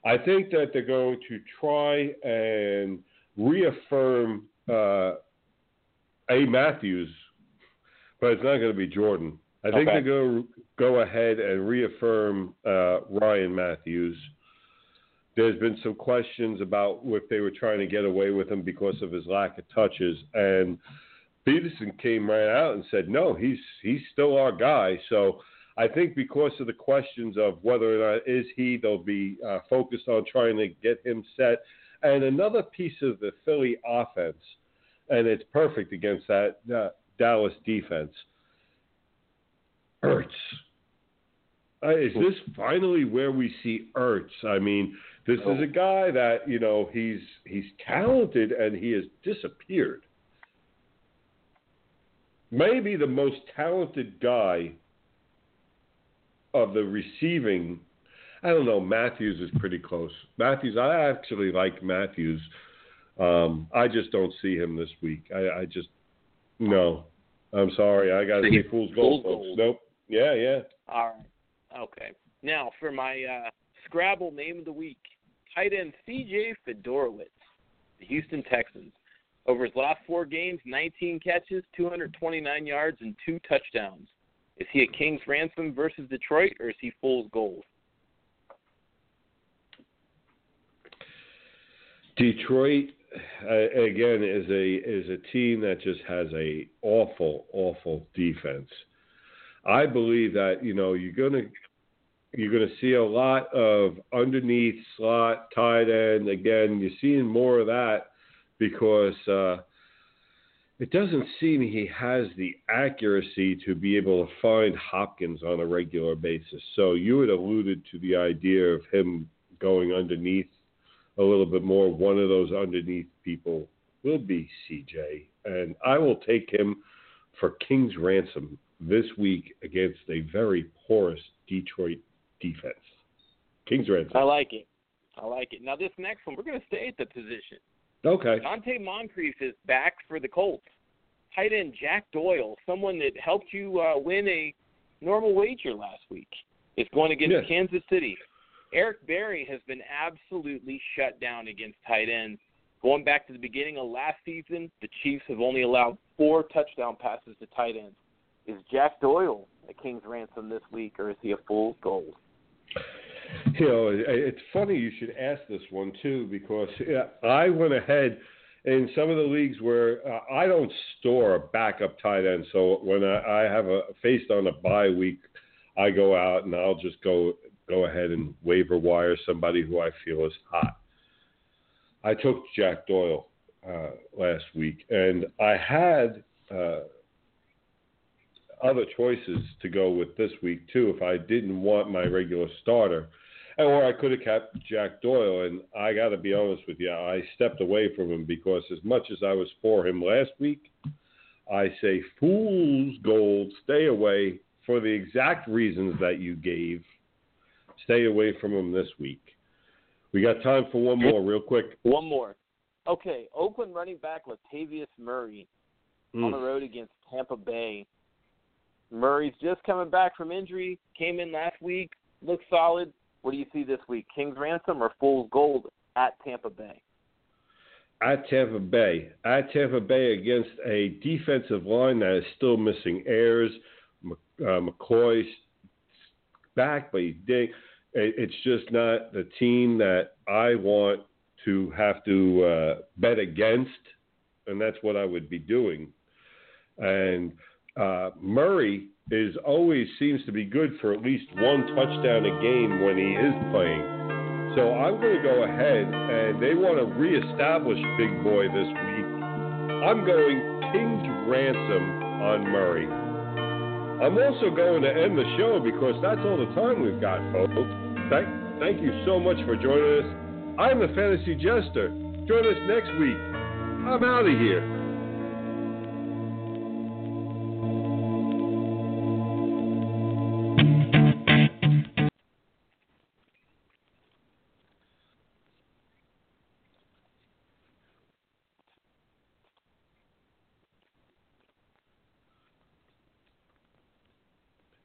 [SPEAKER 3] I think that they're going to try and reaffirm uh, A. Matthews, but it's not going to be Jordan. I think
[SPEAKER 9] Okay.
[SPEAKER 3] they're going to go ahead and reaffirm uh, Ryan Mathews. There's been some questions about if they were trying to get away with him because of his lack of touches, and Pederson came right out and said, "No, he's he's still our guy." So I think because of the questions of whether or not is he, they'll be uh, focused on trying to get him set. And another piece of the Philly offense, and it's perfect against that uh, Dallas defense. Ertz. Uh, is this finally where we see Ertz? I mean, this is a guy that you know he's he's talented and he has disappeared. Maybe the most talented guy of the receiving. I don't know. Matthews is pretty close. Matthews, I actually like Matthews. Um, I just don't see him this week. I, I just no. I'm sorry. I got to say fool's gold, folks. Nope. Yeah, yeah.
[SPEAKER 4] All right. Okay. Now for my uh, Scrabble name of the week, tight end C.J. Fedorowicz, the Houston Texans. Over his last four games, 19 catches, 229 yards, and two touchdowns. Is he a King's ransom versus Detroit, or is he fool's gold?
[SPEAKER 3] Detroit uh, again is a is a team that just has a awful awful defense. I believe that you know you're gonna you're gonna see a lot of underneath slot tight end again. You're seeing more of that because uh, it doesn't seem he has the accuracy to be able to find Hopkins on a regular basis. So you had alluded to the idea of him going underneath a little bit more. One of those underneath people will be CJ, and I will take him for King's ransom this week against a very porous Detroit defense. King's ransom.
[SPEAKER 4] I like it. I like it. Now this next one, we're going to stay at the position.
[SPEAKER 3] Okay.
[SPEAKER 4] Donte Moncrief is back for the Colts. Tight end Jack Doyle, someone that helped you uh, win a normal wager last week, is going against
[SPEAKER 3] Yes.
[SPEAKER 4] Kansas City. Eric Berry has been absolutely shut down against tight ends. Going back to the beginning of last season, the Chiefs have only allowed four touchdown passes to tight ends. Is Jack Doyle a King's ransom this week, or is he a fool's gold?
[SPEAKER 3] You know, it's funny you should ask this one too because I went ahead in some of the leagues where uh, I don't store a backup tight end. So when I, I have a faced on a bye week, I go out and I'll just go go ahead and waiver wire somebody who I feel is hot. I took Jack Doyle uh, last week, and I had uh, other choices to go with this week too if I didn't want my regular starter. Or I could have kept Jack Doyle, and I got to be honest with you, I stepped away from him because as much as I was for him last week, I say fool's gold, stay away for the exact reasons that you gave. Stay away from him this week. We got time for one more, real quick.
[SPEAKER 4] One more. Okay, Oakland running back Latavius Murray on the
[SPEAKER 3] Mm.
[SPEAKER 4] road against Tampa Bay. Murray's just coming back from injury, came in last week, looks solid. What do you see this week? King's ransom or Fool's gold at Tampa Bay?
[SPEAKER 3] at Tampa Bay. At Tampa Bay against a defensive line that is still missing Ayers, uh, back, but he did. It's just not the team that I want to have to uh, bet against, and that's what I would be doing. And uh, Murray is always seems to be good for at least one touchdown a game when he is playing. So I'm going to go ahead, and they want to reestablish Big Boy this week. I'm going King's Ransom on Murray. I'm also going to end the show because that's all the time we've got, folks. Thank, thank you so much for joining us. I'm the Fantasy Jester. Join us next week. I'm out of here.